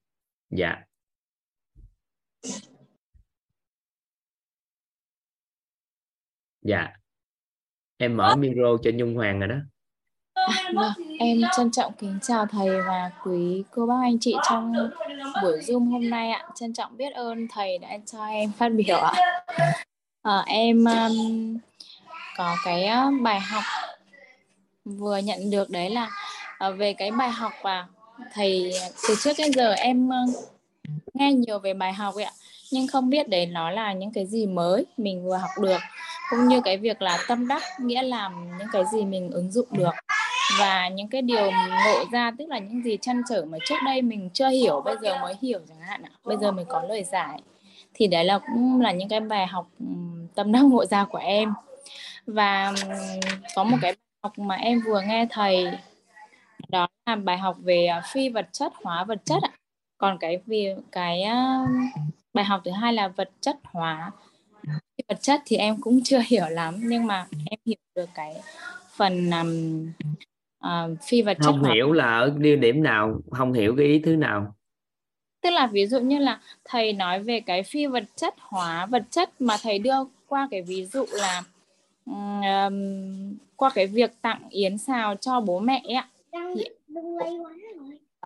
dạ dạ em mở micro cho nhung hoàng rồi đó
à, em trân trọng kính chào thầy và quý cô bác anh chị trong buổi Zoom hôm nay ạ. Trân trọng biết ơn thầy đã cho em phát biểu ạ. À, em um, có cái um, bài học vừa nhận được đấy là uh, về cái bài học và thầy, từ trước đến giờ em ờ, nghe nhiều về bài học ạ. Nhưng không biết đấy nó là những cái gì mới mình vừa học được, cũng như cái việc là tâm đắc, nghĩa làm những cái gì mình ứng dụng được. Và những cái điều ngộ ra, tức là những gì chăn trở mà trước đây mình chưa hiểu, bây giờ mới hiểu chẳng hạn ạ. Bây giờ mình có lời giải. Thì đấy là cũng là những cái bài học tâm đắc ngộ ra của em. Và có một cái bài học mà em vừa nghe thầy đó là bài học về à, phi vật chất hóa vật chất ạ. Còn cái vì cái bài học thứ hai là vật chất hóa. Vật chất thì em cũng chưa hiểu lắm nhưng mà em hiểu được cái phần um, uh, phi vật chất
không hóa. hiểu là ở điểm nào không hiểu cái ý thứ nào.
Tức là ví dụ như là thầy nói về cái phi vật chất hóa vật chất mà thầy đưa qua cái ví dụ là um, qua cái việc tặng yến xào cho bố mẹ ấy, thì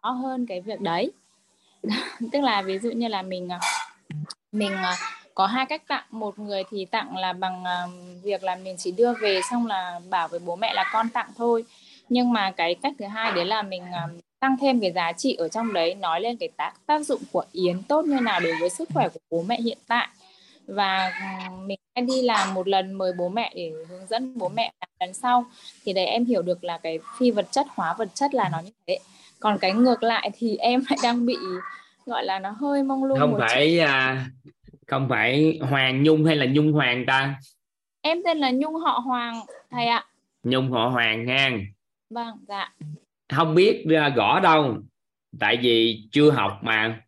rõ hơn cái việc đấy. Tức là ví dụ như là mình à, mình à, có hai cách tặng. Một người thì tặng là bằng à, việc là mình chỉ đưa về xong là bảo với bố mẹ là con tặng thôi. Nhưng mà cái cách thứ hai đấy là mình tăng thêm cái giá trị ở trong đấy nói lên cái tác tác dụng của yến tốt như nào đối với sức khỏe của bố mẹ hiện tại và mình sẽ đi làm một lần mời bố mẹ để hướng dẫn bố mẹ lần sau. Thì đấy em hiểu được là cái phi vật chất hóa vật chất là nó như thế. Còn cái ngược lại thì em lại đang bị gọi là nó hơi mong lung
không phải à, không phải Hoàng Nhung hay là Nhung Hoàng ta?
Em tên là Nhung họ Hoàng thầy ạ.
Nhung họ Hoàng ha.
Vâng dạ.
Không biết ra gõ đâu. Tại vì chưa học mà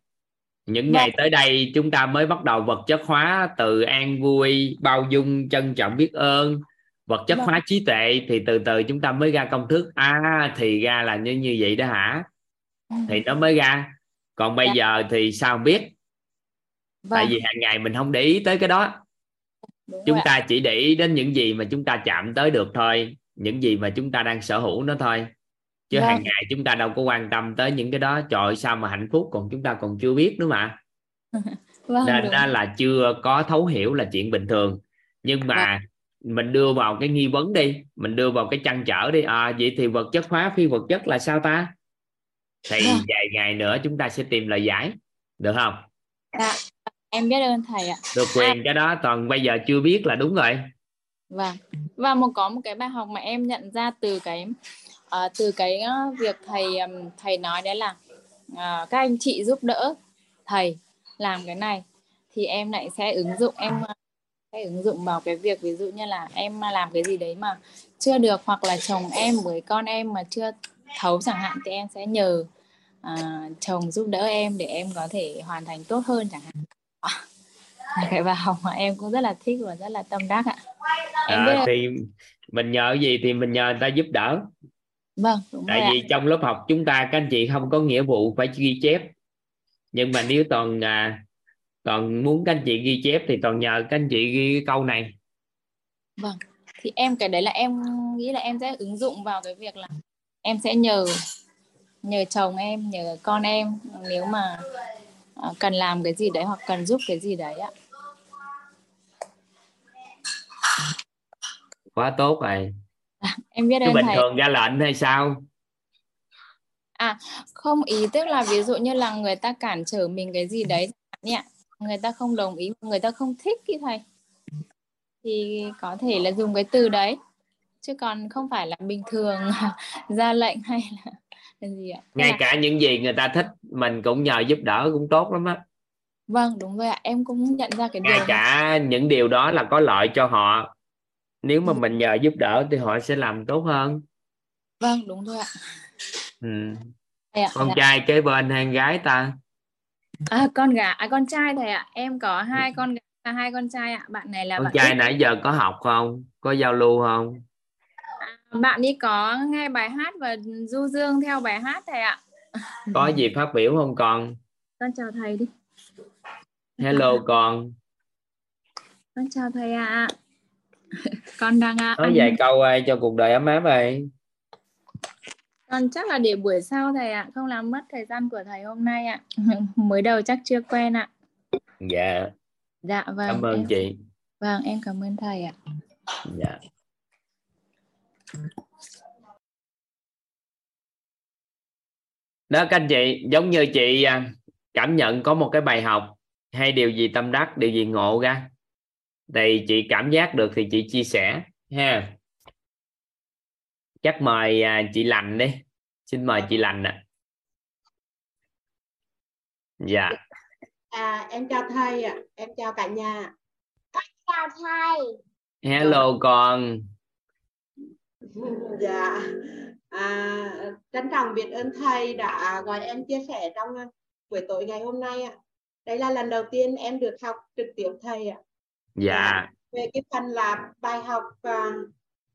những vâng. ngày tới đây chúng ta mới bắt đầu vật chất hóa từ an vui bao dung trân trọng biết ơn vật chất vâng. hóa trí tuệ thì từ từ chúng ta mới ra công thức à thì ra là như như vậy đó hả ừ. thì nó mới ra còn bây dạ. giờ thì sao biết vâng. tại vì hàng ngày mình không để ý tới cái đó Đúng chúng ta chỉ để ý đến những gì mà chúng ta chạm tới được thôi những gì mà chúng ta đang sở hữu nó thôi chứ vâng. hàng ngày chúng ta đâu có quan tâm tới những cái đó. Trời sao mà hạnh phúc còn chúng ta còn chưa biết nữa mà. Vâng, nên đó là chưa có thấu hiểu là chuyện bình thường. Nhưng mà vâng. mình đưa vào cái nghi vấn đi. Mình đưa vào cái trăn trở đi. À vậy thì vật chất hóa phi vật chất là sao ta? Thì vâng. vài ngày nữa chúng ta sẽ tìm lời giải. Được không?
Dạ em biết ơn thầy ạ.
Được quyền à. cái đó toàn bây giờ chưa biết là đúng rồi.
Vâng. Và một có một cái bài học mà em nhận ra từ cái uh, từ cái uh, việc thầy thầy nói đấy là uh, các anh chị giúp đỡ thầy làm cái này thì em lại sẽ ứng dụng em sẽ ứng dụng vào cái việc ví dụ như là em làm cái gì đấy mà chưa được hoặc là chồng em với con em mà chưa thấu chẳng hạn thì em sẽ nhờ uh, chồng giúp đỡ em để em có thể hoàn thành tốt hơn chẳng hạn. Cái bài học mà em cũng rất là thích và rất là tâm đắc ạ.
Em à, biết thì mình nhờ gì thì mình nhờ người ta giúp đỡ
vâng
đúng tại vì ạ. trong lớp học chúng ta các anh chị không có nghĩa vụ phải ghi chép. Nhưng mà nếu toàn à, toàn muốn các anh chị ghi chép thì toàn nhờ các anh chị ghi cái câu này.
Vâng thì em cái đấy là em nghĩ là em sẽ ứng dụng vào cái việc là em sẽ nhờ nhờ chồng em nhờ con em nếu mà à, cần làm cái gì đấy hoặc cần giúp cái gì đấy ạ.
Quá tốt rồi
à, em biết
Chứ bình thầy. thường ra lệnh hay sao?
À không ý tức là ví dụ như là người ta cản trở mình cái gì đấy nhỉ người ta không đồng ý người ta không thích cái thầy thì có thể là dùng cái từ đấy. Chứ còn không phải là bình thường ra lệnh hay là
gì ạ? Ngay cả những gì người ta thích mình cũng nhờ giúp đỡ cũng tốt lắm á.
Vâng đúng rồi ạ. Em cũng nhận ra cái
ngay
điều
cả này. những điều đó là có lợi cho họ nếu mà ừ. mình nhờ giúp đỡ thì họ sẽ làm tốt hơn.
Vâng đúng rồi ạ.
Ừ. ạ, con dạ. trai kế bên hay gái ta?
À con gà à con trai thầy ạ. Em có hai con gà à, hai con trai ạ. Bạn này là
con bạn trai nãy giờ có học không? Có giao lưu không?
Bạn đi có nghe bài hát và du dương theo bài hát thầy ạ.
Có gì phát biểu không con?
Con chào thầy đi.
Hello con.
Con chào thầy ạ con đang
ạ nói vài câu ai cho cuộc đời ấm áp vậy
con chắc là để buổi sau thầy ạ không làm mất thời gian của thầy hôm nay ạ. Mới đầu chắc chưa quen ạ.
Dạ.
Dạ vâng
cảm ơn
em...
chị.
Vâng em cảm ơn thầy ạ.
Dạ. Đó các anh chị giống như chị à, cảm nhận có một cái bài học. Hay điều gì tâm đắc điều gì ngộ ra thì chị cảm giác được thì chị chia sẻ ha. Chắc mời à, chị lành đi. Xin mời chị lành ạ. Dạ.
À, em chào thầy ạ. Em chào cả nhà.
Chào thầy.
Hello con.
Dạ. À, trân trọng biết ơn thầy đã gọi em chia sẻ trong buổi tối ngày hôm nay ạ. Đây là lần đầu tiên em được học trực tiếp thầy ạ
dạ. Ờ,
về cái phần là bài học à,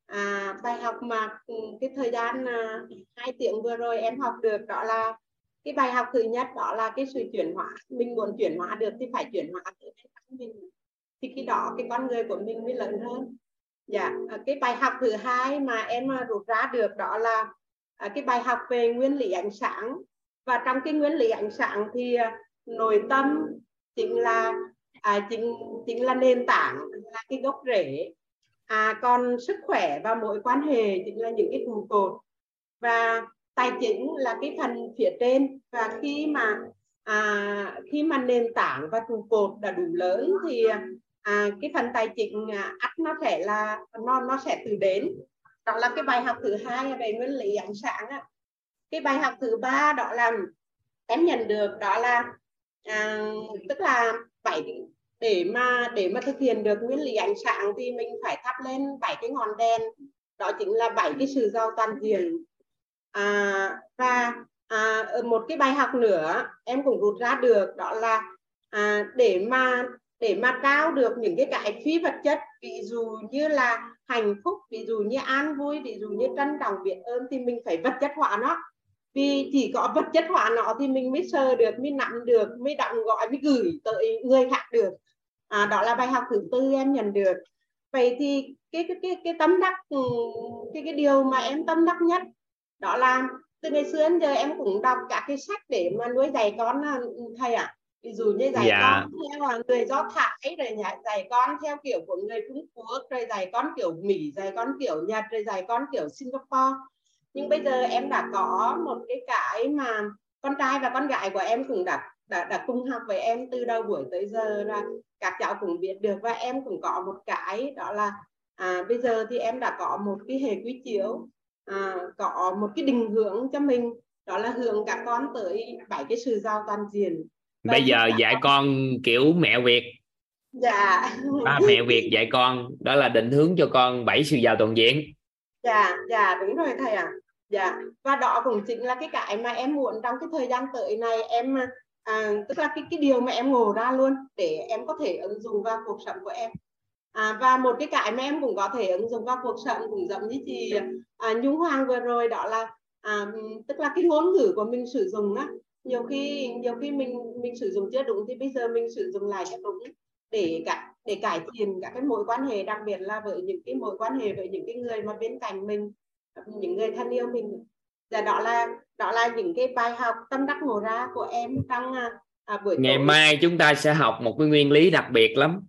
à, bài học mà ừ, cái thời gian à, hai tiếng vừa rồi em học được đó là cái bài học thứ nhất đó là cái sự chuyển hóa. Mình muốn chuyển hóa được thì phải chuyển hóa từ mình. Thì khi đó cái con người của mình mới lớn hơn. Dạ à, cái bài học thứ hai mà em rút ra được đó là à, cái bài học về nguyên lý ánh sáng. Và trong cái nguyên lý ánh sáng thì nội tâm chính là à, chính chính là nền tảng là cái gốc rễ. À, còn sức khỏe và mối quan hệ chính là những cái trụ cột. Và tài chính là cái phần phía trên. Và khi mà à, khi mà nền tảng và trụ cột đã đủ lớn thì à, cái phần tài chính à, ắt nó sẽ là nó nó sẽ từ đến. Đó là cái bài học thứ hai về nguyên lý ánh sáng á. cái bài học thứ ba đó là em nhận được đó là à, tức là bảy để mà để mà thực hiện được nguyên lý ánh sáng thì mình phải thắp lên bảy cái ngọn đèn. Đó chính là bảy cái sự giàu toàn diện. À, và à, một cái bài học nữa em cũng rút ra được đó là à, để mà để mà trao được những cái cái phi vật chất ví dụ như là hạnh phúc ví dụ như an vui ví dụ như trân trọng biết ơn thì mình phải vật chất hóa nó. Vì chỉ có vật chất hóa nó thì mình mới sờ được mới nắm được mới đọng gọi mới gửi tới người khác được à, đó là bài học thứ tư em nhận được vậy thì cái cái cái cái tâm đắc ừ, cái cái điều mà em tâm đắc nhất đó là từ ngày xưa đến giờ em cũng đọc cả cái sách để mà nuôi dạy con à, thầy ạ à. ví dụ như dạy
dạ.
con theo người do thái rồi dạy con theo kiểu của người trung quốc rồi dạy con kiểu mỹ dạy con kiểu nhật rồi dạy con kiểu singapore nhưng bây giờ em đã có một cái cái mà con trai và con gái của em cũng đã đã, đã cùng học với em từ đầu buổi tới giờ là các cháu cũng biết được và em cũng có một cái đó là à, bây giờ thì em đã có một cái hệ quy chiếu à, có một cái định hướng cho mình đó là hướng các con tới bảy cái sự giao toàn diện.
Và bây giờ dạy con kiểu mẹ Việt.
Dạ.
À, mẹ Việt dạy con đó là định hướng cho con bảy sự giàu toàn diện.
Dạ dạ đúng rồi thầy ạ. À. dạ và đó cũng chính là cái cái mà em muốn trong cái thời gian tới này em à, tức là cái cái điều mà em ngộ ra luôn để em có thể ứng dụng vào cuộc sống của em. À, và một cái cái mà em cũng có thể ứng dụng vào cuộc sống cũng giống như chị à, nhung hoàng vừa rồi đó là à, tức là cái ngôn ngữ của mình sử dụng á nhiều khi nhiều khi mình mình sử dụng chưa đúng thì bây giờ mình sử dụng lại cho đúng để cả để cải thiện các cái mối quan hệ đặc biệt là với những cái mối quan hệ với những cái người mà bên cạnh mình những người thân yêu mình và đó là đó là những cái bài học tâm đắc ngộ ra của em trong à, à buổi
ngày tối. mai chúng ta sẽ học một cái nguyên lý đặc biệt lắm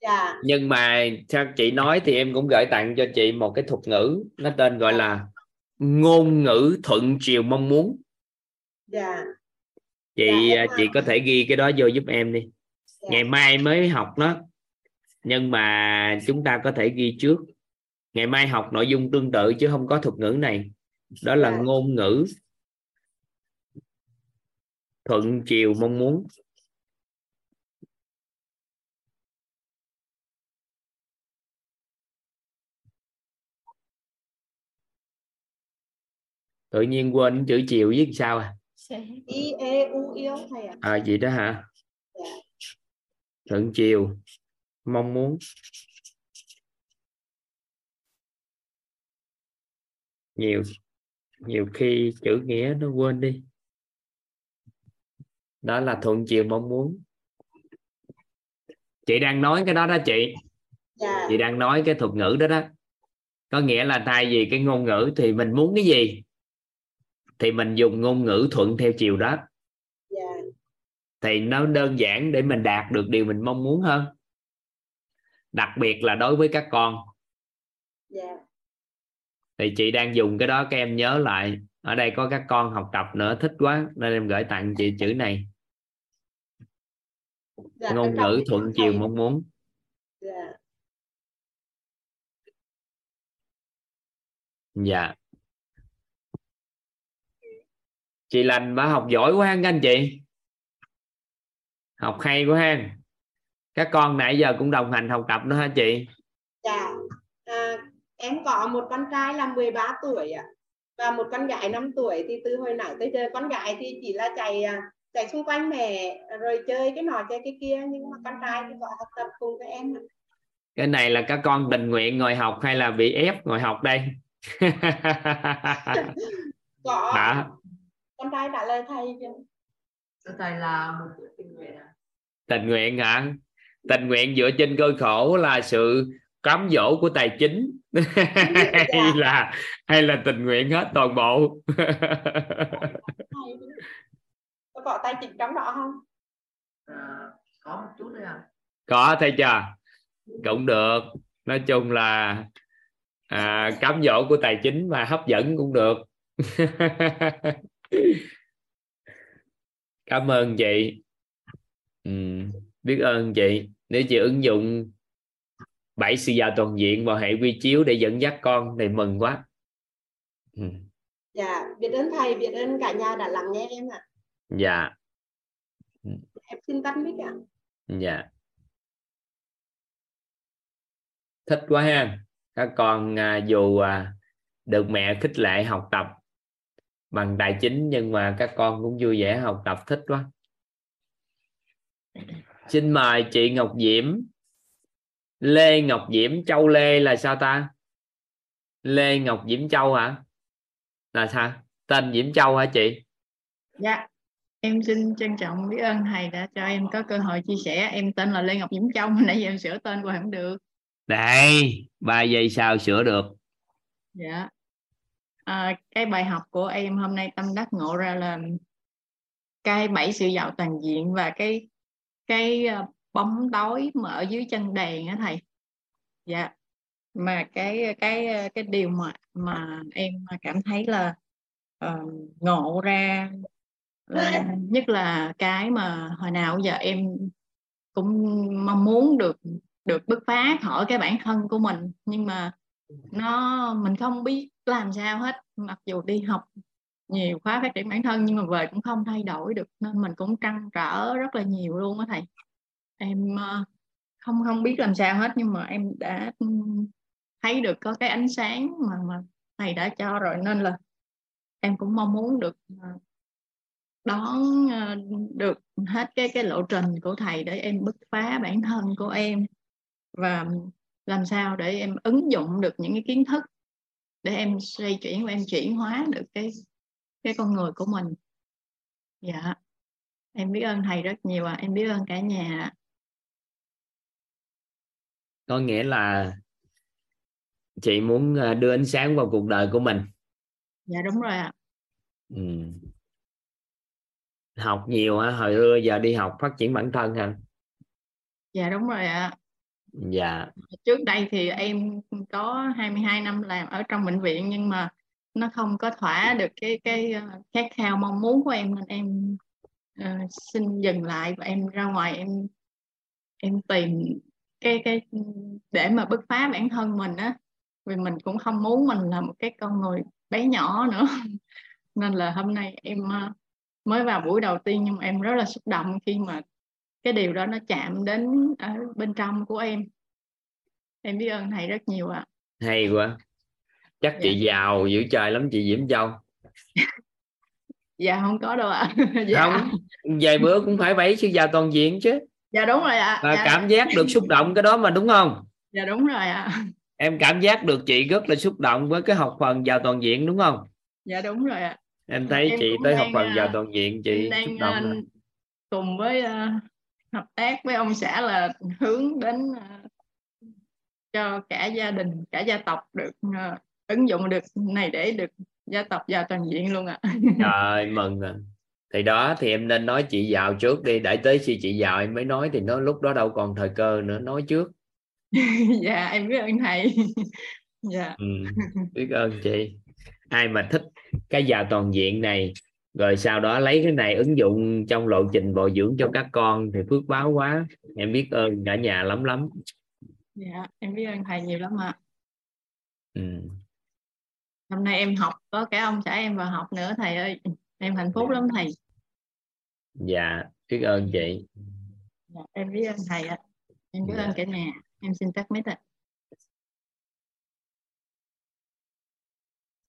dạ.
nhưng mà theo chị nói thì em cũng gửi tặng cho chị một cái thuật ngữ nó tên gọi là ngôn ngữ thuận chiều mong muốn
dạ.
chị dạ, chị có thể ghi cái đó vô giúp em đi dạ. ngày mai mới học nó nhưng mà chúng ta có thể ghi trước ngày mai học nội dung tương tự chứ không có thuật ngữ này đó là dạ. ngôn ngữ thuận chiều mong muốn. Tự nhiên quên chữ chiều viết sao à?
I e u yếu thầy ạ?
À gì đó hả? Dạ. thuận chiều mong muốn. Nhiều nhiều khi chữ nghĩa nó quên đi đó là thuận chiều mong muốn chị đang nói cái đó đó chị yeah. Dạ. chị đang nói cái thuật ngữ đó đó có nghĩa là thay vì cái ngôn ngữ thì mình muốn cái gì thì mình dùng ngôn ngữ thuận theo chiều đó yeah. Dạ. thì nó đơn giản để mình đạt được điều mình mong muốn hơn đặc biệt là đối với các con yeah. Thì chị đang dùng cái đó các em nhớ lại. Ở đây có các con học tập nữa thích quá nên em gửi tặng chị chữ này. Dạ, ngôn ngữ thuận chiều mong muốn. Dạ. Dạ. Chị lành bà học giỏi quá anh chị. Học hay quá ha các con nãy giờ cũng đồng hành học tập nữa hả chị
em có một con trai là 13 tuổi ạ. Và một con gái 5 tuổi thì từ hồi nãy tới giờ con gái thì chỉ là chạy à, chạy xung quanh mẹ rồi chơi cái nọ chơi cái kia nhưng mà con trai thì có học tập cùng với em
cái này là các con tình nguyện ngồi học hay là bị ép ngồi học đây?
Có. Hả? con trai trả lời thầy
chưa thầy là một tình nguyện à?
tình nguyện hả? Tình nguyện dựa trên cơ khổ là sự cám dỗ của tài chính hay là hay là tình nguyện hết toàn bộ.
Có tài chính trong đó không?
À, có một chút thôi à
có thấy chưa? Cũng được. Nói chung là à, cám dỗ của tài chính và hấp dẫn cũng được. Cảm ơn chị. Ừ, biết ơn chị. Nếu chị ứng dụng bảy sự giàu toàn diện vào hệ quy chiếu để dẫn dắt con thì mừng quá.
Ừ. dạ biết ơn thầy biết ơn cả nhà đã lắng nghe em ạ. À.
dạ
em xin tắt mic ạ.
Dạ. Thích quá ha. Các con à, dù à, được mẹ khích lệ học tập bằng tài chính nhưng mà các con cũng vui vẻ học tập thích quá. Xin mời chị Ngọc Diễm Lê Ngọc Diễm Châu Lê là sao ta Lê Ngọc Diễm Châu hả là sao tên Diễm Châu hả chị
Dạ, em xin trân trọng biết ơn thầy đã cho em có cơ hội chia sẻ. Em tên là Lê Ngọc Diễm Châu, nãy giờ em sửa tên của không được.
đây ba giây sau sửa được
Dạ. À, cái bài học của em hôm nay tâm đắc ngộ ra là cái bảy sự giàu toàn diện và cái cái ờ, bóng tối mà ở dưới chân đèn á thầy. Dạ. Mà cái cái cái điều mà mà em cảm thấy là uh, ngộ ra là nhất là cái mà hồi nào giờ em cũng mong muốn được được bứt phá khỏi cái bản thân của mình nhưng mà nó mình không biết làm sao hết mặc dù đi học nhiều khóa phát triển bản thân nhưng mà về cũng không thay đổi được nên mình cũng trăn trở rất là nhiều luôn á thầy em ờ, không không biết làm sao hết, nhưng mà em đã ừ, thấy được có cái ánh sáng mà mà thầy đã cho rồi, nên là em cũng mong muốn được ờ, đón ờ, được hết cái cái lộ trình của thầy để em bứt phá bản thân của em và làm sao để em ứng dụng được những cái kiến thức để em xoay chuyển và em chuyển hóa được cái cái con người của mình dạ em biết ơn thầy rất nhiều ạ à. em biết ơn cả nhà ạ
có nghĩa là chị muốn ờ, đưa ánh sáng vào cuộc đời của mình.
Dạ đúng rồi ạ.
Ừ. học nhiều hả hồi xưa giờ đi học phát triển bản thân hả?
Dạ đúng rồi ạ.
Dạ.
Trước đây thì em có 22 năm làm ở trong bệnh viện nhưng mà nó không có thỏa được cái cái ờ, khát khao mong muốn của em nên em ờ, xin dừng lại và em ra ngoài em em tìm cái cái để mà bứt phá bản thân mình á vì mình cũng không muốn mình là một cái con người bé nhỏ nữa. Nên là hôm nay em ờ, mới vào buổi đầu tiên nhưng mà em rất là xúc động khi mà cái điều đó nó chạm đến ở bên trong của em. Em biết ơn thầy rất nhiều ạ.
Hay quá. Chắc chị
Dạ.
giàu dữ trời lắm chị Diễm Châu.
Dạ không có đâu ạ. Dạ.
Không vài bữa cũng phải bảy sự giàu toàn diện chứ
dạ đúng rồi ạ. Dạ,
cảm giác được xúc động cái đó mà đúng không?
Dạ đúng rồi ạ.
Em cảm giác được chị rất là xúc động với cái học phần giàu toàn diện đúng không?
Dạ đúng rồi ạ.
Em thấy
Em
chị tới học phần giàu
à,
toàn diện chị
đang
xúc động rồi.
cùng với ờ, hợp tác với ông xã là hướng đến ờ, cho cả gia đình cả gia tộc được ờ, ứng dụng được này để được gia tộc giàu toàn diện luôn ạ.
Trời mừng à. Thì đó thì em nên nói chị giàu trước đi để tới khi chị giàu em mới nói thì nó lúc đó đâu còn thời cơ nữa nói trước.
Dạ em biết ơn thầy. Dạ.
Ừ, biết ơn chị. Ai mà thích cái giàu toàn diện này rồi sau đó lấy cái này ứng dụng trong lộ trình bồi dưỡng cho các con thì phước báo quá. Em biết ơn cả nhà lắm lắm.
Dạ em biết ơn thầy nhiều lắm ạ.
Ừ.
hôm nay em học có cả ông xã em vào học nữa thầy ơi. Em hạnh phúc lắm thầy
dạ biết ơn chị.
Dạ, em biết ơn thầy ạ. Em biết
Dạ.
ơn cả nhà. Em xin tắt mic ạ.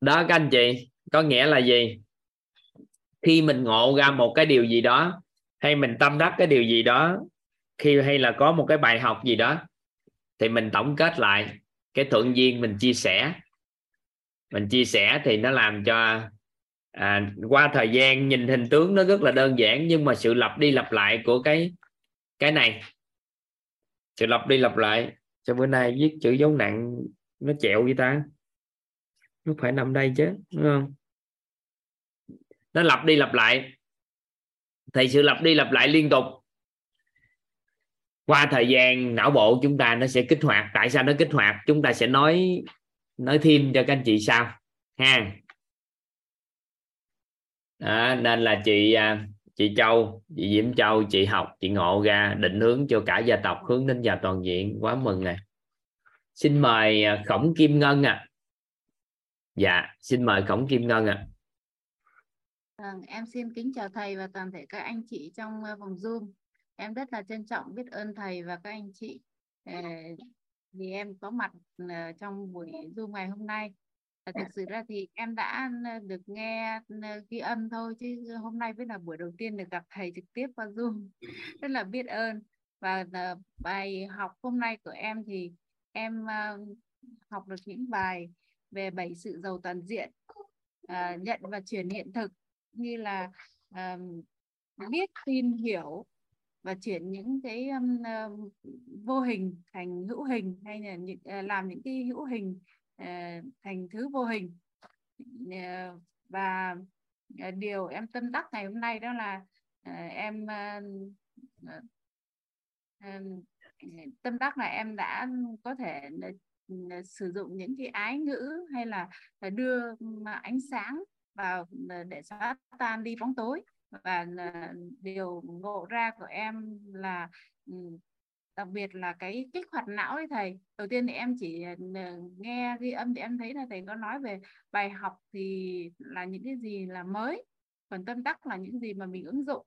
Đó các anh chị có nghĩa là gì? Khi mình ngộ ra một cái điều gì đó hay mình tâm đắc cái điều gì đó khi hay là có một cái bài học gì đó thì mình tổng kết lại cái thuận duyên mình chia sẻ. Mình chia sẻ thì nó làm cho à, qua thời gian nhìn hình tướng nó rất là đơn giản nhưng mà sự lặp đi lặp lại của cái cái này. Sự lặp đi lặp lại. Cho bữa nay viết chữ dấu nặng nó chẹo vậy ta? Nó phải nằm đây chứ đúng không? Nó lặp đi lặp lại. Thì sự lặp đi lặp lại liên tục. Qua thời gian não bộ chúng ta nó sẽ kích hoạt. Tại sao nó kích hoạt? Chúng ta sẽ nói nói thêm cho các anh chị sau. Ha à, nên là chị à, chị Châu chị Diễm Châu chị học chị ngộ ra định hướng cho cả gia tộc hướng đến già toàn diện quá mừng này xin mời à, Khổng Kim Ngân ạ à. dạ xin mời Khổng Kim Ngân ạ à.
Vâng, em xin kính chào thầy và toàn thể các anh chị trong à, vòng Zoom. Em rất là trân trọng biết ơn thầy và các anh chị ờ, vì em có mặt trong buổi Zoom ngày hôm nay. Và thực sự ra thì em đã ờ, được nghe ờ, ghi âm thôi chứ hôm nay mới là buổi đầu tiên được gặp thầy trực tiếp qua Zoom. Rất là biết ơn. Và ờ, bài học hôm nay của em thì em ờ, học được những bài về bảy sự giàu toàn diện nhận và chuyển hiện thực như là biết tin hiểu và chuyển những cái um, vô hình thành hữu hình hay là những làm những cái hữu hình Ờ, thành thứ vô hình. Ờ, và ờ, điều em tâm đắc ngày hôm nay đó là em tâm đắc là em đã có thể sử dụng những cái ái ngữ hay là đưa ánh sáng vào để xóa tan đi bóng tối. Và điều ngộ ra của em là ừ, đặc biệt là cái kích hoạt não ấy thầy. Đầu tiên thì em chỉ ờ, nghe ghi âm thì em thấy là thầy có nói về bài học thì là những cái gì là mới còn tâm đắc là những gì mà mình ứng dụng.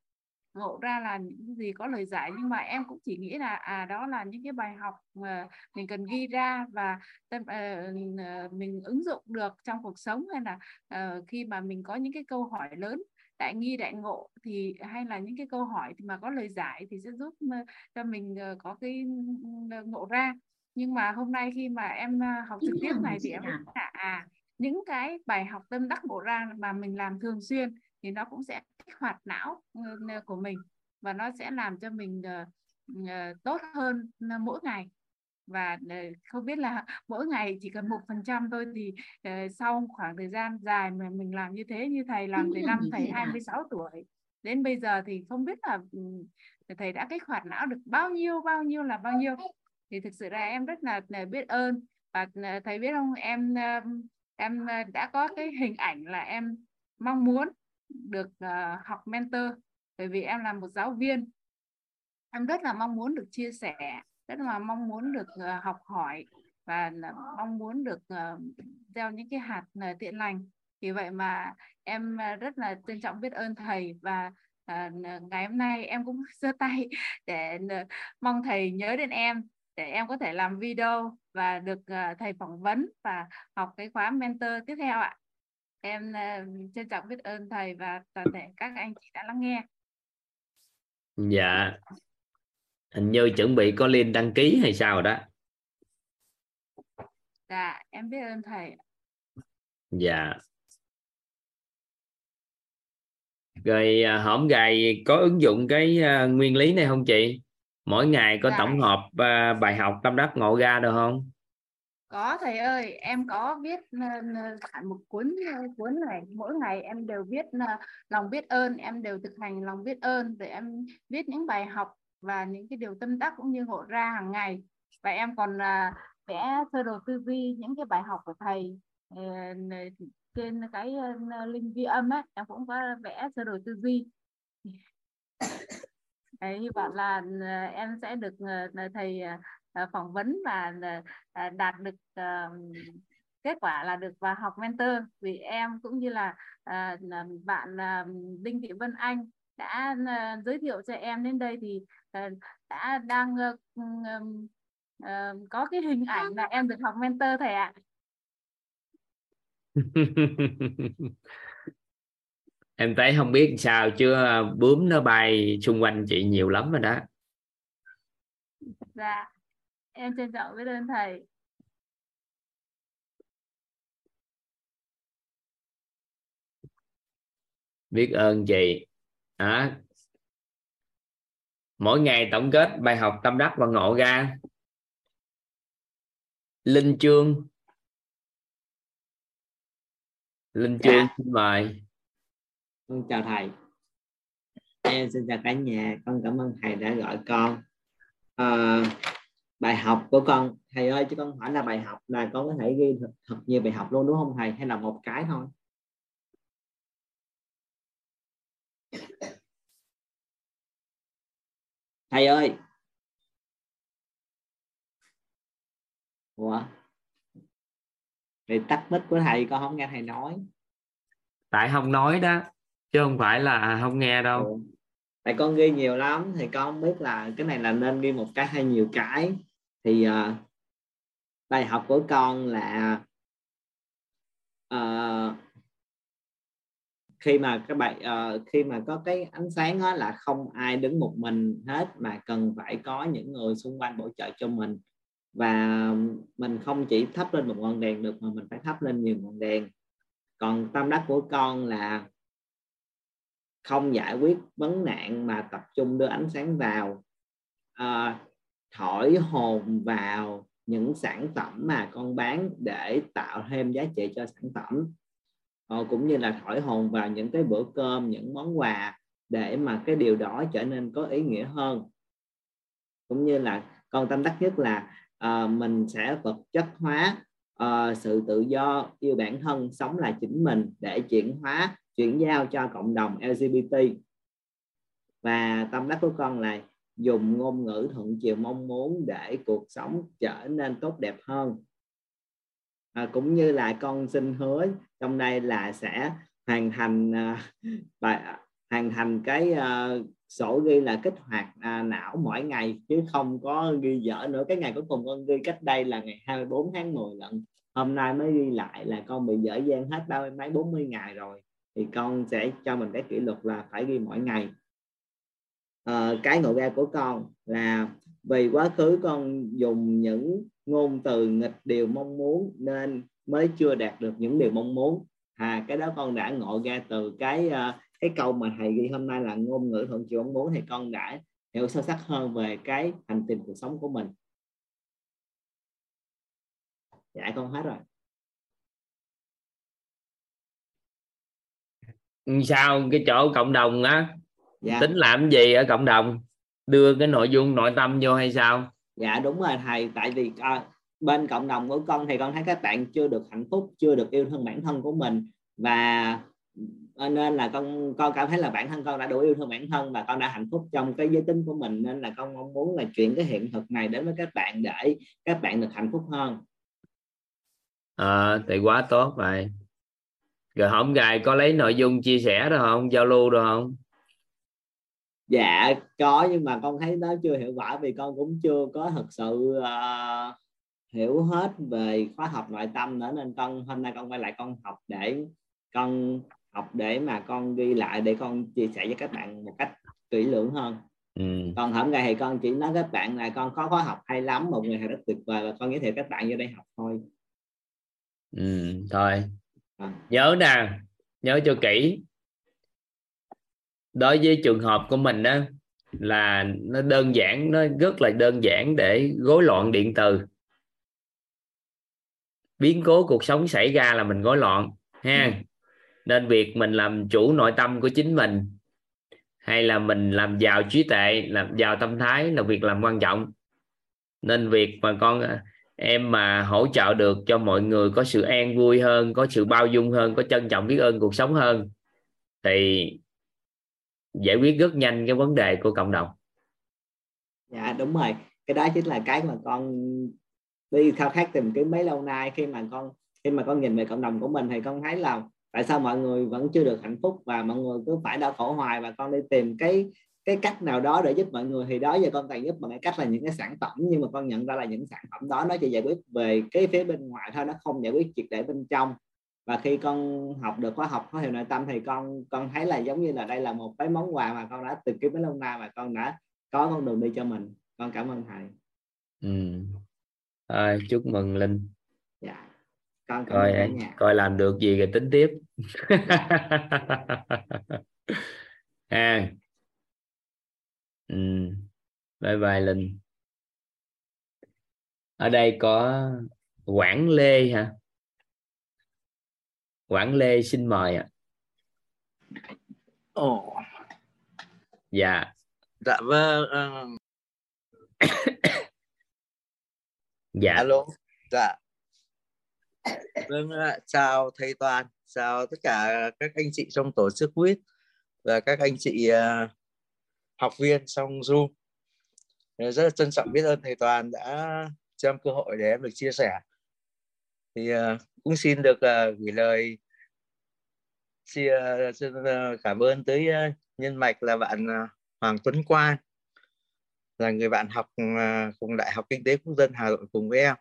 Ngộ ra là những gì có lời giải nhưng mà em cũng chỉ nghĩ là à đó là những cái bài học mà mình cần ghi ra và tâm, uh, mình ứng dụng được trong cuộc sống hay là uh, khi mà mình có những cái câu hỏi lớn đại nghi đại ngộ thì hay là những cái câu hỏi thì mà có lời giải thì sẽ giúp cho mình có cái ngộ ra. Nhưng mà hôm nay khi mà em học trực tiếp này thì em là à những cái bài học tâm đắc ngộ ra mà mình làm thường xuyên thì nó cũng sẽ kích hoạt não của mình và nó sẽ làm cho mình tốt hơn mỗi ngày và không biết là mỗi ngày chỉ cần một phần trăm thôi thì sau khoảng thời gian dài mà mình làm như thế như thầy làm từ năm thầy 26 tuổi đến bây giờ thì không biết là thầy đã kích hoạt não được bao nhiêu bao nhiêu là bao nhiêu. Thì thực sự là em rất là biết ơn. Và thầy biết không em em đã có cái hình ảnh là em mong muốn được uh, học mentor bởi vì em là một giáo viên. Em rất là mong muốn được chia sẻ rất ờ, là mong muốn được học hỏi và mong muốn được gieo những cái hạt thiện tiện lành. Vì vậy mà em ờ, rất là trân trọng biết ơn thầy và ngày hôm nay em cũng giơ tay để mong thầy nhớ đến em để em có thể làm video và được uh, thầy phỏng vấn và học cái khóa mentor tiếp theo ạ. Em uh, trân trọng biết ơn thầy và toàn thể các anh chị đã lắng nghe.
Dạ hình như chuẩn bị có link đăng ký hay sao đó.
Dạ em biết ơn thầy
dạ. Rồi à, hổm gài có ứng dụng cái uh, nguyên lý này không chị? Mỗi ngày có dạ. tổng hợp uh, bài học tâm đắc ngộ ra được không?
Có thầy ơi em có viết uh, một cuốn cuốn này. Mỗi ngày em đều viết lòng biết ơn em đều thực hành lòng biết ơn để em viết những bài học và những cái điều tâm đắc cũng như ngộ ra hàng ngày. Và em còn là vẽ sơ đồ tư duy những cái bài học của thầy ờ, trên cái linh vi âm ấy em cũng có vẽ sơ đồ tư duy. Đấy, hy vọng là ờ, em sẽ được ờ, thầy phỏng vấn và đạt được kết quả là được vào học mentor. Vì em cũng như là bạn Đinh Thị Vân Anh đã giới thiệu cho em đến đây thì đã đang um, uh, có cái hình ảnh là em được học mentor thầy ạ.
em thấy không biết sao chưa bướm nó bay xung quanh chị nhiều lắm rồi đó.
Dạ, em trân trọng biết ơn thầy.
biết ơn chị à, mỗi ngày tổng kết bài học tâm đắc và ngộ ra. Linh chương. Linh chương dạ. xin mời.
Con chào thầy. Em xin chào cả nhà. Con cảm ơn thầy đã gọi con. À, bài học của con thầy ơi chứ con hỏi là bài học là con có thể ghi thật, thật nhiều bài học luôn đúng không thầy? Hay là một cái thôi thầy ơi. Ủa? Thì tắt mic của thầy con không nghe thầy nói.
Tại không nói đó chứ không phải là không nghe đâu. Ừ.
tại con ghi nhiều lắm thì con không biết là cái này là nên ghi một cái hay nhiều cái. Thì uh, bài học của con là uh, khi mà các bạn uh, khi mà có cái ánh sáng đó là không ai đứng một mình hết mà cần phải có những người xung quanh bổ trợ cho mình. Và mình không chỉ thắp lên một ngọn đèn được mà mình phải thắp lên nhiều ngọn đèn. Còn tâm đắc của con là không giải quyết vấn nạn mà tập trung đưa ánh sáng vào à, thổi hồn vào những sản phẩm mà con bán để tạo thêm giá trị cho sản phẩm. Ờ, cũng như là thổi hồn vào những cái bữa cơm những món quà để mà cái điều đó trở nên có ý nghĩa hơn. Cũng như là con tâm đắc nhất là uh, mình sẽ vật chất hóa uh, sự tự do yêu bản thân sống là chính mình để chuyển hóa chuyển giao cho cộng đồng LGBT và tâm đắc của con là dùng ngôn ngữ thuận chiều mong muốn để cuộc sống trở nên tốt đẹp hơn à, cũng như là con xin hứa trong đây là sẽ hoàn thành à, bài à, hoàn thành cái à, sổ ghi là kích hoạt à, não mỗi ngày chứ không có ghi dở nữa. Cái ngày cuối cùng con ghi cách đây là ngày 24 tháng 10 lận. Hôm nay mới ghi lại là con bị dở dang hết ba mươi mấy 40 ngày rồi. Thì con sẽ cho mình cái kỷ luật là phải ghi mỗi ngày. À, cái ngộ ra của con là vì quá khứ con dùng những ngôn từ nghịch điều mong muốn nên mới chưa đạt được những điều mong muốn. À cái đó con đã ngộ ra từ cái uh, cái câu mà thầy ghi hôm nay là ngôn ngữ thuận chiều mong muốn thì con đã hiểu sâu sắc hơn về cái hành trình cuộc sống của mình. Dạ con hết rồi.
Sao cái chỗ cộng đồng á?
Dạ.
tính làm gì ở cộng đồng đưa cái nội dung nội tâm vô hay sao?
Dạ đúng rồi thầy. Tại vì à, bên cộng đồng của con thì con thấy các bạn chưa được hạnh phúc chưa được yêu thương bản thân của mình. Và à, nên là con con cảm thấy là bản thân con đã đủ yêu thương bản thân và con đã hạnh phúc trong cái giới tính của mình. Nên là con mong muốn là chuyển cái hiện thực này đến với các bạn để các bạn được hạnh phúc hơn.
À, thì quá tốt rồi rồi hôm gài có lấy nội dung chia sẻ được không? Giao lưu được không
dạ có nhưng mà con thấy nó chưa hiệu quả vì con cũng chưa có thực sự uh, hiểu hết về khóa học nội tâm nữa. Nên con hôm nay con quay lại con học để con học để mà con ghi lại để con chia sẻ với các bạn một cách kỹ lưỡng hơn. Ừ. còn hôm nay thì con chỉ nói các bạn là con có khóa học hay lắm một ngày thầy rất tuyệt vời và con giới thiệu các bạn vô đây học thôi.
Ừ, thôi. À. nhớ nè nhớ cho kỹ đối với trường hợp của mình đó là nó đơn giản nó rất là đơn giản để rối loạn điện từ. Biến cố cuộc sống xảy ra là mình rối loạn ha? Ừ. nên việc mình làm chủ nội tâm của chính mình hay là mình làm giàu trí tuệ làm giàu tâm thái là việc làm quan trọng. Nên việc mà con em mà hỗ trợ được cho mọi người có sự an vui hơn có sự bao dung hơn có trân trọng biết ơn cuộc sống hơn thì giải quyết rất nhanh cái vấn đề của cộng đồng.
Dạ đúng rồi. Cái đó chính là cái mà con đi khao khát tìm kiếm mấy lâu nay. Khi mà con, khi mà con nhìn về cộng đồng của mình thì con thấy là tại sao mọi người vẫn chưa được hạnh phúc và mọi người cứ phải đau khổ hoài và con đi tìm cái cái cách nào đó để giúp mọi người. Thì đó giờ con toàn giúp bằng cái cách là những cái sản phẩm, nhưng mà con nhận ra là những sản phẩm đó nó chỉ giải quyết về cái phía bên ngoài thôi, nó không giải quyết triệt để bên trong và khi con học được khóa học có hiệu nội tâm thì con con thấy là giống như là đây là một cái món quà mà con đã tìm kiếm mấy lâu nay và con đã có con đường đi cho mình. Con cảm ơn thầy.
Ừ. à, chúc mừng linh.
Dạ. Con
cảm coi ơn coi làm được gì rồi tính tiếp. À. Ừ. bye bye linh. Ở đây có Quảng Lê hả Quảng Lê xin mời ạ.
Ồ.
Dạ.
Dạ vâng. Uh...
dạ.
Alo. Dạ. Vâng, chào thầy Toàn, chào tất cả các anh chị trong tổ chức quýt và các anh chị uh, học viên trong Zoom. Rất là trân trọng biết ơn thầy Toàn đã cho em cơ hội để em được chia sẻ. Thì uh, cũng xin được uh, gửi lời chia uh, cảm ơn tới uh, nhân mạch là bạn uh, Hoàng Tuấn Quang là người bạn học uh, cùng Đại học Kinh tế Quốc dân Hà Nội cùng với em.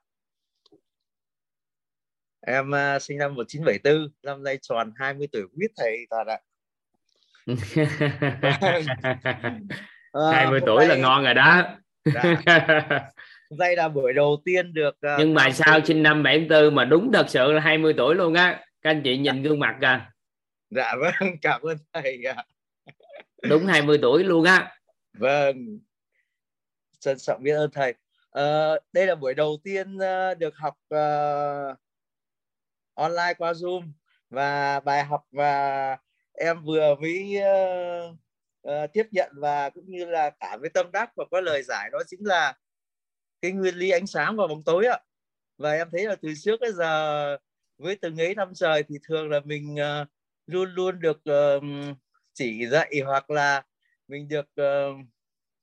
Em uh, sinh năm 1974, năm nay tròn 20 tuổi quýt thầy toàn ạ.
20 tuổi là ngon rồi đó.
Dạ. đây là buổi đầu tiên được
uh, nhưng mà sao sinh năm 74 mà đúng thật sự là 20 tuổi luôn á? Các anh chị nhìn gương mặt kìa.
Dạ vâng cảm ơn thầy ạ.
Đúng 20 tuổi luôn á.
Vâng. Trân trọng biết ơn thầy. Ờ, đây là buổi đầu tiên ờ, được học ờ, online qua zoom. Và bài học và em vừa mới ờ, ờ, tiếp nhận và cũng như là cả với tâm đắc và có lời giải đó chính là cái nguyên lý ánh sáng và bóng tối ạ. Và em thấy là từ trước đến giờ với từng ấy năm trời thì thường là mình uh, luôn luôn được uh, chỉ dạy hoặc là mình được uh,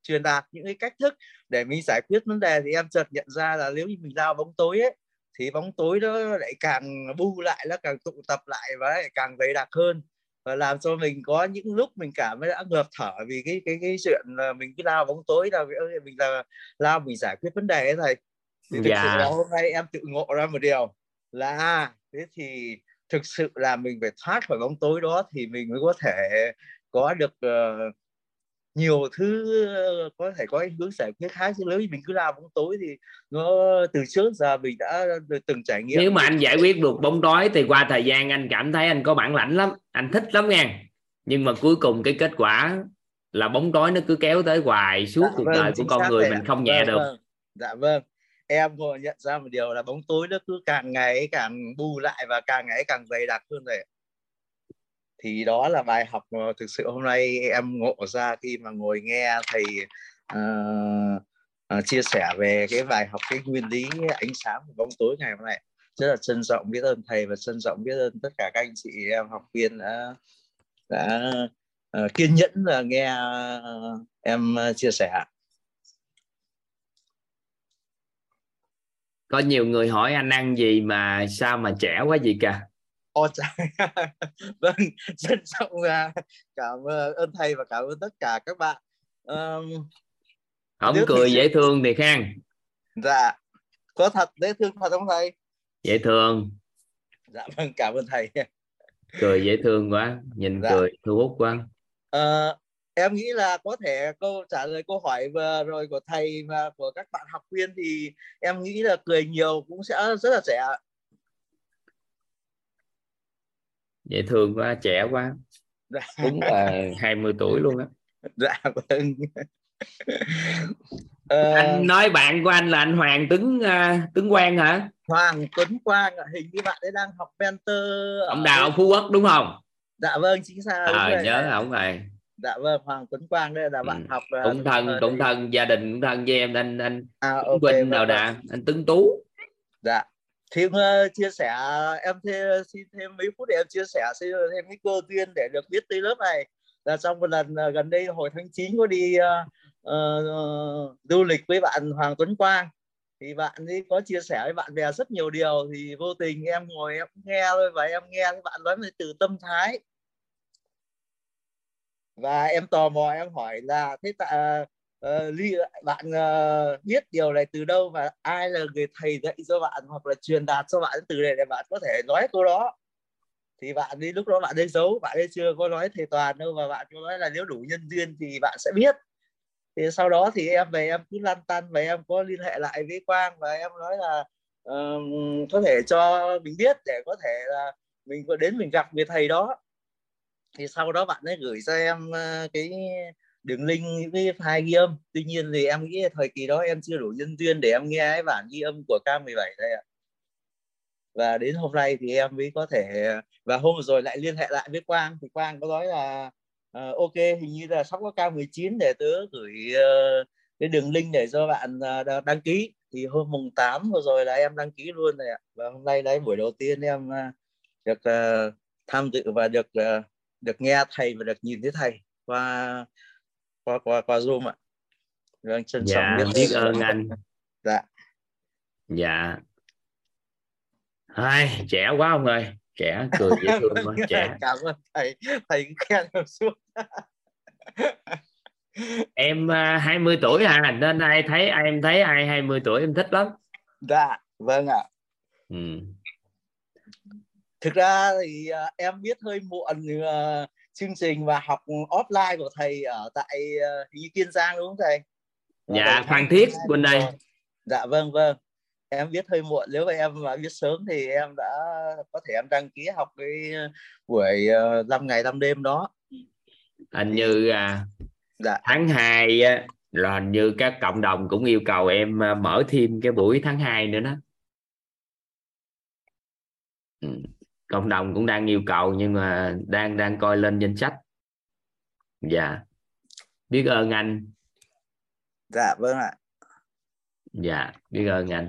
truyền đạt những cái cách thức để mình giải quyết vấn đề. Thì em chợt nhận ra là nếu như mình lao bóng tối ấy thì bóng tối nó lại càng bu lại nó càng tụ tập lại và lại càng dày đặc hơn và làm cho mình có những lúc mình cảm thấy đã ngợp thở vì cái cái cái chuyện là mình cứ lao bóng tối là mình là lao mình giải quyết vấn đề ấy thầy thì thực
Dạ.
sự là hôm nay em tự ngộ ra một điều là à, thế thì thực sự là mình phải thoát khỏi bóng tối đó thì mình mới có thể có được ờ, nhiều thứ có thể có hướng giải quyết khác chứ nếu mình cứ lao bóng tối thì nó từ trước giờ mình đã từng trải nghiệm
nếu mà anh giải quyết được bóng tối thì qua thời gian anh cảm thấy anh có bản lãnh lắm anh thích lắm nha nhưng mà cuối cùng cái kết quả là bóng tối nó cứ kéo tới hoài suốt
Dạ
cuộc
vâng,
đời của con người mình không nhẹ
Vâng,
được.
vâng. dạ vâng. Em ngồi nhận ra một điều là bóng tối nó cứ càng ngày càng bù lại và càng ngày càng dày đặc hơn rồi thì đó là bài học mà thực sự hôm nay em ngộ ra khi mà ngồi nghe thầy uh, uh, chia sẻ về cái bài học cái nguyên lý ánh sáng và bóng tối ngày hôm nay. Rất là trân trọng biết ơn thầy và trân trọng biết ơn tất cả các anh chị em học viên đã đã uh, kiên nhẫn là nghe uh, em chia sẻ.
Có nhiều người hỏi anh ăn gì mà sao mà trẻ quá gì cả
Ồ trời. Vâng trân trọng à, cảm ơn thầy và cảm ơn tất cả các bạn. Ờm,
không cười
thì-
dễ thương thì khang
dạ. Có thật dễ thương thật không thầy?
Dễ thương.
Dạ vâng cảm ơn thầy.
Cười dễ thương quá nhìn
Dạ.
cười thu hút quá.
Ờ, em nghĩ là có thể câu trả lời câu hỏi vừa rồi của thầy và của các bạn học viên thì em nghĩ là cười nhiều cũng sẽ rất là trẻ
dễ thương quá trẻ quá.
Dạ,
đúng là 20 tuổi luôn á.
Dạ vâng. Ờ,
anh nói bạn của anh là anh Hoàng Tuấn à, Tuấn Quang hả?
Hoàng Tuấn Quang hình như bạn ấy đang học mentor ở
ông Đào Phú Quốc đúng không?
Dạ vâng chính xác
à,
rồi.
nhớ ổng rồi
dạ vâng Hoàng Tuấn Quang đây là bạn
Ừ,
học à,
cũng thân
ở
cũng thân gia đình cũng thân với em anh anh
à,
Tuấn
ok,
Vinh
vâng,
nào
vâng.
đã anh Tuấn Tú.
Dạ thì uh, ờ, chia sẻ à, em thêm ờ, xin thêm mấy phút để em chia sẻ xin thêm cái cơ duyên để được biết tới lớp này. Là trong một lần uh, gần đây hồi tháng 9 có đi uh, uh, du lịch với bạn Hoàng Tuấn Quang. Thì bạn ấy có chia sẻ với bạn bè rất nhiều điều thì vô tình em ngồi em nghe thôi và em nghe các bạn nói về từ tâm thái. Và em tò mò em hỏi là thế tại à, uh, Ly bạn uh, biết điều này từ đâu và ai là người thầy dạy cho bạn hoặc là truyền đạt cho bạn từ này để bạn có thể nói câu đó? Thì bạn đi lúc đó bạn ấy giấu bạn ấy chưa có nói thầy toàn đâu và bạn có nói là nếu đủ nhân duyên thì bạn sẽ biết. Thì sau đó thì em về em cứ lăn tăn và em có liên hệ lại với Quang và em nói là um, có thể cho mình biết để có thể là mình có đến mình gặp người thầy đó. Thì sau đó bạn ấy gửi cho em cái đường link với file ghi âm. Tuy nhiên thì em nghĩ thời kỳ đó em chưa đủ nhân duyên để em nghe cái bản ghi âm của K17 đây ạ. Và đến hôm nay thì em mới có thể và hôm rồi lại liên hệ lại với Quang. Thì Quang có nói là uh, ok hình như là sắp có K19 để tớ gửi uh, cái đường link để cho bạn uh, đăng ký. Thì hôm mùng 8 vừa rồi là em đăng ký luôn này ạ. Và hôm nay đấy buổi đầu tiên em uh, được uh, tham dự và được uh, được nghe thầy và được nhìn thấy thầy. Và qua qua qua zoom ạ. Vâng trân trọng
dạ
biết
biết ơn anh.
Dạ.
Dạ. Ai, trẻ quá ông ơi. Trẻ cười dễ thương quá trẻ.
Cảm ơn thầy. Thầy cứ khen em suốt.
Em uh, 20 tuổi à nên ai thấy em thấy ai 20 tuổi em thích lắm.
Dạ vâng ạ.
Ừ.
thực ra thì uh, em biết hơi muộn uh, chương trình và học offline của thầy ở tại uh, hình như Kiên Giang đúng không thầy?
Dạ Phan Thiết bên đây.
dạ vâng vâng. Em biết hơi muộn nếu mà em mà biết sớm thì em đã có thể em đăng ký học cái buổi uh, 5 ngày 5 đêm đó.
Hình như à,
dạ.
tháng 2 á, là hình như các cộng đồng cũng yêu cầu em à, mở thêm cái buổi tháng 2 nữa đó. Ừ. cộng đồng cũng đang yêu cầu nhưng mà đang đang coi lên danh sách. Dạ. Biết ơn anh.
Dạ vâng ạ.
Dạ biết ơn anh.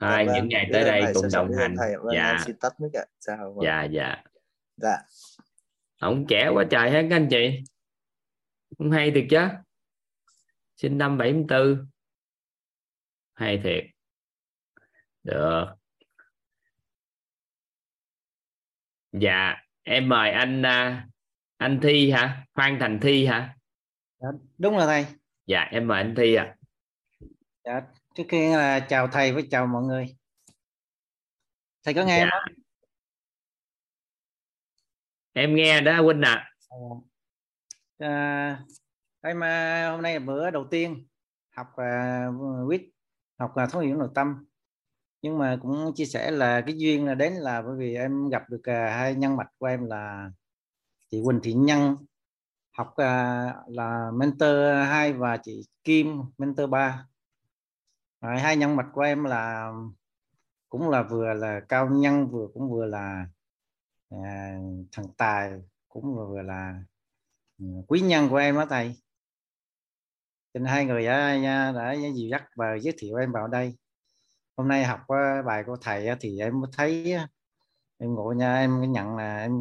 Dạ
Thôi,
vâng,
những ngày tới đây cùng đồng hành.
thầy. Vâng,
dạ.
xin tắt mic ạ. Chào vâng.
dạ dạ.
Dạ.
Ông trẻ quá trời hết các anh chị. Không hay thiệt chứ. Sinh năm 74 hay thiệt. Được dạ em mời anh à, anh Thi hả? Phan Thành Thi hả?
Dạ, đúng là thầy.
Dạ em mời anh Thi à
dạ, trước kia là chào thầy với chào mọi người. Thầy có nghe em
Dạ.
không
em nghe đó Huynh à
à, em hôm nay là bữa đầu tiên học à, quýt học à, thấu hiểu nội tâm nhưng mà cũng chia sẻ là cái duyên là đến là bởi vì em gặp được à, hai nhân mạch của em là chị Quỳnh Thị Nhân học à, là mentor 2 và chị Kim mentor 3 Rồi, hai nhân mạch của em là cũng là vừa là cao nhân vừa cũng vừa là à, thần tài cũng vừa, vừa là ừ, quý nhân của em đó thầy. Nên hai người đã, đã, đã dìu dắt và giới thiệu em vào đây hôm nay học ờ, bài của thầy thì em mới thấy em ngộ nha em nhận là em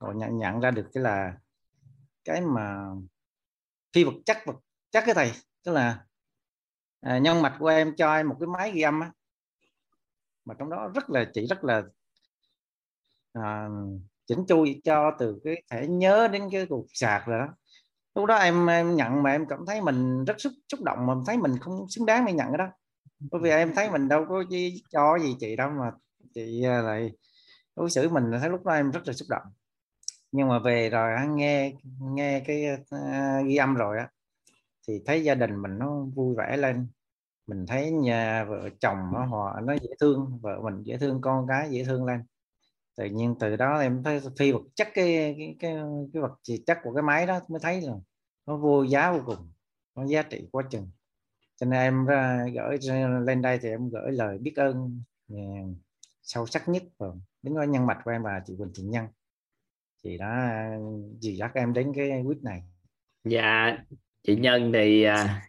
ngộ nhận, nhận ra được cái là cái mà phi vật chất vật chất cái thầy. Tức là à, nhân mạch của em cho em một cái máy ghi âm á mà trong đó rất là chỉ rất là à, chỉnh chu cho từ cái thể nhớ đến cái cục sạc rồi đó. Lúc đó em em nhận mà em cảm thấy mình rất xúc xúc động mà thấy mình không xứng đáng để nhận cái đó bởi vì em thấy mình đâu có chi, cho gì chị đâu mà chị à, lại đối xử mình thấy lúc đó em rất là xúc động. Nhưng mà về rồi nghe nghe cái uh, ghi âm rồi á thì thấy gia đình mình nó vui vẻ lên. Mình thấy nhà vợ chồng nó họ nó dễ thương vợ mình dễ thương con cái dễ thương lên. Tự nhiên từ đó em thấy phi vật chất cái cái cái, cái vật chất của cái máy đó mới thấy là nó vô giá vô cùng nó giá trị quá chừng cho nên em gửi lên đây thì em gửi lời biết ơn uh, sâu sắc nhất đến với nhân mạch của em và chị Quỳnh Thị Nhân. Chị đã dìu dắt em đến cái quýt này.
Dạ chị Nhân thì à,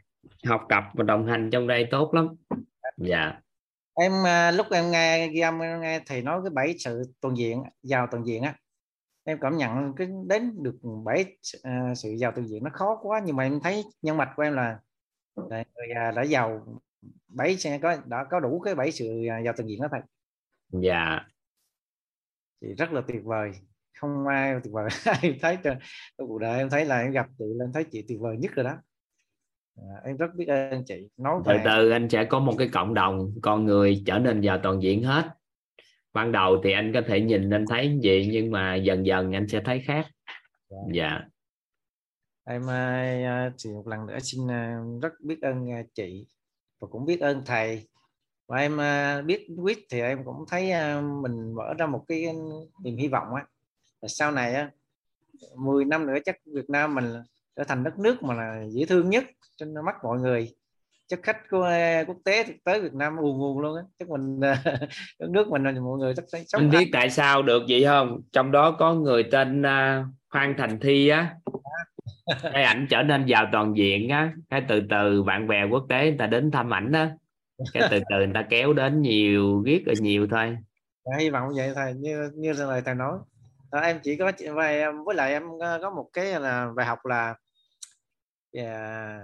học tập và đồng hành trong đây tốt lắm. Dạ.
Em à, lúc em nghe ghi âm em nghe thầy nói cái bảy sự toàn diện giàu toàn diện á em cảm nhận cái đến được bảy à, sự giàu toàn diện nó khó quá nhưng mà em thấy nhân mạch của em là, là người đã giàu bảy sẽ có đã có đủ cái bảy sự à, giàu toàn diện đó thầy.
Dạ.
Thì rất là tuyệt vời. Không ai tuyệt vời em thấy trong cuộc đời em thấy là em gặp chị lên thấy chị tuyệt vời nhất rồi đó. À, em rất biết ơn chị. Nói
từ từ anh sẽ có một cái cộng đồng con người trở nên giàu toàn diện hết. Ban đầu thì anh có thể nhìn anh thấy gì nhưng mà dần dần anh sẽ thấy khác. Dạ
em à, thì một lần nữa xin à, rất biết ơn à, chị và cũng biết ơn thầy. Và em à, biết quyết thì em cũng thấy à, mình mở ra một cái niềm hy vọng á. Là sau này á 10 năm nữa chắc Việt Nam mình trở thành đất nước mà là dễ thương nhất trên mắt mọi người. Chắc khách của à, quốc tế tới Việt Nam ùn ùn luôn á. Chắc mình à, đất nước mình là mọi người chắc thấy sống
anh biết tại sao được vậy không? Trong đó có người tên uh, Phan Thành Thi á cái ảnh trở nên giàu toàn diện á. Cái từ từ bạn bè quốc tế người ta đến thăm ảnh đó cái từ từ người ta kéo đến nhiều riết rồi nhiều thôi.
Dạ, hy vọng vậy thầy như như lời thầy nói. Đó, em chỉ có với, với lại em có một cái là bài học là yeah,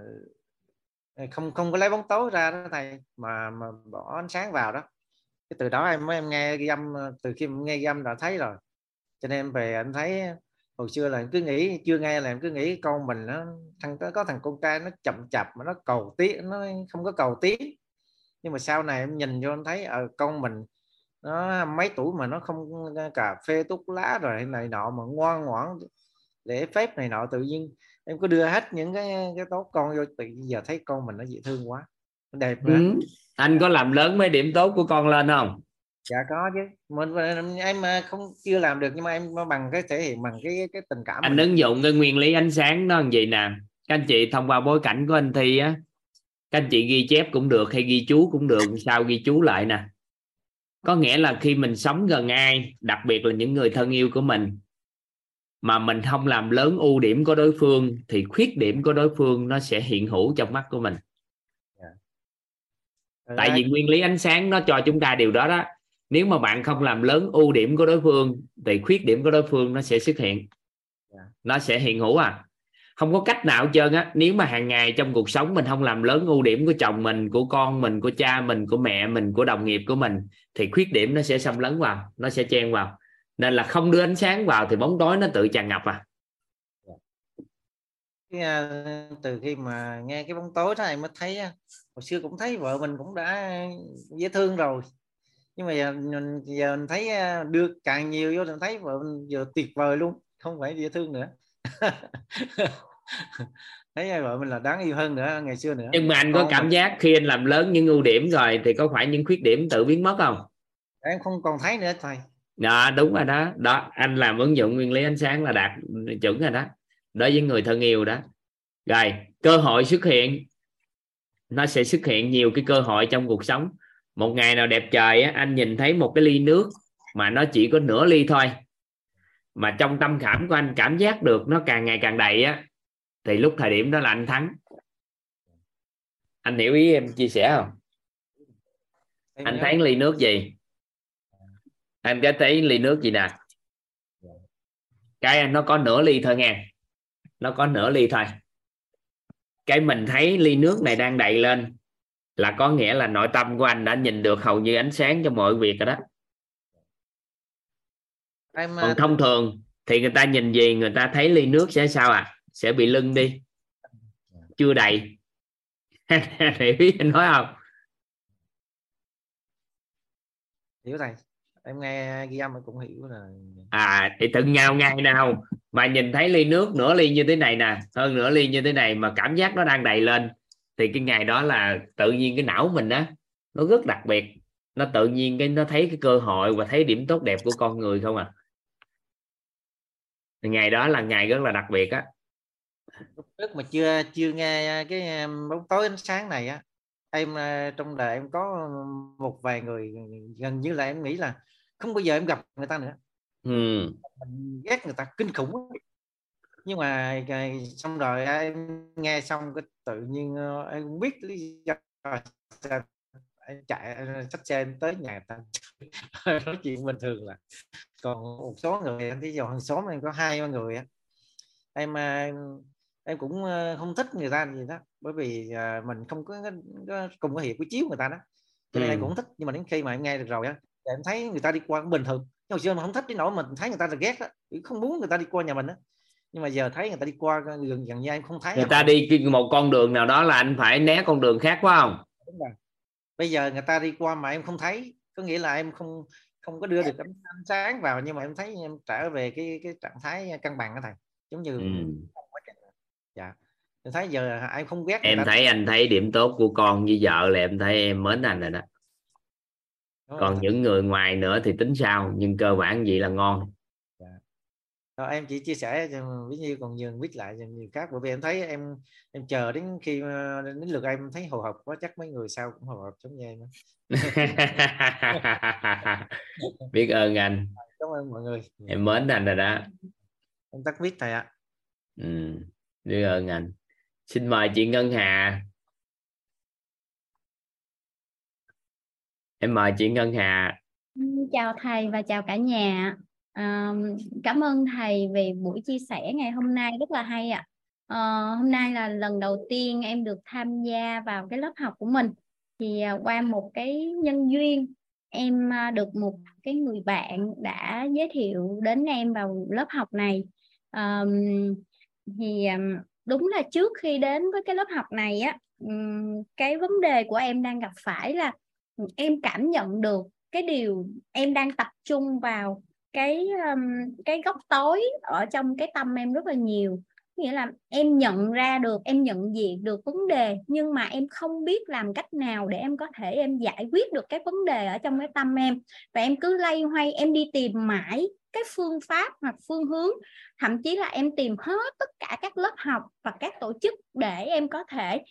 không không có lấy bóng tối ra đó thầy mà mà bỏ ánh sáng vào đó. Cái từ đó em mới em nghe ghi âm ờ, từ khi em nghe ghi âm đã thấy rồi. Cho nên em về em thấy hồi xưa là em cứ nghĩ, chưa nghe là em cứ nghĩ con mình nó, thằng có thằng con trai nó chậm chạp mà nó cầu tiến, nó không có cầu tiến nhưng mà sau này em nhìn vô em thấy ở con mình nó mấy tuổi mà nó không ờ, cà phê túc lá rồi này nọ mà ngoan ngoãn lễ phép này nọ, tự nhiên em có đưa hết những cái cái tốt con vô, tự giờ thấy con mình nó dễ thương quá đẹp nữa
ừ. anh có làm lớn mấy điểm tốt của con lên không
dạ có chứ. Mình em ờ, không chưa làm được nhưng mà em bằng cái thể hiện bằng cái cái tình cảm
anh ứng dụng cái nguyên lý ánh sáng đó làm gì nè. Các anh chị thông qua bối cảnh của anh thi á các anh chị ghi chép cũng được hay ghi chú cũng được sao ghi chú lại nè. Có nghĩa là khi mình sống gần ai đặc biệt là những người thân yêu của mình mà mình không làm lớn ưu điểm của đối phương thì khuyết điểm của đối phương nó sẽ hiện hữu trong mắt của mình. Yeah. tại vì nguyên lý ánh sáng nó cho chúng ta điều đó đó nếu mà bạn không làm lớn ưu điểm của đối phương thì khuyết điểm của đối phương nó sẽ xuất hiện. Yeah. nó sẽ hiện hữu à. Không có cách nào hết trơn á. Nếu mà hàng ngày trong cuộc sống mình không làm lớn ưu điểm của chồng mình của con mình của cha mình của mẹ mình của đồng nghiệp của mình thì khuyết điểm nó sẽ xâm lấn vào nó sẽ chen vào. Nên là không đưa ánh sáng vào thì bóng tối nó tự tràn ngập à.
Từ khi mà nghe cái bóng tối em mới thấy hồi xưa cũng thấy vợ mình cũng đã dễ thương rồi nhưng mà giờ giờ mình thấy đưa càng nhiều vô mình thấy vợ mình giờ tuyệt vời luôn không phải dễ thương nữa. Thấy vợ mình là đáng yêu hơn nữa ngày xưa nữa.
Nhưng mà anh có cảm mình... giác khi anh làm lớn những ưu điểm rồi thì có phải những khuyết điểm tự biến mất không?
Em không còn thấy nữa thầy.
Đó đúng rồi đó. Đó anh làm ứng dụng nguyên lý ánh sáng là đạt chuẩn rồi đó. Đối với người thân yêu đó. Rồi cơ hội xuất hiện. Nó sẽ xuất hiện nhiều cái cơ hội trong cuộc sống một ngày nào đẹp trời á, anh nhìn thấy một cái ly nước mà nó chỉ có nửa ly thôi. Mà trong tâm khảm của anh cảm giác được nó càng ngày càng đầy á thì lúc thời điểm đó là anh thắng. Anh hiểu ý em chia sẻ không? Anh thấy ly nước gì? Em có thấy ly nước gì nè? Cái nó có nửa ly thôi nghe. Nó có nửa ly thôi. Cái mình thấy ly nước này đang đầy lên là có nghĩa là nội tâm của anh đã nhìn được hầu như ánh sáng cho mọi việc rồi đó. Em... còn thông thường thì người ta nhìn gì người ta thấy ly nước sẽ sao à? Sẽ bị lưng đi. Chưa đầy. Hiểu ý anh nói không?
Hiểu thầy. Em nghe ghi âm cũng hiểu là
à thì từng nhau ngày nào. Mà nhìn thấy ly nước nửa ly như thế này nè hơn nửa ly như thế này mà cảm giác nó đang đầy lên thì cái ngày đó là tự nhiên cái não mình đó nó rất đặc biệt. Nó tự nhiên cái nó thấy cái cơ hội và thấy điểm tốt đẹp của con người không à? Ngày đó là ngày rất là đặc biệt á.
Lúc trước mà chưa chưa nghe cái bóng tối ánh sáng này á em ờ, trong đời em có một vài người gần như là em nghĩ là không bao giờ em gặp người ta nữa. Ừ. mình ghét người ta kinh khủng nhưng mà xong rồi em nghe xong cái tự nhiên ờ, em không biết lý do em chạy sách xe em tới nhà ta nói chuyện bình thường là còn một số người anh thấy vào hàng xóm em có hai ba người em ờ, em cũng ờ, không thích người ta gì đó bởi vì mình không có, có cùng có hiểu cái chiếu người ta đó cho nên ừ. em cũng thích nhưng mà đến khi mà em nghe được rồi á em thấy người ta đi qua cũng bình thường nhưng hồi xưa mà không thích đến nỗi mình thấy người ta là ghét đó không muốn người ta đi qua nhà mình đó nhưng mà giờ thấy người ta đi qua gần gần như em không thấy
người ta đi một con đường nào đó là anh phải né con đường khác phải không Đúng rồi.
bây giờ người ta đi qua mà em không thấy có nghĩa là em không không có đưa được ánh sáng vào nhưng mà em thấy em trở về cái cái trạng thái cân bằng đó thầy giống như ừ. dạ em thấy giờ em không ghét
em thấy anh thấy điểm tốt của con với vợ là em thấy em mến anh rồi đó Đúng còn rồi. những người ngoài nữa thì tính sao nhưng cơ bản gì là ngon.
Rồi, em chỉ chia sẻ ví như còn nhường viết lại cho người khác bởi vì em thấy em em chờ đến khi đến lượt em thấy hồi hộp quá chắc mấy người sau cũng hồi hộp giống như em
biết ơn anh.
Cảm ơn mọi người.
Em mến anh rồi đó.
Em tắt viết thầy ạ.
Ừ, biết ơn anh. Xin mời chị Ngân Hà. Em mời chị Ngân Hà.
Chào thầy và chào cả nhà à, cảm ơn thầy về buổi chia sẻ ngày hôm nay rất là hay ạ à. à, hôm nay là lần đầu tiên em được tham gia vào cái lớp học của mình thì à, qua một cái nhân duyên em à, được một cái người bạn đã giới thiệu đến em vào lớp học này à, thì đúng là trước khi đến với cái lớp học này á cái vấn đề của em đang gặp phải là em cảm nhận được cái điều em đang tập trung vào cái um, cái góc tối ở trong cái tâm em rất là nhiều. Nghĩa là em nhận ra được em nhận diện được vấn đề nhưng mà em không biết làm cách nào để em có thể em giải quyết được cái vấn đề ở trong cái tâm em. Và em cứ lay hoay em đi tìm mãi cái phương pháp hoặc phương hướng. Thậm chí là em tìm hết tất cả các lớp học và các tổ chức để em có thể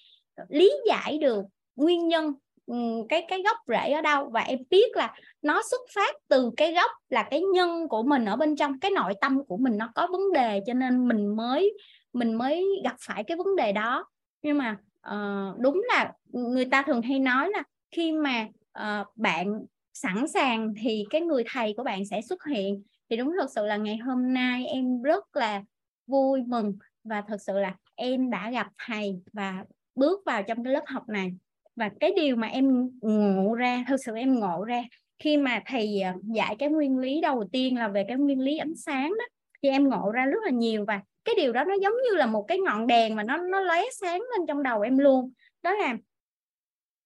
lý giải được nguyên nhân Ừ, cái cái gốc rễ ở đâu? Và em biết là nó xuất phát từ cái gốc là cái nhân của mình ở bên trong cái nội tâm của mình nó có vấn đề cho nên mình mới mình mới gặp phải cái vấn đề đó. Nhưng mà uh, đúng là người ta thường hay nói là khi mà uh, bạn sẵn sàng thì cái người thầy của bạn sẽ xuất hiện. Thì đúng thật sự là ngày hôm nay em rất là vui mừng và thật sự là em đã gặp thầy và bước vào trong cái lớp học này và cái điều mà em ngộ ra, thật sự em ngộ ra, khi mà thầy à, dạy cái nguyên lý đầu tiên là về cái nguyên lý ánh sáng đó, thì em ngộ ra rất là nhiều. Và cái điều đó nó giống như là một cái ngọn đèn mà nó nó lóe sáng lên trong đầu em luôn. Đó là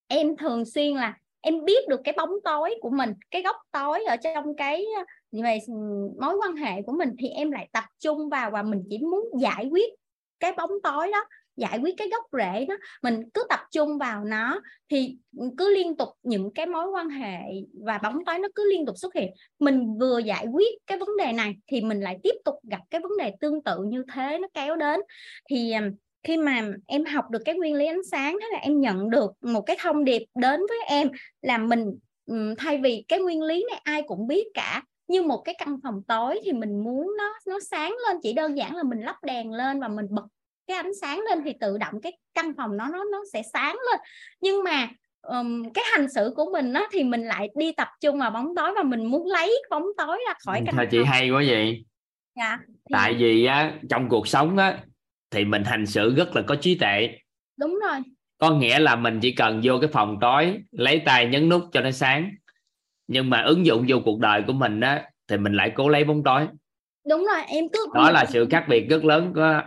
em thường xuyên là em biết được cái bóng tối của mình, cái góc tối ở trong cái à, về mối quan hệ của mình, thì em lại tập trung vào và mình chỉ muốn giải quyết cái bóng tối đó giải quyết cái gốc rễ đó, mình cứ tập trung vào nó thì cứ liên tục những cái mối quan hệ và bóng tối nó cứ liên tục xuất hiện. Mình vừa giải quyết cái vấn đề này thì mình lại tiếp tục gặp cái vấn đề tương tự như thế nó kéo đến. Thì à, khi mà em học được cái nguyên lý ánh sáng thế là em nhận được một cái thông điệp đến với em là mình thay vì cái nguyên lý này ai cũng biết cả, như một cái căn phòng tối thì mình muốn nó nó sáng lên, chỉ đơn giản là mình lắp đèn lên và mình bật cái ánh sáng lên thì tự động cái căn phòng nó nó nó sẽ sáng lên. Nhưng mà um, cái hành xử của mình đó thì mình lại đi tập trung vào bóng tối và mình muốn lấy bóng tối ra khỏi căn
Thôi chị hay quá vậy.
Dạ thì...
tại vì á trong cuộc sống á thì mình hành xử rất là có trí tuệ.
Đúng rồi.
Có nghĩa là mình chỉ cần vô cái phòng tối lấy tay nhấn nút cho nó sáng. Nhưng mà ứng dụng vô cuộc đời của mình đó thì mình lại cố lấy bóng tối.
Đúng rồi em cứ
đó là sự khác biệt rất lớn của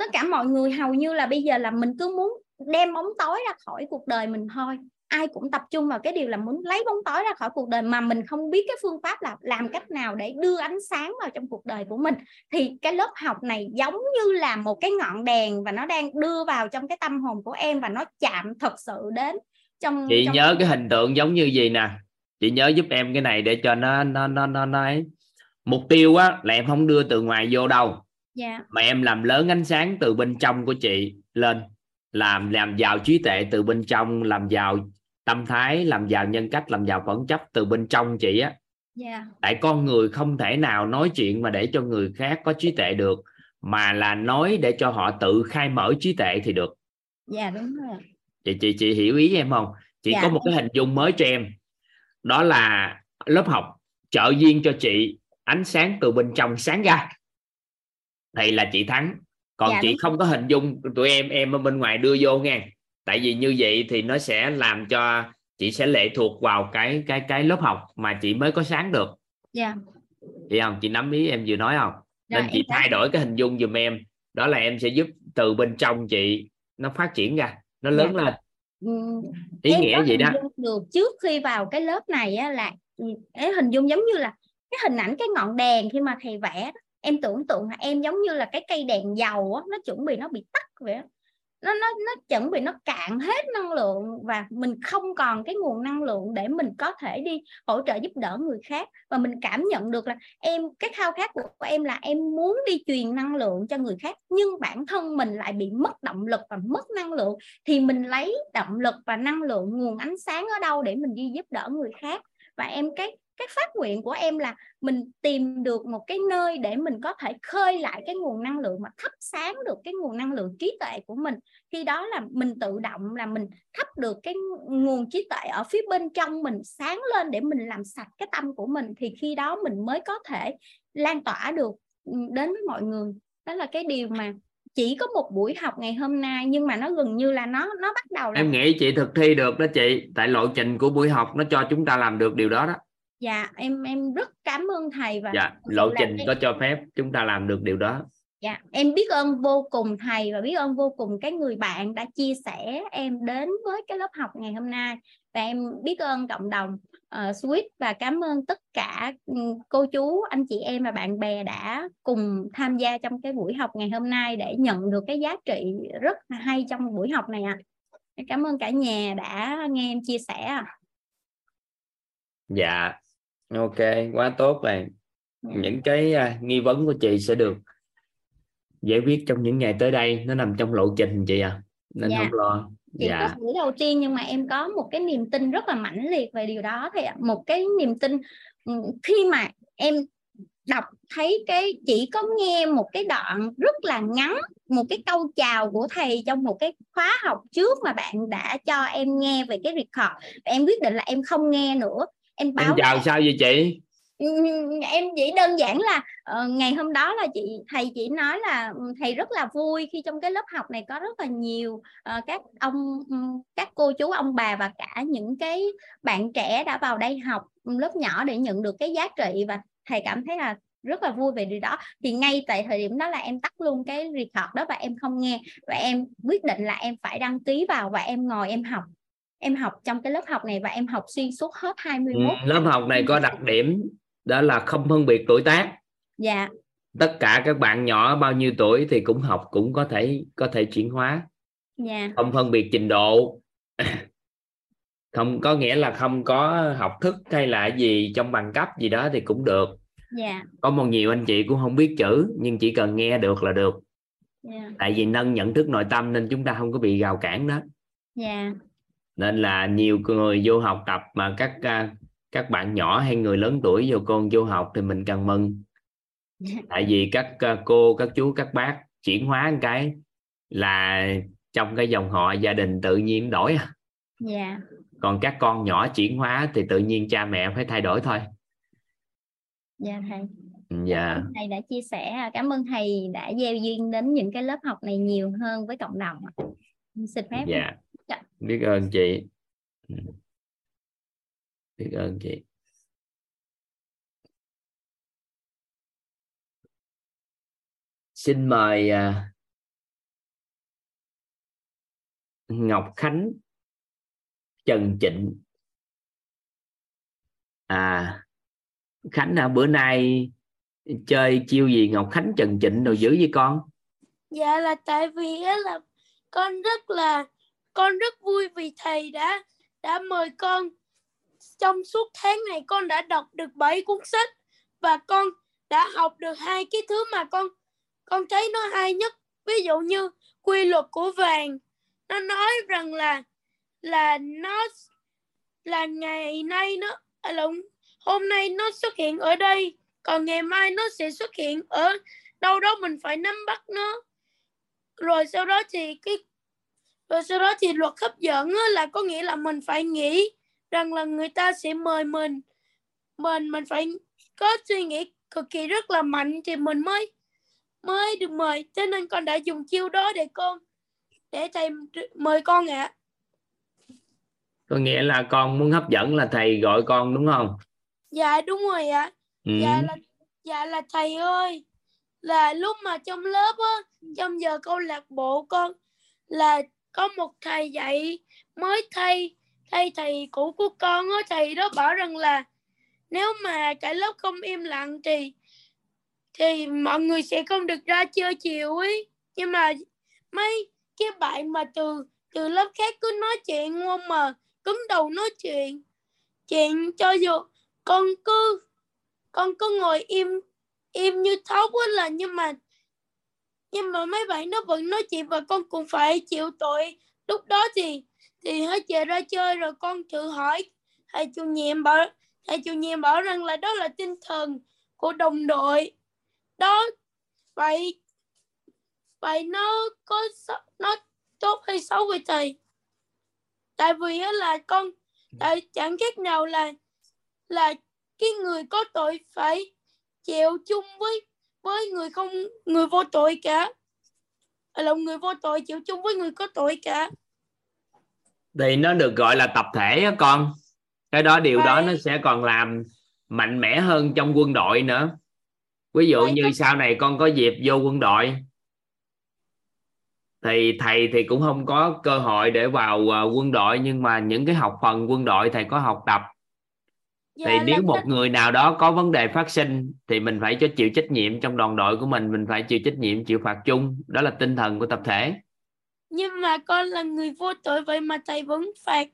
tất cả mọi người hầu như là bây giờ là mình cứ muốn đem bóng tối ra khỏi cuộc đời mình thôi. Ai cũng tập trung vào cái điều là muốn lấy bóng tối ra khỏi cuộc đời mà mình không biết cái phương pháp là làm cách nào để đưa ánh sáng vào trong cuộc đời của mình. Thì cái lớp học này giống như là một cái ngọn đèn và nó đang đưa vào trong cái tâm hồn của em và nó chạm thật sự đến trong
chị
trong...
nhớ cái hình tượng giống như gì nè? Chị nhớ giúp em cái này để cho nó nó nó nó, nó ấy. mục tiêu á là em không đưa từ ngoài vô đâu
yeah. Dạ.
mà em làm lớn ánh sáng từ bên trong của chị lên làm làm giàu trí tuệ từ bên trong làm giàu tâm thái làm giàu nhân cách làm giàu phẩm chất từ bên trong chị á
yeah. Dạ.
tại con người không thể nào nói chuyện mà để cho người khác có trí tuệ được mà là nói để cho họ tự khai mở trí tuệ thì được
dạ yeah, đúng rồi
chị chị chị hiểu ý em không chị
dạ.
có một cái hình dung mới cho em đó là lớp học trợ duyên cho chị ánh sáng từ bên trong sáng ra thì là chị thắng? Còn dạ, chị đúng. không có hình dung tụi em em ở bên ngoài đưa vô nghe. Tại vì như vậy thì nó sẽ làm cho chị sẽ lệ thuộc vào cái cái cái lớp học mà chị mới có sáng được.
Dạ.
Chị không chị nắm ý em vừa nói không?
Rồi,
nên chị thay đổi cái hình dung giùm em. Đó là em sẽ giúp từ bên trong chị nó phát triển ra nó lớn dạ. lên ý
em
nghĩa gì đó.
được trước khi vào cái lớp này á, là cái hình dung giống như là cái hình ảnh cái ngọn đèn khi mà thầy vẽ em tưởng tượng là em giống như là cái cây đèn dầu á, nó chuẩn bị nó bị tắt vậy đó. nó nó nó chuẩn bị nó cạn hết năng lượng và mình không còn cái nguồn năng lượng để mình có thể đi hỗ trợ giúp đỡ người khác. Và mình cảm nhận được là em cái khao khát của em là em muốn đi truyền năng lượng cho người khác nhưng bản thân mình lại bị mất động lực và mất năng lượng. Thì mình lấy động lực và năng lượng nguồn ánh sáng ở đâu để mình đi giúp đỡ người khác. Và em cái cái phát nguyện của em là mình tìm được một cái nơi để mình có thể khơi lại cái nguồn năng lượng mà thắp sáng được cái nguồn năng lượng trí tuệ của mình. Khi đó là mình tự động là mình thắp được cái nguồn trí tuệ ở phía bên trong mình sáng lên để mình làm sạch cái tâm của mình, thì khi đó mình mới có thể lan tỏa được ừ, đến với mọi người. Đó là cái điều mà chỉ có một buổi học ngày hôm nay, nhưng mà nó gần như là nó nó bắt đầu là...
em nghĩ chị thực thi được đó chị. Tại lộ trình của buổi học nó cho chúng ta làm được điều đó đó
dạ em em rất cảm ơn thầy và
dạ lộ trình cái... có cho phép chúng ta làm được điều đó.
Dạ em biết ơn vô cùng thầy và biết ơn vô cùng cái người bạn đã chia sẻ em đến với cái lớp học ngày hôm nay. Và em biết ơn cộng đồng uh, Swift và cảm ơn tất cả ừ, cô chú anh chị em và bạn bè đã cùng tham gia trong cái buổi học ngày hôm nay để nhận được cái giá trị rất hay trong buổi học này ạ. À. cảm ơn cả nhà đã nghe em chia sẻ
dạ ok quá tốt rồi dạ. những cái uh, nghi vấn của chị sẽ được giải quyết trong những ngày tới đây. Nó nằm trong lộ trình chị à nên dạ. không lo.
Chị dạ. có buổi đầu tiên nhưng mà em có một cái niềm tin rất là mãnh liệt về điều đó thì một cái niềm tin ừ, khi mà em đọc thấy cái chỉ có nghe một cái đoạn rất là ngắn một cái câu chào của thầy trong một cái khóa học trước mà bạn đã cho em nghe về cái record và em quyết định là em không nghe nữa em báo
em chào là... sao vậy chị?
Em chỉ đơn giản là uh, ngày hôm đó là chị thầy chỉ nói là thầy rất là vui khi trong cái lớp học này có rất là nhiều uh, các ông các cô chú ông bà và cả những cái bạn trẻ đã vào đây học lớp nhỏ để nhận được cái giá trị và thầy cảm thấy là rất là vui về điều đó. Thì ngay tại thời điểm đó là em tắt luôn cái record đó và em không nghe. Và em quyết định là em phải đăng ký vào và em ngồi em học em học trong cái lớp học này và em học xuyên suốt hết 21
ừ, lớp học này có đặc điểm đó là không phân biệt tuổi tác.
Dạ.
Tất cả các bạn nhỏ bao nhiêu tuổi thì cũng học cũng có thể có thể chuyển hóa.
Dạ.
Không phân biệt trình độ. Không có nghĩa là không có học thức hay là gì trong bằng cấp gì đó thì cũng được.
Dạ.
Có một nhiều anh chị cũng không biết chữ nhưng chỉ cần nghe được là được.
Dạ.
tại vì nâng nhận thức nội tâm nên chúng ta không có bị gào cản đó.
Dạ
nên là nhiều người vô học tập mà các à, các bạn nhỏ hay người lớn tuổi vô con vô học thì mình cần mừng. Tại vì các à, cô các chú các bác chuyển hóa một cái là trong cái dòng họ gia đình tự nhiên đổi. À
yeah.
còn các con nhỏ chuyển hóa thì tự nhiên cha mẹ phải thay đổi thôi.
Dạ thầy.
Dạ.
thầy đã chia sẻ. Cảm ơn thầy đã gieo duyên đến những cái lớp học này nhiều hơn với cộng đồng xin phép.
Dạ biết ơn chị. Ừ. Biết ơn chị. Xin mời à, Ngọc Khánh Trần Trịnh. À Khánh à, bữa nay chơi chiêu gì Ngọc Khánh Trần Trịnh đồ dữ với con?
Dạ là tại vì là con rất là con rất vui vì thầy đã đã mời con. Trong suốt tháng này con đã đọc được 7 cuốn sách và con đã học được hai cái thứ mà con con thấy nó hay nhất. Ví dụ như quy luật của vàng nó nói rằng là là nó là ngày nay nó à, là hôm nay nó xuất hiện ở đây còn ngày mai nó sẽ xuất hiện ở đâu đó mình phải nắm bắt nó. Rồi sau đó thì cái rồi sau đó thì luật hấp dẫn là có nghĩa là mình phải nghĩ rằng là người ta sẽ mời mình mình mình phải có suy nghĩ cực kỳ rất là mạnh thì mình mới mới được mời cho nên con đã dùng chiêu đó để con để thầy mời con ạ à.
có nghĩa là con muốn hấp dẫn là thầy gọi con đúng không
dạ đúng rồi ạ à. ừ. dạ là dạ là thầy ơi là lúc mà trong lớp á trong giờ câu lạc bộ con là có một thầy dạy mới thay thay thầy cũ của con á. Thầy đó bảo rằng là nếu mà cả lớp không im lặng thì thì mọi người sẽ không được ra chơi chiều ấy. Nhưng mà mấy cái bạn mà từ từ lớp khác cứ nói chuyện không mà cứng đầu nói chuyện chuyện cho dù con cứ con cứ ngồi im im như thóc á là nhưng mà nhưng mà mấy bạn nó vẫn nói chuyện và con cũng phải chịu tội. Lúc đó thì thì hết giờ ra chơi rồi con thử hỏi thầy chủ nhiệm bảo, thầy chủ nhiệm bảo rằng là đó là tinh thần của đồng đội. Đó, vậy vậy nó có nó tốt hay xấu với thầy? Tại vì là con, tại chẳng khác nào là là cái người có tội phải chịu chung với với người không người vô tội cả. Là người vô tội chịu chung với người có tội cả.
Thì nó được gọi là tập thể á con. Cái đó điều Vậy... đó nó sẽ còn làm mạnh mẽ hơn trong quân đội nữa. Ví dụ
Vậy
như
con-
sau này con có dịp vô quân đội thì thầy thì cũng không có cơ hội để vào ờ, quân đội nhưng mà những cái học phần quân đội thầy có học tập
dạ
thì nếu một người nào đó có vấn đề phát sinh thì mình phải cho chịu trách nhiệm trong đoàn đội của mình mình phải chịu trách nhiệm chịu phạt chung. Đó là tinh thần của tập thể.
Nhưng mà con là người vô tội vậy mà thầy vẫn phạt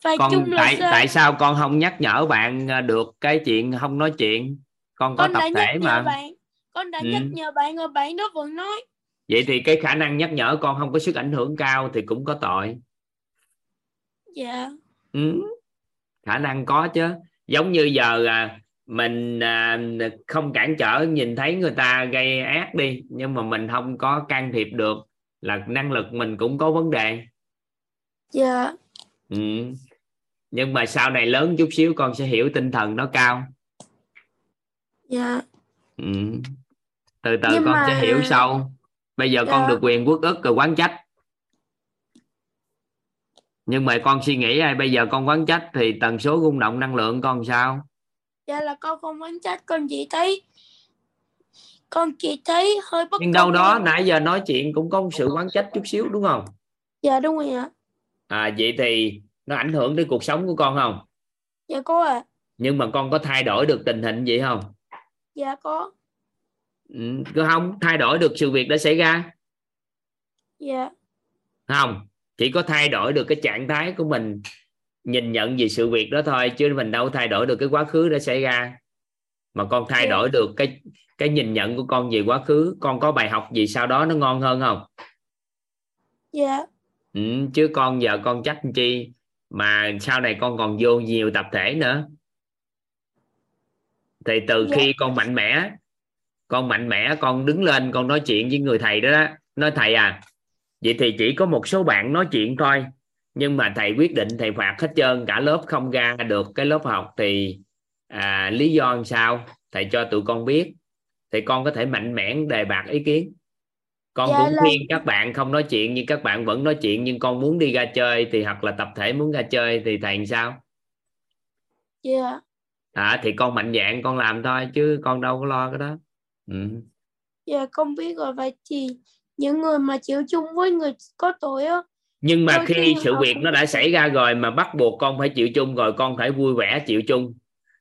phạt
còn
chung là
tại
sao?
tại sao con không nhắc nhở bạn ờ, được cái chuyện không nói chuyện? Con có
con
tập thể mà.
bạn con đã
Ừ.
nhắc nhở bạn rồi bạn đó vẫn nói.
Vậy thì cái khả năng nhắc nhở con không có sức ảnh hưởng cao thì cũng có tội.
Dạ.
Ừ. khả năng có chứ giống như giờ à, mình à, không cản trở nhìn thấy người ta gây ác đi nhưng mà mình không có can thiệp được là năng lực mình cũng có vấn đề
dạ
ừ. nhưng mà sau này lớn chút xíu con sẽ hiểu tinh thần nó cao
dạ
ừ. từ từ
Nhưng
con
mà-
sẽ hiểu sâu bây giờ con
Dạ.
được quyền quốc ức rồi quán trách nhưng mà con suy nghĩ ai bây giờ con quán trách thì tần số rung động năng lượng con sao?
Dạ là con không oán trách con chỉ thấy con chỉ thấy hơi bất
nhưng đâu đó nãy giờ nói chuyện cũng có một sự quán trách chút xíu đúng không?
Dạ đúng rồi ạ.
À vậy thì nó ảnh hưởng đến cuộc sống của con không?
Dạ có ạ.
Nhưng mà con có thay đổi được tình hình vậy không?
Dạ có.
Ừ, không thay đổi được sự việc đã xảy ra?
Dạ.
Không chỉ có thay đổi được cái trạng thái của mình nhìn nhận về sự việc đó thôi chứ mình đâu thay đổi được cái quá khứ đã xảy ra. Mà con thay
Dạ.
đổi được cái cái nhìn nhận của con về quá khứ con có bài học gì sau đó nó ngon hơn không?
Dạ.
Ừ, chứ con giờ con trách chi? Mà sau này con còn vô nhiều tập thể nữa. Thì từ
Dạ.
khi con mạnh mẽ con mạnh mẽ con đứng lên con nói chuyện với người thầy đó, đó nói thầy à vậy thì chỉ có một số bạn nói chuyện thôi. Nhưng mà thầy quyết định thầy phạt hết trơn cả lớp không ra được cái lớp học thì à, lý do làm sao? Thầy cho tụi con biết. Thì con có thể mạnh mẽ đề bạt ý kiến. Con
Dạ
cũng
là-
khuyên các bạn không nói chuyện nhưng các bạn vẫn nói chuyện nhưng con muốn đi ra chơi thì hoặc là tập thể muốn ra chơi thì thầy làm sao?
Dạ.
À thì con mạnh dạn con làm thôi chứ con đâu có lo cái đó. Ừ.
dạ con biết rồi vậy thì những người mà chịu chung với người có tội á
nhưng mà khi sự việc nó đã xảy ra rồi mà bắt buộc con phải chịu chung rồi con phải vui vẻ chịu chung.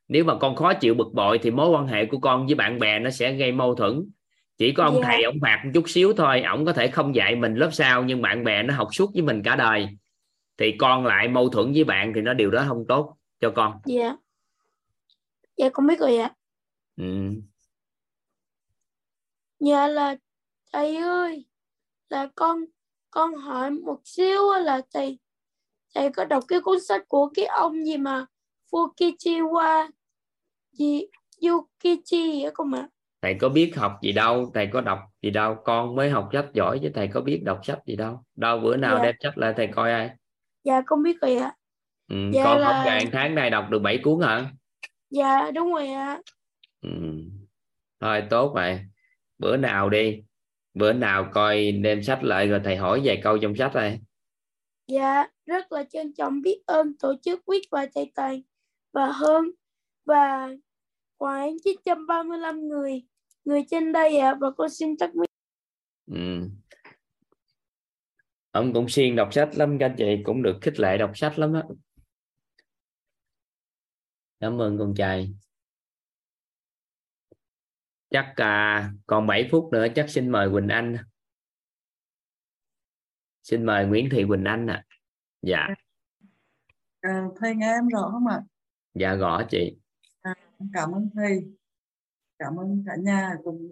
Nếu mà con khó chịu bực bội thì mối quan hệ của con với bạn bè nó sẽ gây mâu thuẫn. Chỉ có ông
Dạ.
thầy ông phạt một chút xíu thôi ổng có thể không dạy mình lớp sau nhưng bạn bè nó học suốt với mình cả đời. Thì con lại mâu thuẫn với bạn thì nó điều đó không tốt cho con.
Dạ. Dạ con biết rồi ạ.
Ừ.
dạ là thầy ơi là con con hỏi một xíu là thầy thầy có đọc cái cuốn sách của cái ông gì mà Fukichiwa gì Yukichi á con ạ?
Thầy có biết học gì đâu thầy có đọc gì đâu con mới học sách giỏi chứ thầy có biết đọc sách gì đâu. Đâu bữa nào
Dạ.
đem sách lại thầy coi ai?
Dạ con biết rồi ạ.
Ừ.
Dạ
con
là-
học ngày tháng này đọc được 7 cuốn hả?
Dạ đúng rồi ạ.
Ừ. thôi tốt vậy bữa nào đi bữa nào coi đem sách lại rồi thầy hỏi vài câu trong sách đây
Dạ, rất là trân trọng biết ơn tổ chức quyết và thầy Toàn và hơn và khoảng 935 người người trên đây ạ và con xin tắt mic.
ừ. ông cũng siêng đọc sách lắm các chị cũng được khích lệ đọc sách lắm á cảm ơn con trai chắc à, còn 7 phút nữa chắc xin mời Quỳnh Anh xin mời Nguyễn Thị Quỳnh Anh ạ dạ
À, thầy nghe em rõ không ạ?
dạ gõ chị
À, cảm ơn thầy. Cảm ơn cả nhà cùng.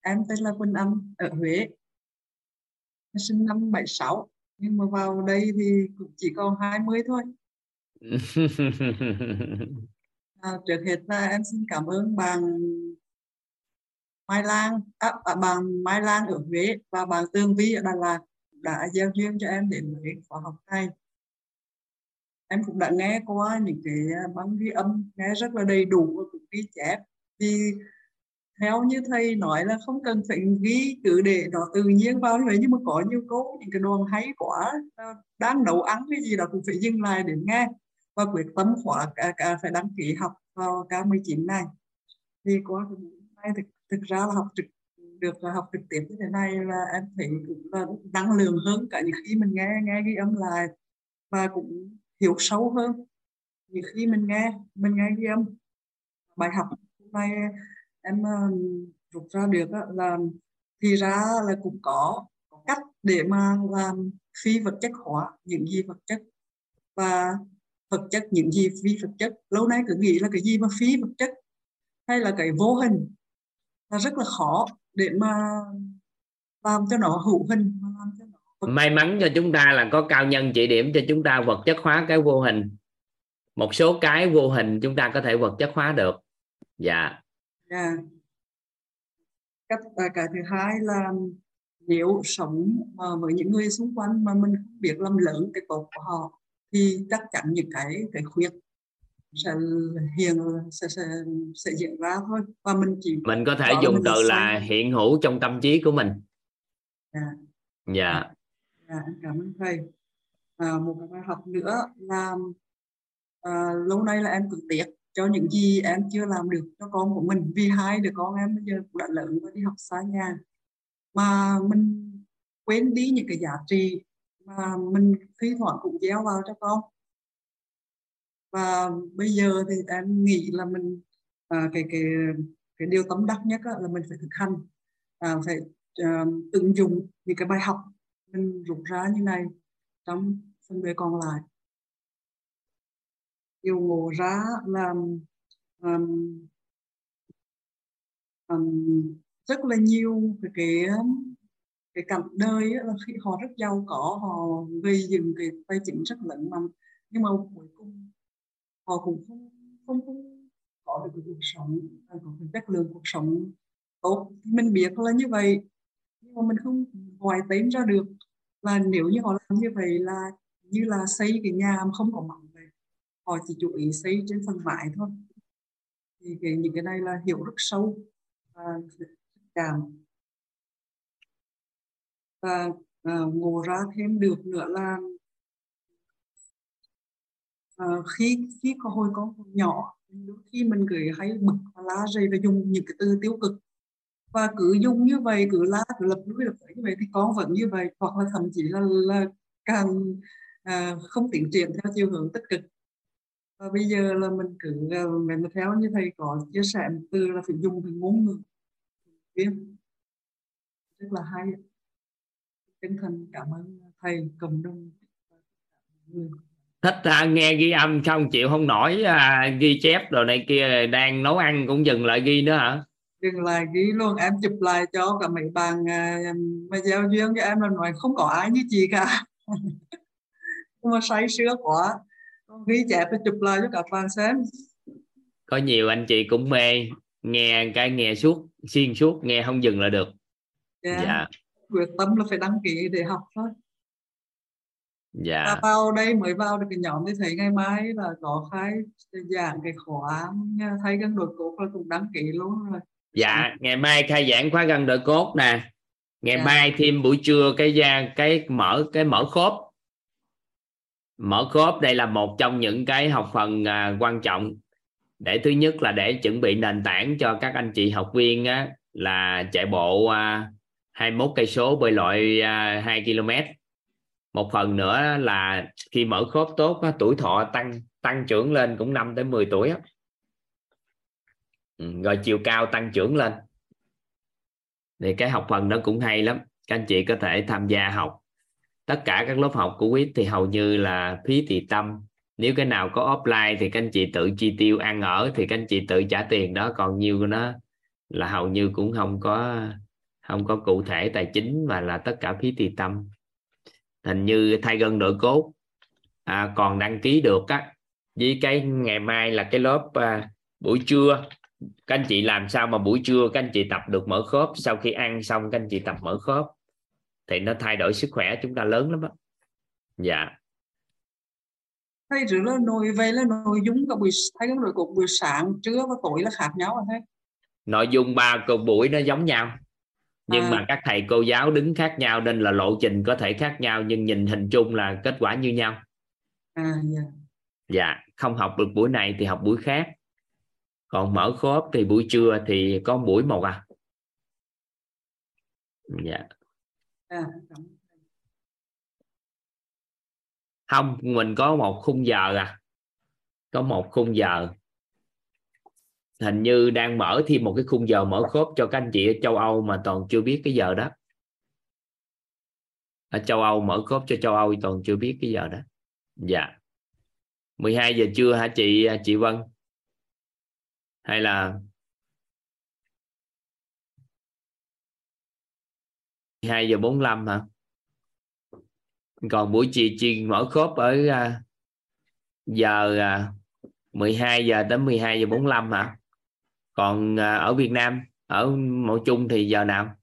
Em tên là Quỳnh Anh ở Huế. Em sinh năm 76 nhưng mà vào đây thì cũng chỉ còn 20 thôi. À, trước hết là em xin cảm ơn bạn Mai Lan, à, à, bạn Mai Lan ở Huế và bạn tương Vi ở Đà Lạt đã giao duyên cho em đến với khóa học này. Em cũng đã nghe qua những cái à, băng ghi âm nghe rất là đầy đủ và cũng ghi chép. vì theo như thầy nói là không cần phải ghi cứ để nó tự nhiên vào như vậy nhưng mà có nhiều câu những cái đoạn hay quá à, đang nấu ăn cái gì đó cũng phải dừng lại để nghe và quyết tâm khóa cả, cả phải đăng ký học vào K19 này thì qua cái buổi thì thực ra là học trực được học trực tiếp như thế này là em thấy cũng là năng lượng hơn cả những khi mình nghe nghe ghi âm lại và cũng hiểu sâu hơn. Những khi mình nghe mình nghe ghi âm bài học hôm nay em uh, rút ra được là thì ra là cũng có, có cách để mà làm phi vật chất hóa những gì vật chất và vật chất những gì phi vật chất. Lâu nay cứ nghĩ là cái gì mà phi vật chất hay là cái vô hình là rất là khó để mà làm cho nó hữu hình mà làm cho nó
may mắn cho chúng ta là có cao nhân chỉ điểm cho chúng ta vật chất hóa cái vô hình. Một số cái vô hình chúng ta có thể vật chất hóa được. Dạ.
Yeah. cách à, cái thứ hai là nếu sống mà với những người xung quanh mà mình không biết làm lớn cái tốt của họ thì chắc chắn những cái cái khuyết sẽ hiện sẽ, sẽ sẽ diễn ra thôi. Và mình chỉ
mình có thể dùng từ là hiện hữu trong tâm trí của mình.
Dạ.
Dạ.
Dạ cảm ơn thầy. À, một cái bài học nữa là à, lâu nay là em cứ tiếc cho những gì em chưa làm được cho con của mình. Vì hai đứa con em bây giờ cũng đã lớn và đi học xa nhà. Mà mình quên đi những cái giá trị mà mình thi thoảng cũng gieo vào cho con và bây giờ thì em nghĩ là mình à, cái cái cái điều tấm đắc nhất là mình phải thực hành à, phải à, ứng dụng những cái bài học mình rút ra như này trong phần đời còn lại. Điều ngộ ra là um, um, rất là nhiều cái cái cái cảnh đời là khi họ rất giàu có họ gây dựng cái tài chính rất lớn mà. Nhưng mà cuối cùng họ cũng không không, không có được cái cuộc sống à, có cái chất lượng cuộc sống tốt. Thì mình biết là như vậy nhưng mà mình không ngoài tên ra được. Và nếu như họ làm như vậy là như là xây cái nhà mà không có mỏng vậy họ chỉ chú ý xây trên phần mái thôi. Thì cái, những cái này là hiểu rất sâu và cảm. Và à, ngộ ra thêm được nữa là Ờ, khi khi có hồi con nhỏ đôi khi mình cứ hay bực và la rầy và dùng những cái từ tiêu cực. Và cứ dùng như vậy cứ la cứ lập núi lập như vậy thì con vẫn như vậy hoặc là thậm chí là là càng uh, không tiến triển theo chiều hướng tích cực. Và bây giờ là mình cứ mẹ mình theo như thầy có chia sẻ một từ là phải dùng cái ngôn ngữ rất là hay chân thành cảm ơn thầy cộng đồng
thích à, nghe ghi âm xong chịu không nổi à, ghi chép rồi này kia đang nấu ăn cũng dừng lại ghi nữa hả?
Dừng lại ghi luôn em chụp lại cho cả mấy bạn à, mà giao duyên cho em là nói không có ai như chị cả. Nhưng mà say sưa quá. Ghi chép và chụp lại cho các bạn xem.
Có nhiều anh chị cũng mê. Nghe cái nghe suốt xuyên suốt nghe không dừng lại được.
Yeah. dạ. Quyết tâm là phải đăng ký để học thôi
dạ.
Và vào đây mới vào được cái nhóm thì thấy ngày mai là có khai giảng cái khóa thay gân đội cốt là cũng đăng ký luôn rồi.
Dạ ngày mai khai giảng khóa gân đội cốt nè. Ngày dạ. mai thêm buổi trưa cái da cái mở cái mở khớp. Mở khớp đây là một trong những cái học phần à, quan trọng. Để thứ nhất là để chuẩn bị nền tảng cho các anh chị học viên á, là chạy bộ à, 21 cây số bơi lội à, 2 km một phần nữa là khi mở khớp tốt tuổi thọ tăng tăng trưởng lên cũng 5 tới 10 tuổi ừ, rồi chiều cao tăng trưởng lên. Thì cái học phần đó cũng hay lắm. Các anh chị có thể tham gia học. Tất cả các lớp học của quýt thì hầu như là phí tỳ tâm. Nếu cái nào có offline thì các anh chị tự chi tiêu, ăn ở thì các anh chị tự trả tiền đó. Còn nhiều của nó là hầu như cũng không có không có cụ thể tài chính mà là tất cả phí tỳ tâm hình như thay gân nội cốt. À, còn đăng ký được á. Với cái ngày mai là cái lớp à, buổi trưa. Các anh chị làm sao mà buổi trưa các anh chị tập được mở khớp? Sau khi ăn xong các anh chị tập mở khớp. Thì nó thay đổi sức khỏe chúng ta lớn lắm đó dạ.
Thầy rửa là nội về là nội dung cả buổi thay gân nội cốt buổi sáng trưa và tối là khác nhau thầy?
Nội dung ba cuộc buổi nó giống nhau nhưng à. mà các thầy cô giáo đứng khác nhau nên là lộ trình có thể khác nhau nhưng nhìn hình chung là kết quả như nhau.
À, yeah.
dạ không học được buổi này thì học buổi khác. Còn mở khốp thì buổi trưa thì có buổi một à. Dạ.
À,
không mình có một khung giờ à. Có một khung giờ hình như đang mở thêm một cái khung giờ mở khốp cho các anh chị ở châu Âu mà toàn chưa biết cái giờ đó. Ở châu Âu mở khốp cho châu Âu toàn chưa biết cái giờ đó. Dạ. 12 giờ trưa hả chị à, chị Vân? Hay là 2 giờ 45 hả? Còn buổi chiều chiều mở khốp ở à, giờ 12 giờ đến 12 giờ 45 hả? Còn à, ở Việt Nam, ở mẫu Chung thì giờ nào?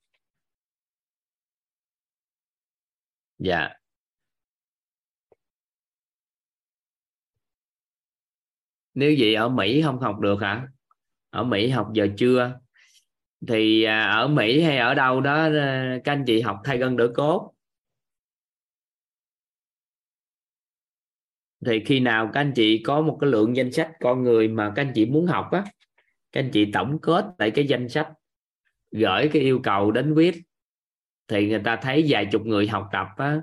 Dạ. Nếu vậy ở Mỹ không học được hả? Ở Mỹ học giờ trưa thì à, ở Mỹ hay ở đâu đó à, các anh chị học thay gân đỡ cốt? Thì khi nào các anh chị có một cái lượng danh sách con người mà các anh chị muốn học á các anh chị tổng kết lại cái danh sách gửi cái yêu cầu đến viết thì người ta thấy vài chục người học tập á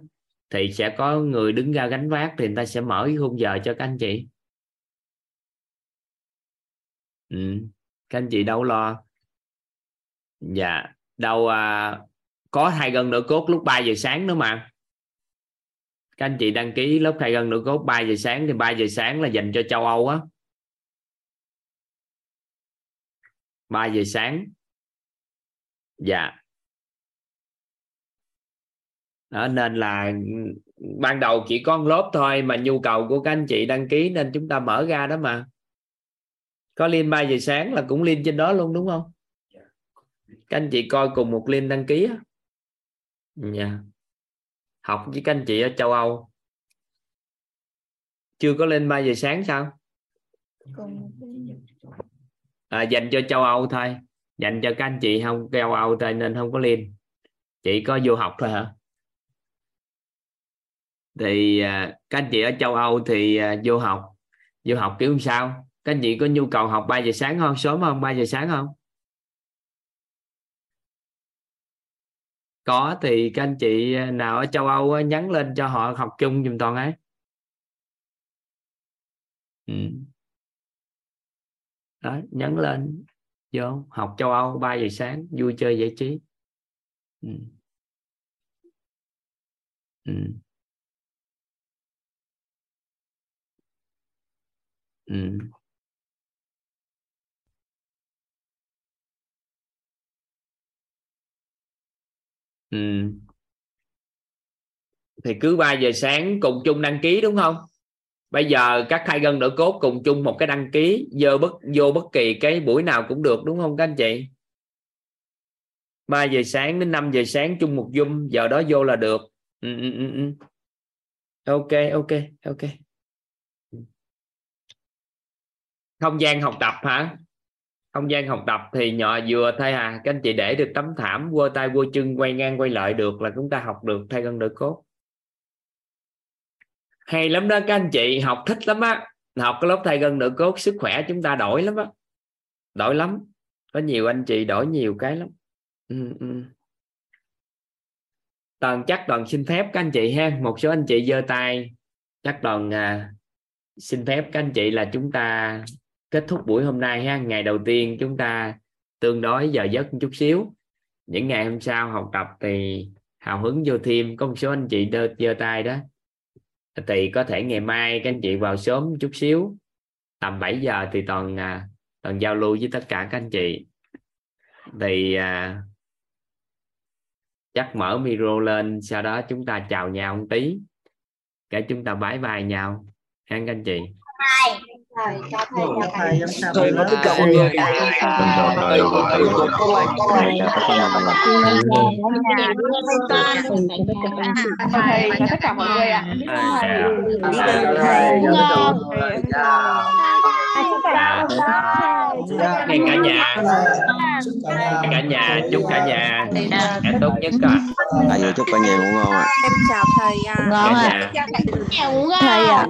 thì sẽ có người đứng ra gánh vác thì người ta sẽ mở cái khung giờ cho các anh chị. Ừ. các anh chị đâu lo? Dạ đâu à, có hai gân nửa cốt lúc 3 giờ sáng nữa mà. Các anh chị đăng ký lớp hai gân nửa cốt 3 giờ sáng thì 3 giờ sáng là dành cho châu Âu á. 3 giờ sáng. Dạ. Đó, nên là ban đầu chỉ có lớp thôi mà nhu cầu của các anh chị đăng ký nên chúng ta mở ra đó mà. Có liên 3 giờ sáng là cũng liên trên đó luôn đúng không? Các anh chị coi cùng một link đăng ký á. Yeah. học với các anh chị ở châu Âu. Chưa có lên 3 giờ sáng sao à, dành cho châu Âu thôi. Dành cho các anh chị không châu Âu thôi nên không có liên chỉ có du học thôi hả? Thì à, các anh chị ở châu Âu thì à, du học. Du học kiểu sao? Các anh chị có nhu cầu học 3 giờ sáng không? Sớm không 3 giờ sáng không? Có thì các anh chị à, nào ở châu Âu nhắn lên cho họ học chung dùm toàn ấy. Ừ đó, nhấn lên, vô, học châu Âu 3 giờ sáng, vui chơi giải trí ừ. Ừ. Ừ. ừ. thì cứ 3 giờ sáng cùng chung đăng ký, đúng không bây giờ các khai gân đỡ cốt cùng chung một cái đăng ký vô bất vô bất kỳ cái buổi nào cũng được đúng không các anh chị? 3 giờ sáng đến 5 giờ sáng chung một zoom giờ đó vô là được. Ừ, ừ, ừ, ừ. ok ok ok. Không gian học tập hả? Không gian học tập thì nhỏ vừa thay à. Các anh chị để được tấm thảm quơ tay quơ chân quay ngang quay lại được là chúng ta học được thay gân đỡ cốt hay lắm đó các anh chị học thích lắm á. Học cái lớp thay gân nửa cốt sức khỏe chúng ta đổi lắm á. Đổi lắm. Có nhiều anh chị đổi nhiều cái lắm. Ừ, ừ. toàn chắc toàn xin phép các anh chị ha. Một số anh chị giơ tay. Chắc toàn à, xin phép các anh chị là chúng ta kết thúc buổi hôm nay ha. Ngày đầu tiên chúng ta tương đối giờ giấc một chút xíu. Những ngày hôm sau học tập thì hào hứng vô thêm. Có một số anh chị đơ giơ tay đó thì có thể ngày mai các anh chị vào sớm chút xíu tầm 7 giờ thì toàn à, toàn giao lưu với tất cả các anh chị. Thì à, chắc mở micro lên sau đó chúng ta chào nhau một tí. Cái chúng ta bái bài nhau. Ha các anh chị
thầy cho thầy chào
thầy
thầy
thầy nói tất cả mọi người
thầy tất cả mọi người ạ
Hẹn cả nhà Hẹn cả nhà chúc cả nhà ăn tốt nhất à
thầy chúc cả nhà ngủ ngon ạ
em chào thầy à
ngon
cả
ạ thầy ạ